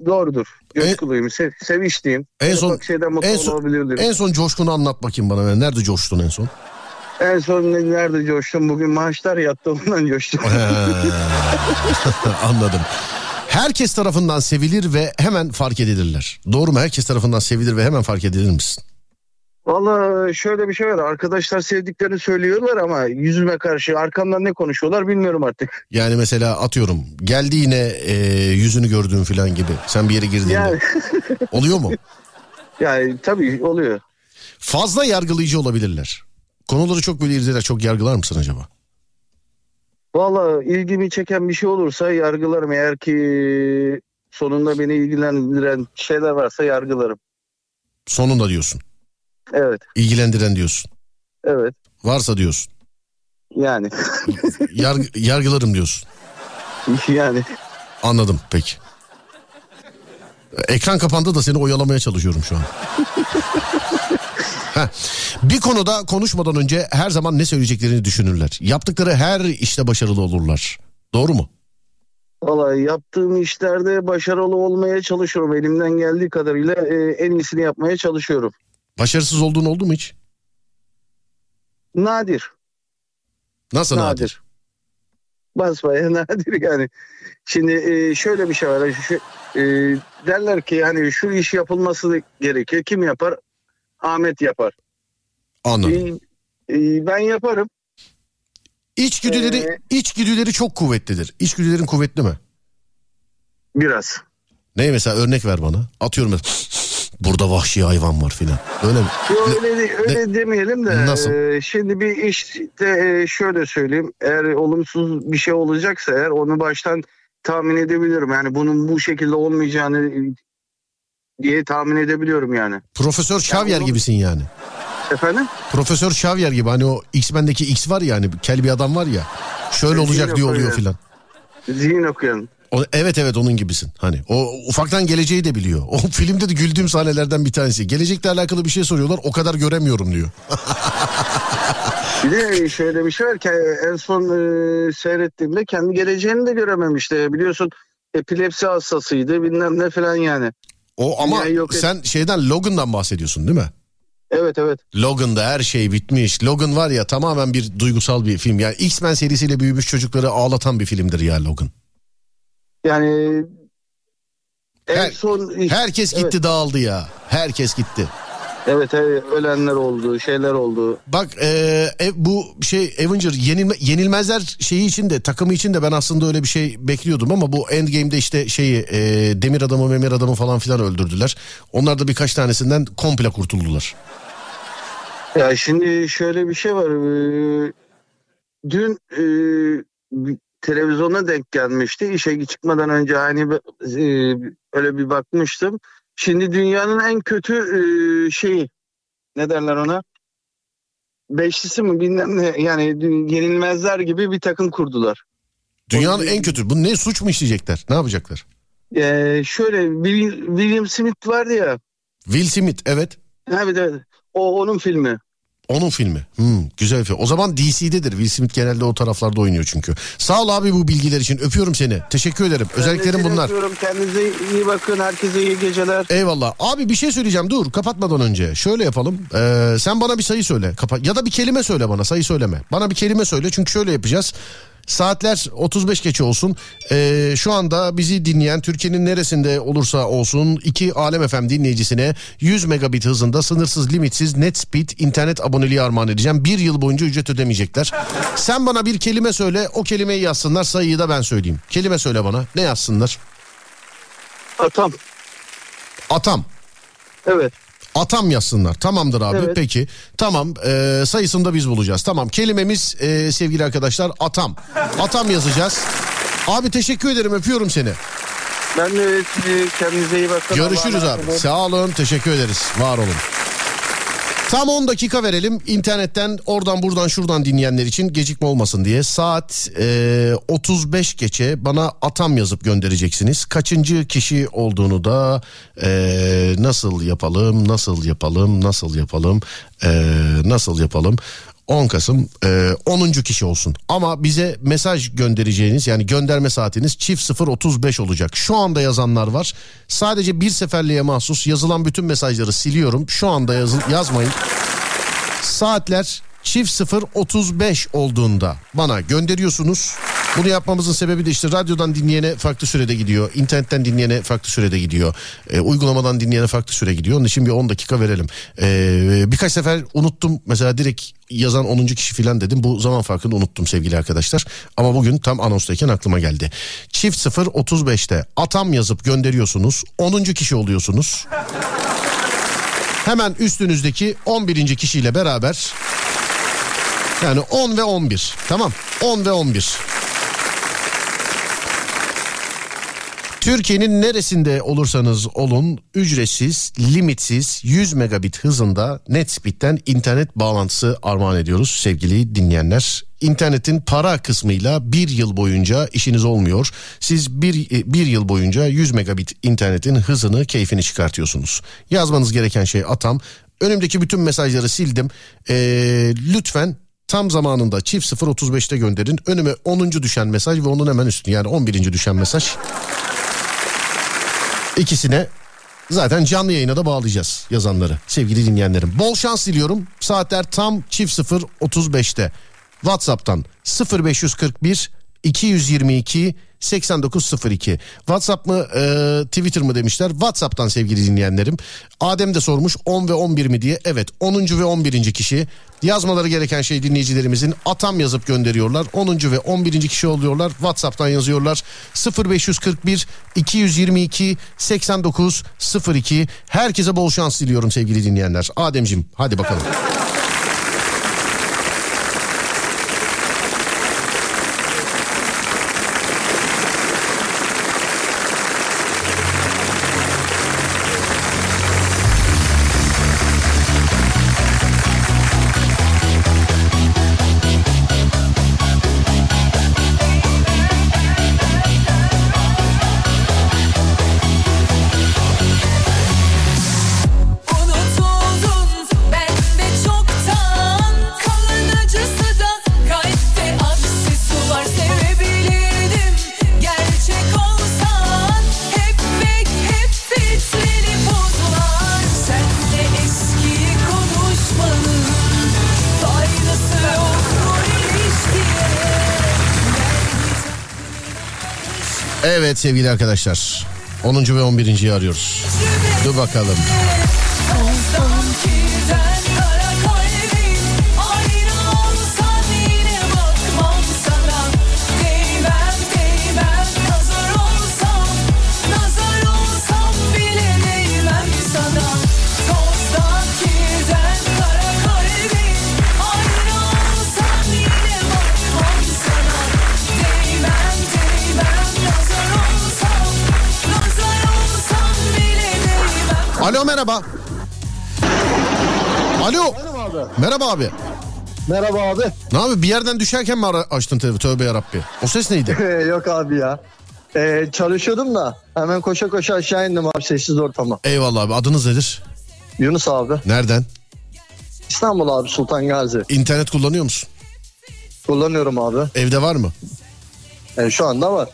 doğrudur. Coşkuluyum. Sev, sevinçliyim. En son şeyden en son, en son coşkunu anlat bakayım bana. Nerede coştun en son? En son ne- nerede coştum? Bugün maaşlar yattı ondan coştum. Anladım. Herkes tarafından sevilir ve hemen fark edilirler. Doğru mu? Herkes tarafından sevilir ve hemen fark edilir misin? Valla şöyle bir şey var. Arkadaşlar sevdiklerini söylüyorlar ama yüzüme karşı arkamdan ne konuşuyorlar bilmiyorum artık. Yani mesela atıyorum geldi yine e, yüzünü gördüğün falan gibi. Sen bir yere girdiğinde. Yani, Oluyor mu? yani tabii oluyor. Fazla yargılayıcı olabilirler. Konuları çok böyle irdeler, çok yargılar mısın acaba? Valla ilgimi çeken bir şey olursa yargılarım. Eğer ki sonunda beni ilgilendiren şeyler varsa yargılarım. Sonunda diyorsun. Evet, İlgilendiren diyorsun. evet. Varsa diyorsun. Yani, Yargı, yargılarım diyorsun. yani. Anladım peki. Ekran kapandı da seni oyalamaya çalışıyorum şu an. Heh. Bir konuda konuşmadan önce her zaman ne söyleyeceklerini düşünürler. Yaptıkları her işte başarılı olurlar. Doğru mu? Valla yaptığım işlerde başarılı olmaya çalışıyorum. Elimden geldiği kadarıyla e, en iyisini yapmaya çalışıyorum. Başarısız olduğun oldu mu hiç? Nadir. Nasıl nadir? Basbaya nadir yani. Şimdi e, şöyle bir şey var. Şu, e, derler ki hani şu iş yapılması gerekiyor. Kim yapar? Ahmet yapar. Anladım. E, e, ben yaparım. İçgüdüleri, Ee, içgüdüleri çok kuvvetlidir. İçgüdülerin kuvvetli mi? Biraz. Ne mesela örnek ver bana. Atıyorum mesela, burada vahşi hayvan var filan. Öyle mi? Öyle de- öyle demeyelim de. Nasıl? e, şimdi bir işte e, şöyle söyleyeyim. Eğer olumsuz bir şey olacaksa eğer onu baştan tahmin edebilirim. Yani bunun bu şekilde olmayacağını e, diye tahmin edebiliyorum yani. Profesör Xavier bunu- gibisin yani. Efendim? Profesör Xavier gibi hani o X-Men'deki X var ya hani kel bir adam var ya. Şöyle olacak diye oluyor filan. Zihin okuyan. O, evet evet onun gibisin. Hani o ufaktan geleceği de biliyor. O filmde de güldüğüm sahnelerden bir tanesi. Gelecekle alakalı bir şey soruyorlar. O kadar göremiyorum diyor. Bir de şöyle bir şey var ki en son e, seyrettiğimde kendi geleceğini de görememişti. Biliyorsun epilepsi hastasıydı bilmem ne falan yani. O ama Dünyayı yok et- sen şeyden Logan'dan bahsediyorsun değil mi? Evet evet. Logan'da her şey bitmiş. Logan var ya tamamen bir duygusal bir film. Yani X-Men serisiyle büyümüş çocukları ağlatan bir filmdir ya Logan. Yani en Her- son Herkes gitti Evet. dağıldı ya. Herkes gitti. Evet, evet ölenler oldu, şeyler oldu. Bak e, e, bu şey Avenger yenilme, yenilmezler şeyi için de takımı için de ben aslında öyle bir şey bekliyordum ama bu Endgame'de işte şeyi e, demir adamı memir adamı falan filan öldürdüler. Onlar da birkaç tanesinden komple kurtuldular. Ya şimdi şöyle bir şey var. ee, Dün e, televizyona denk gelmişti. İşe çıkmadan önce hani e, öyle bir bakmıştım. Şimdi dünyanın en kötü e, şeyi ne derler ona? Beşlisi mi bilmem ne yani yenilmezler gibi bir takım kurdular. Dünyanın en kötü. Bu ne suç mu işleyecekler? Ne yapacaklar? Ee, şöyle Will- William Smith vardı ya. Will Smith evet. Evet evet. O onun filmi. Onun filmi. Hmm, güzel film. O zaman DC'dedir. Will Smith genelde o taraflarda oynuyor çünkü. Sağ ol abi bu bilgiler için. Öpüyorum seni. Teşekkür ederim. Özelliklerim Ben bunlar. öpüyorum. Kendinize iyi bakın. Herkese iyi geceler. Eyvallah. Abi bir şey söyleyeceğim. Dur kapatmadan önce. Şöyle yapalım. Ee, sen bana bir sayı söyle. Kapa ya da bir kelime söyle bana. Sayı söyleme. Bana bir kelime söyle. Çünkü şöyle yapacağız. Saatler 35 geçe olsun. Ee, şu anda bizi dinleyen Türkiye'nin neresinde olursa olsun iki Alem FM dinleyicisine 100 megabit hızında sınırsız limitsiz net speed internet aboneliği armağan edeceğim. Bir yıl boyunca ücret ödemeyecekler. Sen bana bir kelime söyle. O kelimeyi yazsınlar. Sayıyı da ben söyleyeyim. Kelime söyle bana. Ne yazsınlar? Atam. Atam. Evet. Atam yazsınlar. Tamamdır abi. Evet. Peki. Tamam. Ee, sayısını da biz bulacağız. Tamam. Kelimemiz e, sevgili arkadaşlar atam. Atam yazacağız. Abi teşekkür ederim. Öpüyorum seni. Ben de e, kendinize iyi bakın. Görüşürüz abi. Sağ olun. Teşekkür ederiz. Var olun. Tam 10 dakika verelim internetten oradan buradan şuradan dinleyenler için gecikme olmasın diye. Saat e, 35 geçe bana atam yazıp göndereceksiniz. Kaçıncı kişi olduğunu da e, nasıl yapalım, nasıl yapalım, nasıl yapalım, e, nasıl yapalım. 10 Kasım e, 10. kişi olsun. Ama bize mesaj göndereceğiniz yani gönderme saatiniz çift 035 olacak. Şu anda yazanlar var. Sadece bir seferliğe mahsus yazılan bütün mesajları siliyorum. Şu anda yazı- yazmayın. Saatler çift 035 olduğunda bana gönderiyorsunuz Bunu yapmamızın sebebi de işte radyodan dinleyene farklı sürede gidiyor. internetten dinleyene farklı sürede gidiyor. E, uygulamadan dinleyene farklı süre gidiyor. Onun için bir 10 dakika verelim. E, birkaç sefer unuttum. Mesela direkt yazan 10. kişi falan dedim. Bu zaman farkını unuttum sevgili arkadaşlar. Ama bugün tam anonstayken aklıma geldi. Çift 0 35'te atam yazıp gönderiyorsunuz. 10. kişi oluyorsunuz. Hemen üstünüzdeki 11. kişiyle beraber yani 10 ve 11 tamam 10 ve 11. Türkiye'nin neresinde olursanız olun ücretsiz, limitsiz 100 megabit hızında NetSpeed'den internet bağlantısı armağan ediyoruz sevgili dinleyenler. İnternetin para kısmıyla bir yıl boyunca işiniz olmuyor. Siz bir, bir yıl boyunca 100 megabit internetin hızını, keyfini çıkartıyorsunuz. Yazmanız gereken şey atam. Önümdeki bütün mesajları sildim. Ee, lütfen tam zamanında çift 035'te gönderin. Önüme 10. düşen mesaj ve onun hemen üstü yani 11. düşen mesaj. İkisine zaten canlı yayına da bağlayacağız yazanları sevgili dinleyenlerim. Bol şans diliyorum. Saatler tam çift 0 35'te. WhatsApp'tan 0541 222 8902 WhatsApp mı e, Twitter mı demişler WhatsApp'tan sevgili dinleyenlerim Adem de sormuş 10 ve 11 mi diye evet 10. ve 11. kişi yazmaları gereken şey dinleyicilerimizin atam yazıp gönderiyorlar 10. ve 11. kişi oluyorlar WhatsApp'tan yazıyorlar 0541 222 8902 herkese bol şans diliyorum sevgili dinleyenler Ademcim hadi bakalım Evet sevgili arkadaşlar 10. ve 11.yi arıyoruz. Dur bakalım. Alo merhaba. Alo. Merhaba abi. Merhaba abi. Ne abi bir yerden düşerken mi ara- açtın telefonu? Tövbe yarabbi. O ses neydi? Yok abi ya. Ee, çalışıyordum da hemen koşa koşa aşağı indim abi sessiz ortama. Eyvallah abi adınız nedir? Yunus abi. Nereden? İstanbul abi Sultan Gazi. İnternet kullanıyor musun? Kullanıyorum abi. Evde var mı? Ee, şu anda var.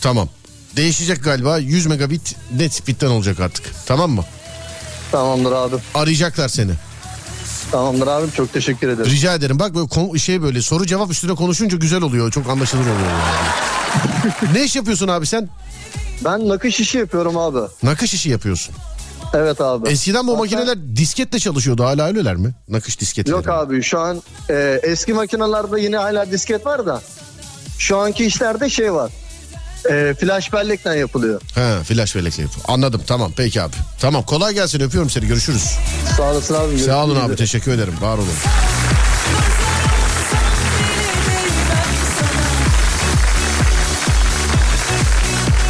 Tamam. Değişecek galiba 100 megabit net speed'den olacak artık. Tamam mı? Tamamdır abi. Arayacaklar seni. Tamamdır abi çok teşekkür ederim. Rica ederim. Bak böyle şey böyle soru cevap üstüne konuşunca güzel oluyor. Çok anlaşılır oluyor. yani. ne iş yapıyorsun abi sen? Ben nakış işi yapıyorum abi. Nakış işi yapıyorsun. Evet abi. Eskiden bu Hatta- makineler disketle çalışıyordu. Hala öyleler mi? Nakış disketleri. Yok abi şu an e, eski makinelerde yine hala disket var da şu anki işlerde şey var. E, flash bellekten yapılıyor. He flash bellekle yapıyor. Anladım tamam peki abi. Tamam kolay gelsin öpüyorum seni görüşürüz. Sağ olasın abi. Sağ olun abi teşekkür ederim var olun.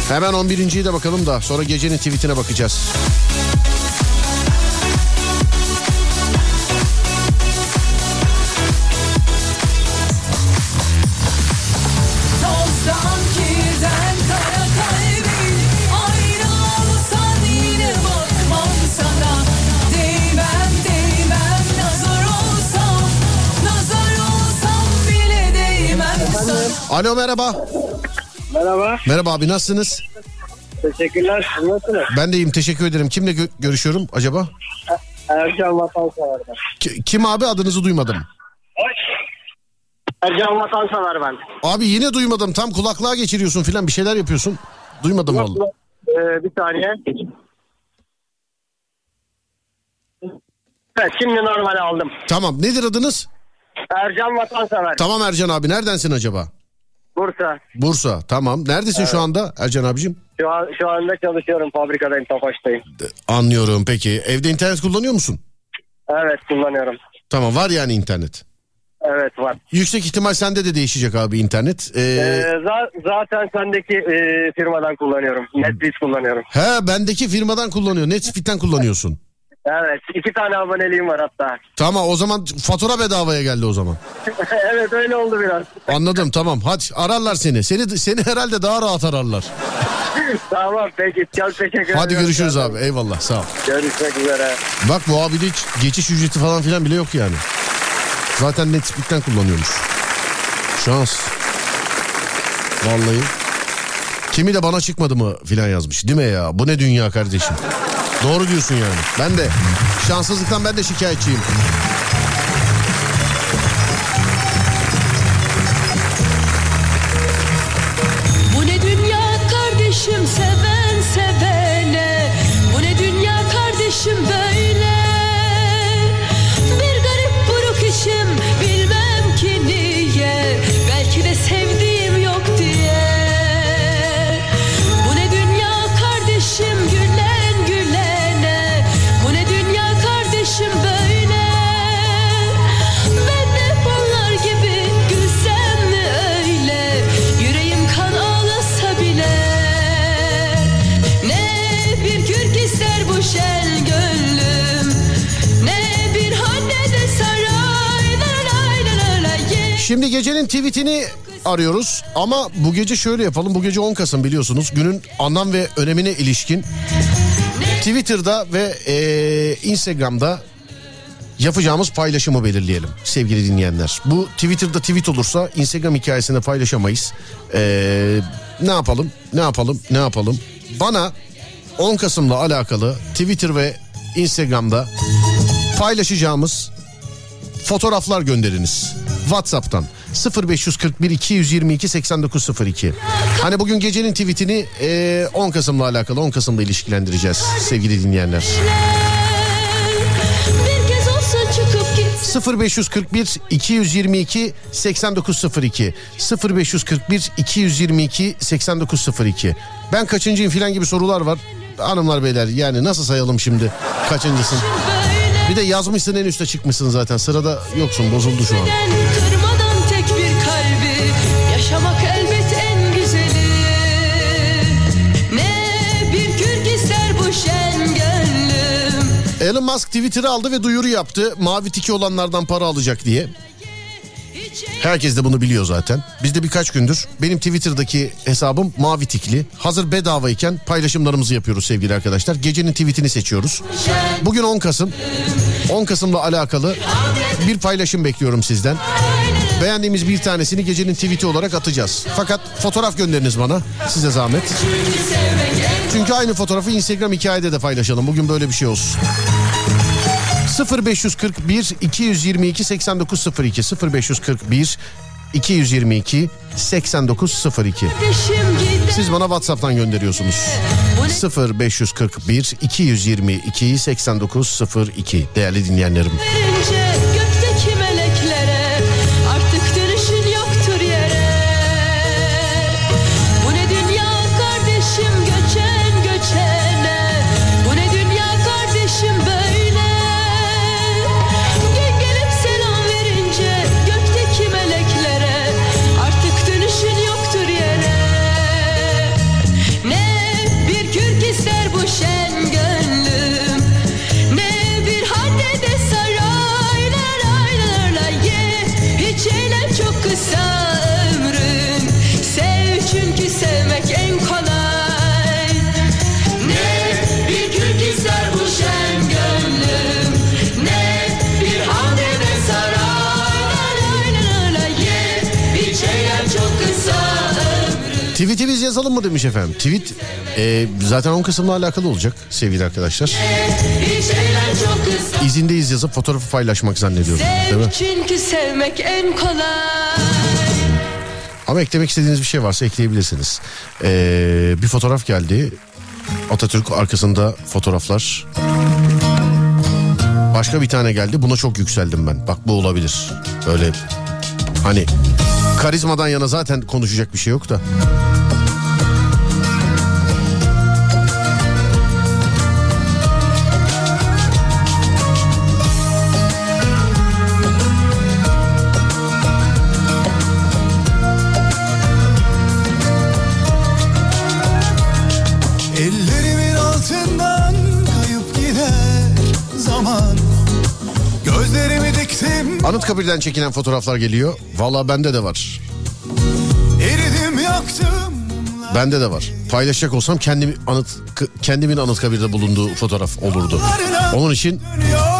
Hemen 11.yi de bakalım da sonra gecenin tweetine bakacağız. Alo merhaba. Merhaba. Merhaba abi nasılsınız? Teşekkürler. Siz nasılsınız? Ben de iyiyim teşekkür ederim. Kimle gö- görüşüyorum acaba? Ercan Vatansever'den. Ki- kim abi adınızı duymadım. Ercan Vatansever ben. Abi yine duymadım. Tam kulaklığa geçiriyorsun filan bir şeyler yapıyorsun. Duymadım vallahi. Ee, bir saniye. Evet şimdi normal aldım. Tamam nedir adınız? Ercan Vatansever. Tamam Ercan abi neredensin acaba? Bursa. Bursa tamam. Neredesin şu anda Ercan abicim? Şu, an, şu anda çalışıyorum fabrikadayım Tofaş'tayım. Anlıyorum peki. Evde internet kullanıyor musun? Evet kullanıyorum. Tamam var yani internet. Evet var. Yüksek ihtimal sende de değişecek abi internet. Ee, Ee, za- zaten sendeki e, firmadan kullanıyorum. Netflix kullanıyorum. he bendeki firmadan kullanıyor. Netspeed'den kullanıyorsun. Evet iki tane aboneliğim var hatta. Tamam o zaman fatura bedavaya geldi o zaman. evet öyle oldu biraz. Anladım tamam. Hadi ararlar seni. Seni seni herhalde daha rahat ararlar. tamam peki çok teşekkür ederim. Hadi görüşürüz abi. Eyvallah sağ ol. Görüşmek üzere. Bak muhabirde hiç geçiş ücreti falan filan bile yok yani. Zaten Netspeed'den kullanıyormuş. Şans. Vallahi. Kimi de bana çıkmadı mı filan yazmış. Değil mi ya? Bu ne dünya kardeşim? Doğru diyorsun yani. Ben de. Şanssızlıktan ben de şikayetçiyim. Şimdi gecenin tweetini arıyoruz ama bu gece şöyle yapalım. Bu gece 10 Kasım biliyorsunuz. Günün anlam ve önemine ilişkin Twitter'da ve eee, Instagram'da yapacağımız paylaşımı belirleyelim sevgili dinleyenler. Bu Twitter'da tweet olursa Instagram hikayesinde paylaşamayız. Eee, ne yapalım? Ne yapalım? Ne yapalım? Bana 10 Kasım'la alakalı Twitter ve Instagram'da paylaşacağımız fotoğraflar gönderiniz. WhatsApp'tan 0541 222 8902. Hani bugün gecenin tweetini eee, 10 Kasım'la alakalı 10 Kasım'la ilişkilendireceğiz sevgili dinleyenler. Bir kez olsa çıkıp git 0541 222 8902 0541 222 8902 Ben kaçıncıyım filan gibi sorular var. Hanımlar beyler yani nasıl sayalım şimdi kaçıncısın? Bir de yazmışsın en üste çıkmışsın zaten sırada yoksun bozuldu şu an. Elon Musk Twitter'ı aldı ve duyuru yaptı. Mavi tiki olanlardan para alacak diye. Herkes de bunu biliyor zaten. Biz de birkaç gündür benim Twitter'daki hesabım mavi tikli. Hazır bedavayken paylaşımlarımızı yapıyoruz sevgili arkadaşlar. Gecenin tweetini seçiyoruz. Bugün 10 Kasım. 10 Kasım'la alakalı bir paylaşım bekliyorum sizden. Beğendiğimiz bir tanesini gecenin tweeti olarak atacağız. Fakat fotoğraf gönderiniz bana. Size zahmet. Çünkü aynı fotoğrafı Instagram hikayede de paylaşalım. Bugün böyle bir şey olsun. 0541 222 8902 0541 222 8902 Siz bana WhatsApp'tan gönderiyorsunuz. 0541 222 8902 değerli dinleyenlerim. Verince Tweet'i biz yazalım mı demiş efendim. Tweet e, zaten 10 Kasım'la alakalı olacak sevgili arkadaşlar. İzindeyiz yazıp fotoğrafı paylaşmak zannediyorum. Değil mi? Sev çünkü sevmek en kolay Ama eklemek istediğiniz bir şey varsa ekleyebilirsiniz. Ee, bir fotoğraf geldi. Atatürk arkasında fotoğraflar. Başka bir tane geldi. Buna çok yükseldim ben. Bak bu olabilir. Böyle hani karizmadan yana zaten konuşacak bir şey yok da. Anıtkabir'den çekilen fotoğraflar geliyor. Valla bende de var. eridim yaktım Bende de var. Paylaşacak olsam kendimi anıt kendimin Anıtkabir'de bulunduğu fotoğraf olurdu. Onun için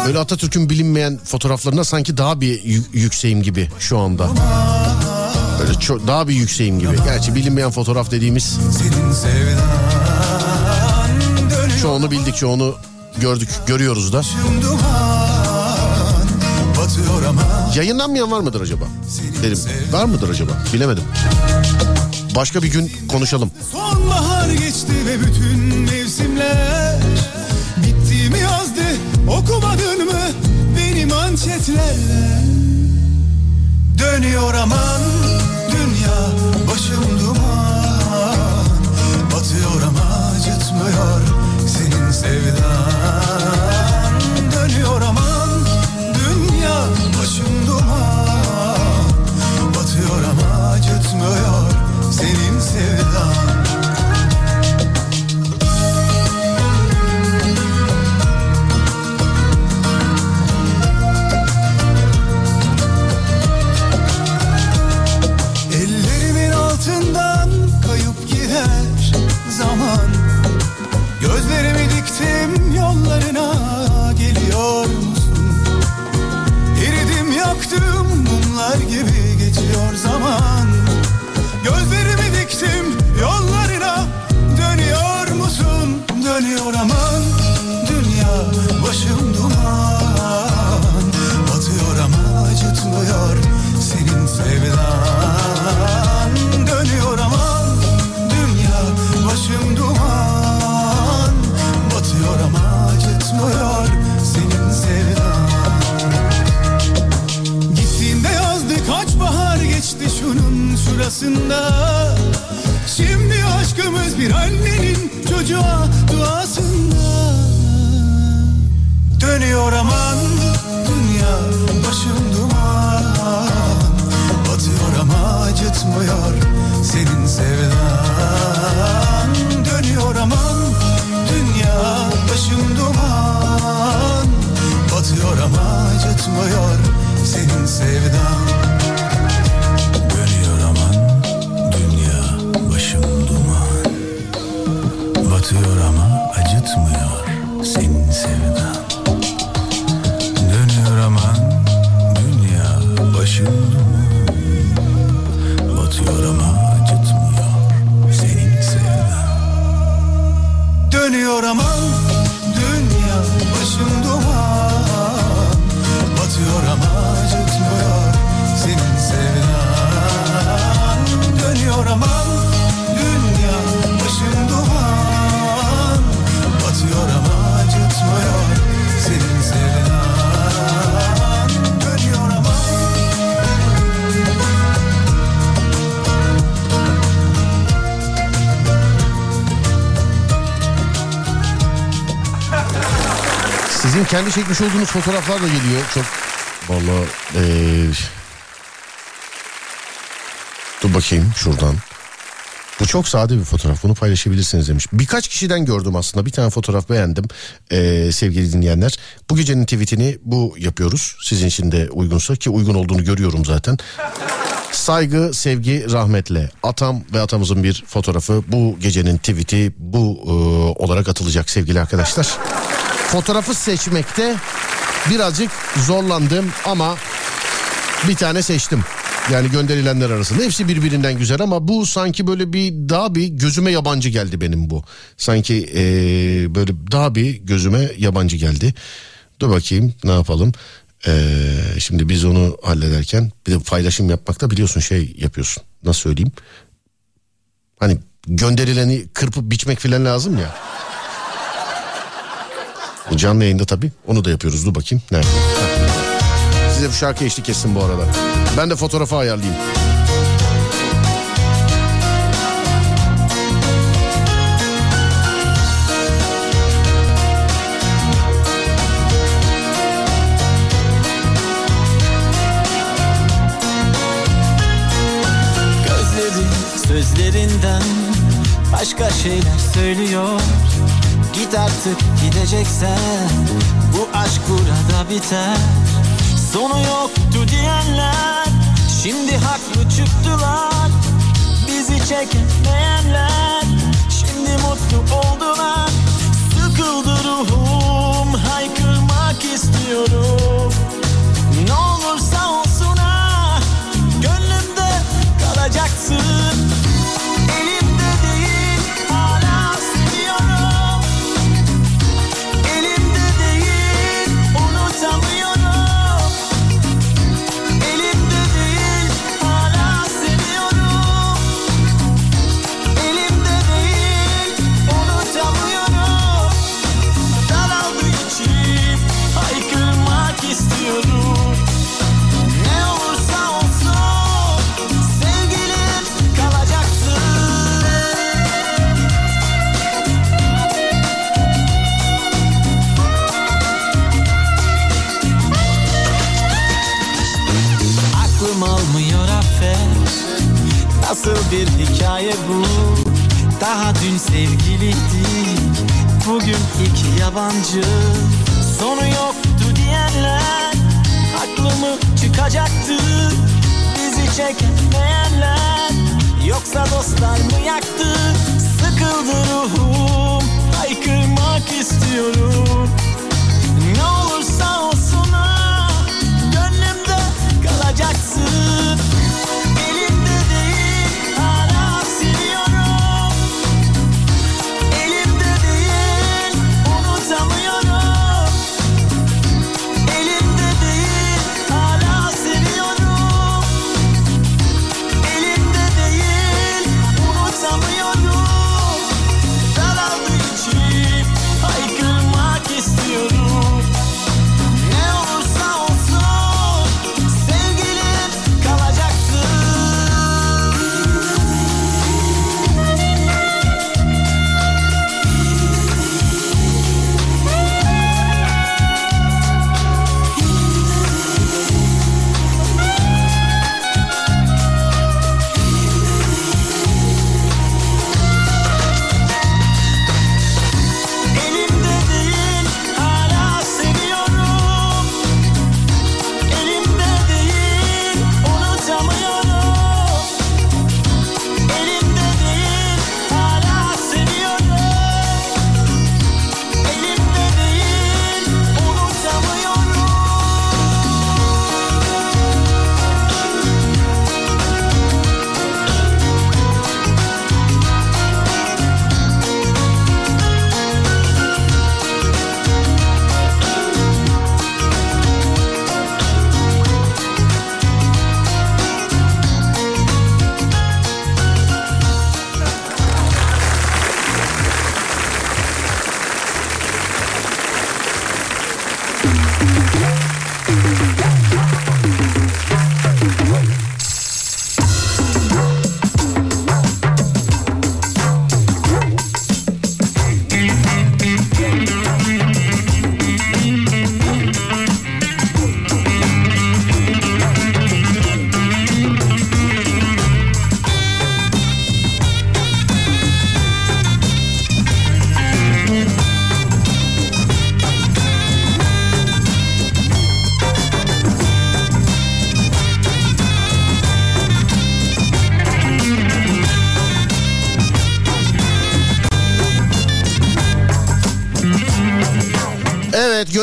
böyle Atatürk'ün bilinmeyen fotoğraflarına sanki daha bir yü- yükseğim gibi şu anda. Böyle çok daha bir yükseğim gibi. Gerçi bilinmeyen fotoğraf dediğimiz çoğunu bildik, çoğunu gördük, görüyoruz da. Duman Batıyor ama Yayınlanmayan var mıdır acaba? Derim. Var mıdır acaba? Bilemedim. Başka bir gün konuşalım. Sonbahar geçti ve bütün mevsimler Bitti mi yazdı okumadın mı benim manşetler Dönüyor aman dünya başım duman Batıyor ama acıtmıyor senin sevdan acıtmıyor senin sevdan. Ellerimin altından kayıp gider zaman. Gözlerimi diktim yollarına geliyor musun? Eridim yaktım mumlar gibi geçiyor zaman Diktim yollarına dönüyor musun? Dönüyor aman dünya başım duman. Batıyor ama acıtmıyor senin sevdan. Dönüyor aman dünya başım duman. Batıyor ama acıtmıyor senin sevdan. Gittiğinde yazdı kaç bahar geçti şunun şurasında aşkımız bir annenin çocuğa duasında. Dönüyor aman dünya başım duman. Batıyor ama acıtmıyor senin sevdan. Dönüyor aman dünya başım duman. Batıyor ama acıtmıyor senin sevdan Batıyor ama acıtmıyor senin sevdan Dönüyor aman dünya başım. Batıyor ama acıtmıyor senin sevdan Dönüyor aman dünya başım duman. Batıyor ama acıtmıyor senin sevdan. Dönüyor aman Sizin kendi çekmiş olduğunuz fotoğraflar da geliyor. Çok vallahi eee, dur bakayım şuradan. Bu çok sade bir fotoğraf. Bunu paylaşabilirsiniz demiş. Birkaç kişiden gördüm aslında. Bir tane fotoğraf beğendim eee, sevgili dinleyenler. Bu gecenin tweetini bu yapıyoruz. Sizin için de uygunsa ki uygun olduğunu görüyorum zaten. Saygı, sevgi, rahmetle. Atam ve atamızın bir fotoğrafı. Bu gecenin tweeti bu eee, olarak atılacak sevgili arkadaşlar. Fotoğrafı seçmekte birazcık zorlandım ama bir tane seçtim. Yani gönderilenler arasında hepsi birbirinden güzel ama bu sanki böyle bir daha bir gözüme yabancı geldi benim bu. Sanki eee, böyle daha bir gözüme yabancı geldi. Dur bakayım ne yapalım. Eee, şimdi biz onu hallederken bir de paylaşım yapmakta biliyorsun şey yapıyorsun. Nasıl söyleyeyim? Hani gönderileni kırpıp biçmek falan lazım ya. Canlı yayında tabii onu da yapıyoruz. Dur bakayım nerede? Size bu şarkı eşlik etsin bu arada. Ben de fotoğrafı ayarlayayım. Gözleri sözlerinden başka şeyler söylüyor Git artık gideceksen bu aşk burada biter. Sonu yoktu diyenler şimdi haklı çıktılar. Bizi çekemeyenler şimdi mutlu oldular. Sıkıldı ruhum haykırmak istiyorum. Ne olursa olsun ha gönlümde kalacaksın Nasıl bir hikaye bu? Daha dün sevgiliydik. Bugün iki yabancı. Sonu yoktu diyenler Aklımı çıkacaktı? Bizi çekemeyenler Yoksa dostlar mı yaktı? Sıkıldı ruhum Haykırmak istiyorum. Ne olursa olsun Gönlümde kalacaksın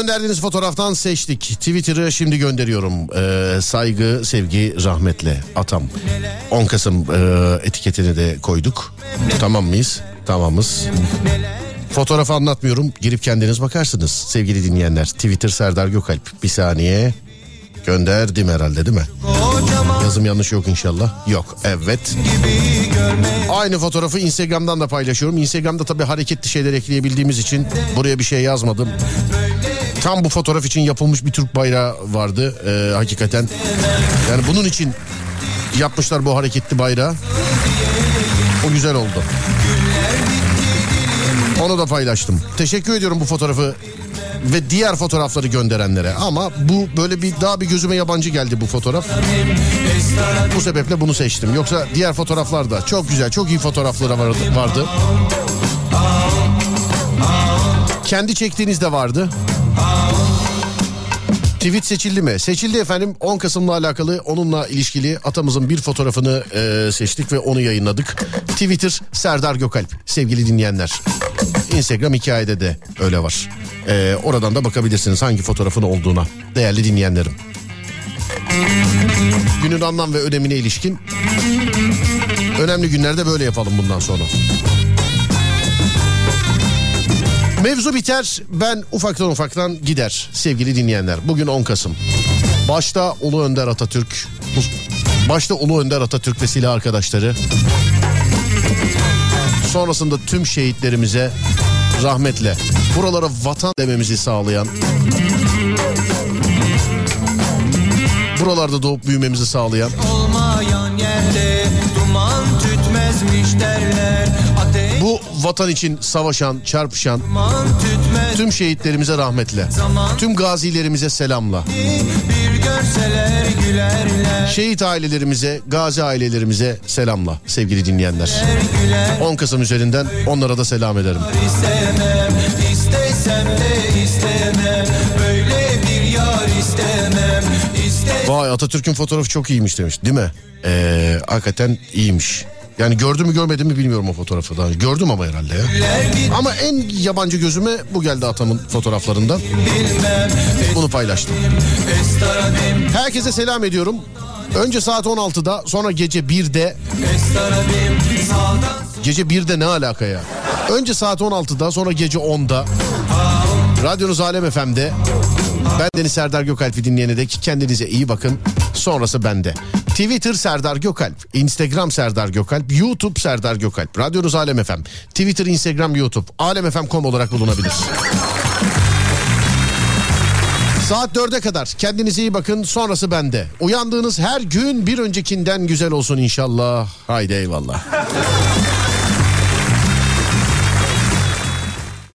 Gönderdiğiniz fotoğraftan seçtik. Twitter'ı şimdi gönderiyorum. Ee, saygı, sevgi, rahmetle atam. 10 Kasım e, etiketini de koyduk. Tamam mıyız? Tamamız. Fotoğrafı anlatmıyorum. Girip kendiniz bakarsınız sevgili dinleyenler. Twitter Serdar Gökalp. Bir saniye. Gönderdim herhalde değil mi? Yazım yanlış yok inşallah. Yok. Evet. Aynı fotoğrafı Instagram'dan da paylaşıyorum. Instagram'da tabii hareketli şeyler ekleyebildiğimiz için buraya bir şey yazmadım. Tam bu fotoğraf için yapılmış bir Türk bayrağı vardı ee, hakikaten. Yani bunun için yapmışlar bu hareketli bayrağı. O güzel oldu. Onu da paylaştım. Teşekkür ediyorum bu fotoğrafı ve diğer fotoğrafları gönderenlere. Ama bu böyle bir daha bir gözüme yabancı geldi bu fotoğraf. Bu sebeple bunu seçtim. Yoksa diğer fotoğraflar da çok güzel, çok iyi fotoğrafları vardı. vardı. Kendi çektiğiniz de vardı. Tweet seçildi mi? Seçildi efendim. 10 Kasım'la alakalı onunla ilişkili atamızın bir fotoğrafını e, seçtik ve onu yayınladık. Twitter Serdar Gökalp sevgili dinleyenler. Instagram hikayede de öyle var. E, oradan da bakabilirsiniz hangi fotoğrafın olduğuna değerli dinleyenlerim. Günün anlam ve önemine ilişkin önemli günlerde böyle yapalım bundan sonra. Mevzu biter ben ufaktan ufaktan gider sevgili dinleyenler. Bugün 10 Kasım. Başta Ulu Önder Atatürk, başta Ulu Önder Atatürk ve silah arkadaşları. Sonrasında tüm şehitlerimize rahmetle buralara vatan dememizi sağlayan buralarda doğup büyümemizi sağlayan Olmayan yerde vatan için savaşan, çarpışan tüm şehitlerimize rahmetle. Tüm gazilerimize selamla. Şehit ailelerimize, gazi ailelerimize selamla sevgili dinleyenler. 10 Kasım üzerinden onlara da selam ederim. İstemem, istesem de istemem. Böyle bir yar. İstemem. Vay Atatürk'ün fotoğrafı çok iyiymiş demiş değil mi? Ee, hakikaten iyiymiş. Yani gördüm mü görmedim mi bilmiyorum o fotoğrafı daha. Gördüm ama herhalde ya. Ama en yabancı gözüme bu geldi atamın fotoğraflarından. Bunu paylaştım. Herkese selam ediyorum. Önce saat 16'da sonra gece 1'de. estarabim, sağdan Gece 1'de ne alaka ya? Önce saat 16'da sonra gece 10'da. Radyonuz Alem FM'de. Ben Deniz Serdar Gökalp'i dinleyene dek kendinize iyi bakın. Sonrası bende. Twitter Serdar Gökalp, Instagram Serdar Gökalp, YouTube Serdar Gökalp, Radyonuz Alem FM, Twitter, Instagram, YouTube, alemfm.com olarak bulunabilir. Saat 4'e kadar kendinize iyi bakın sonrası bende. Uyandığınız her gün bir öncekinden güzel olsun inşallah. Haydi eyvallah.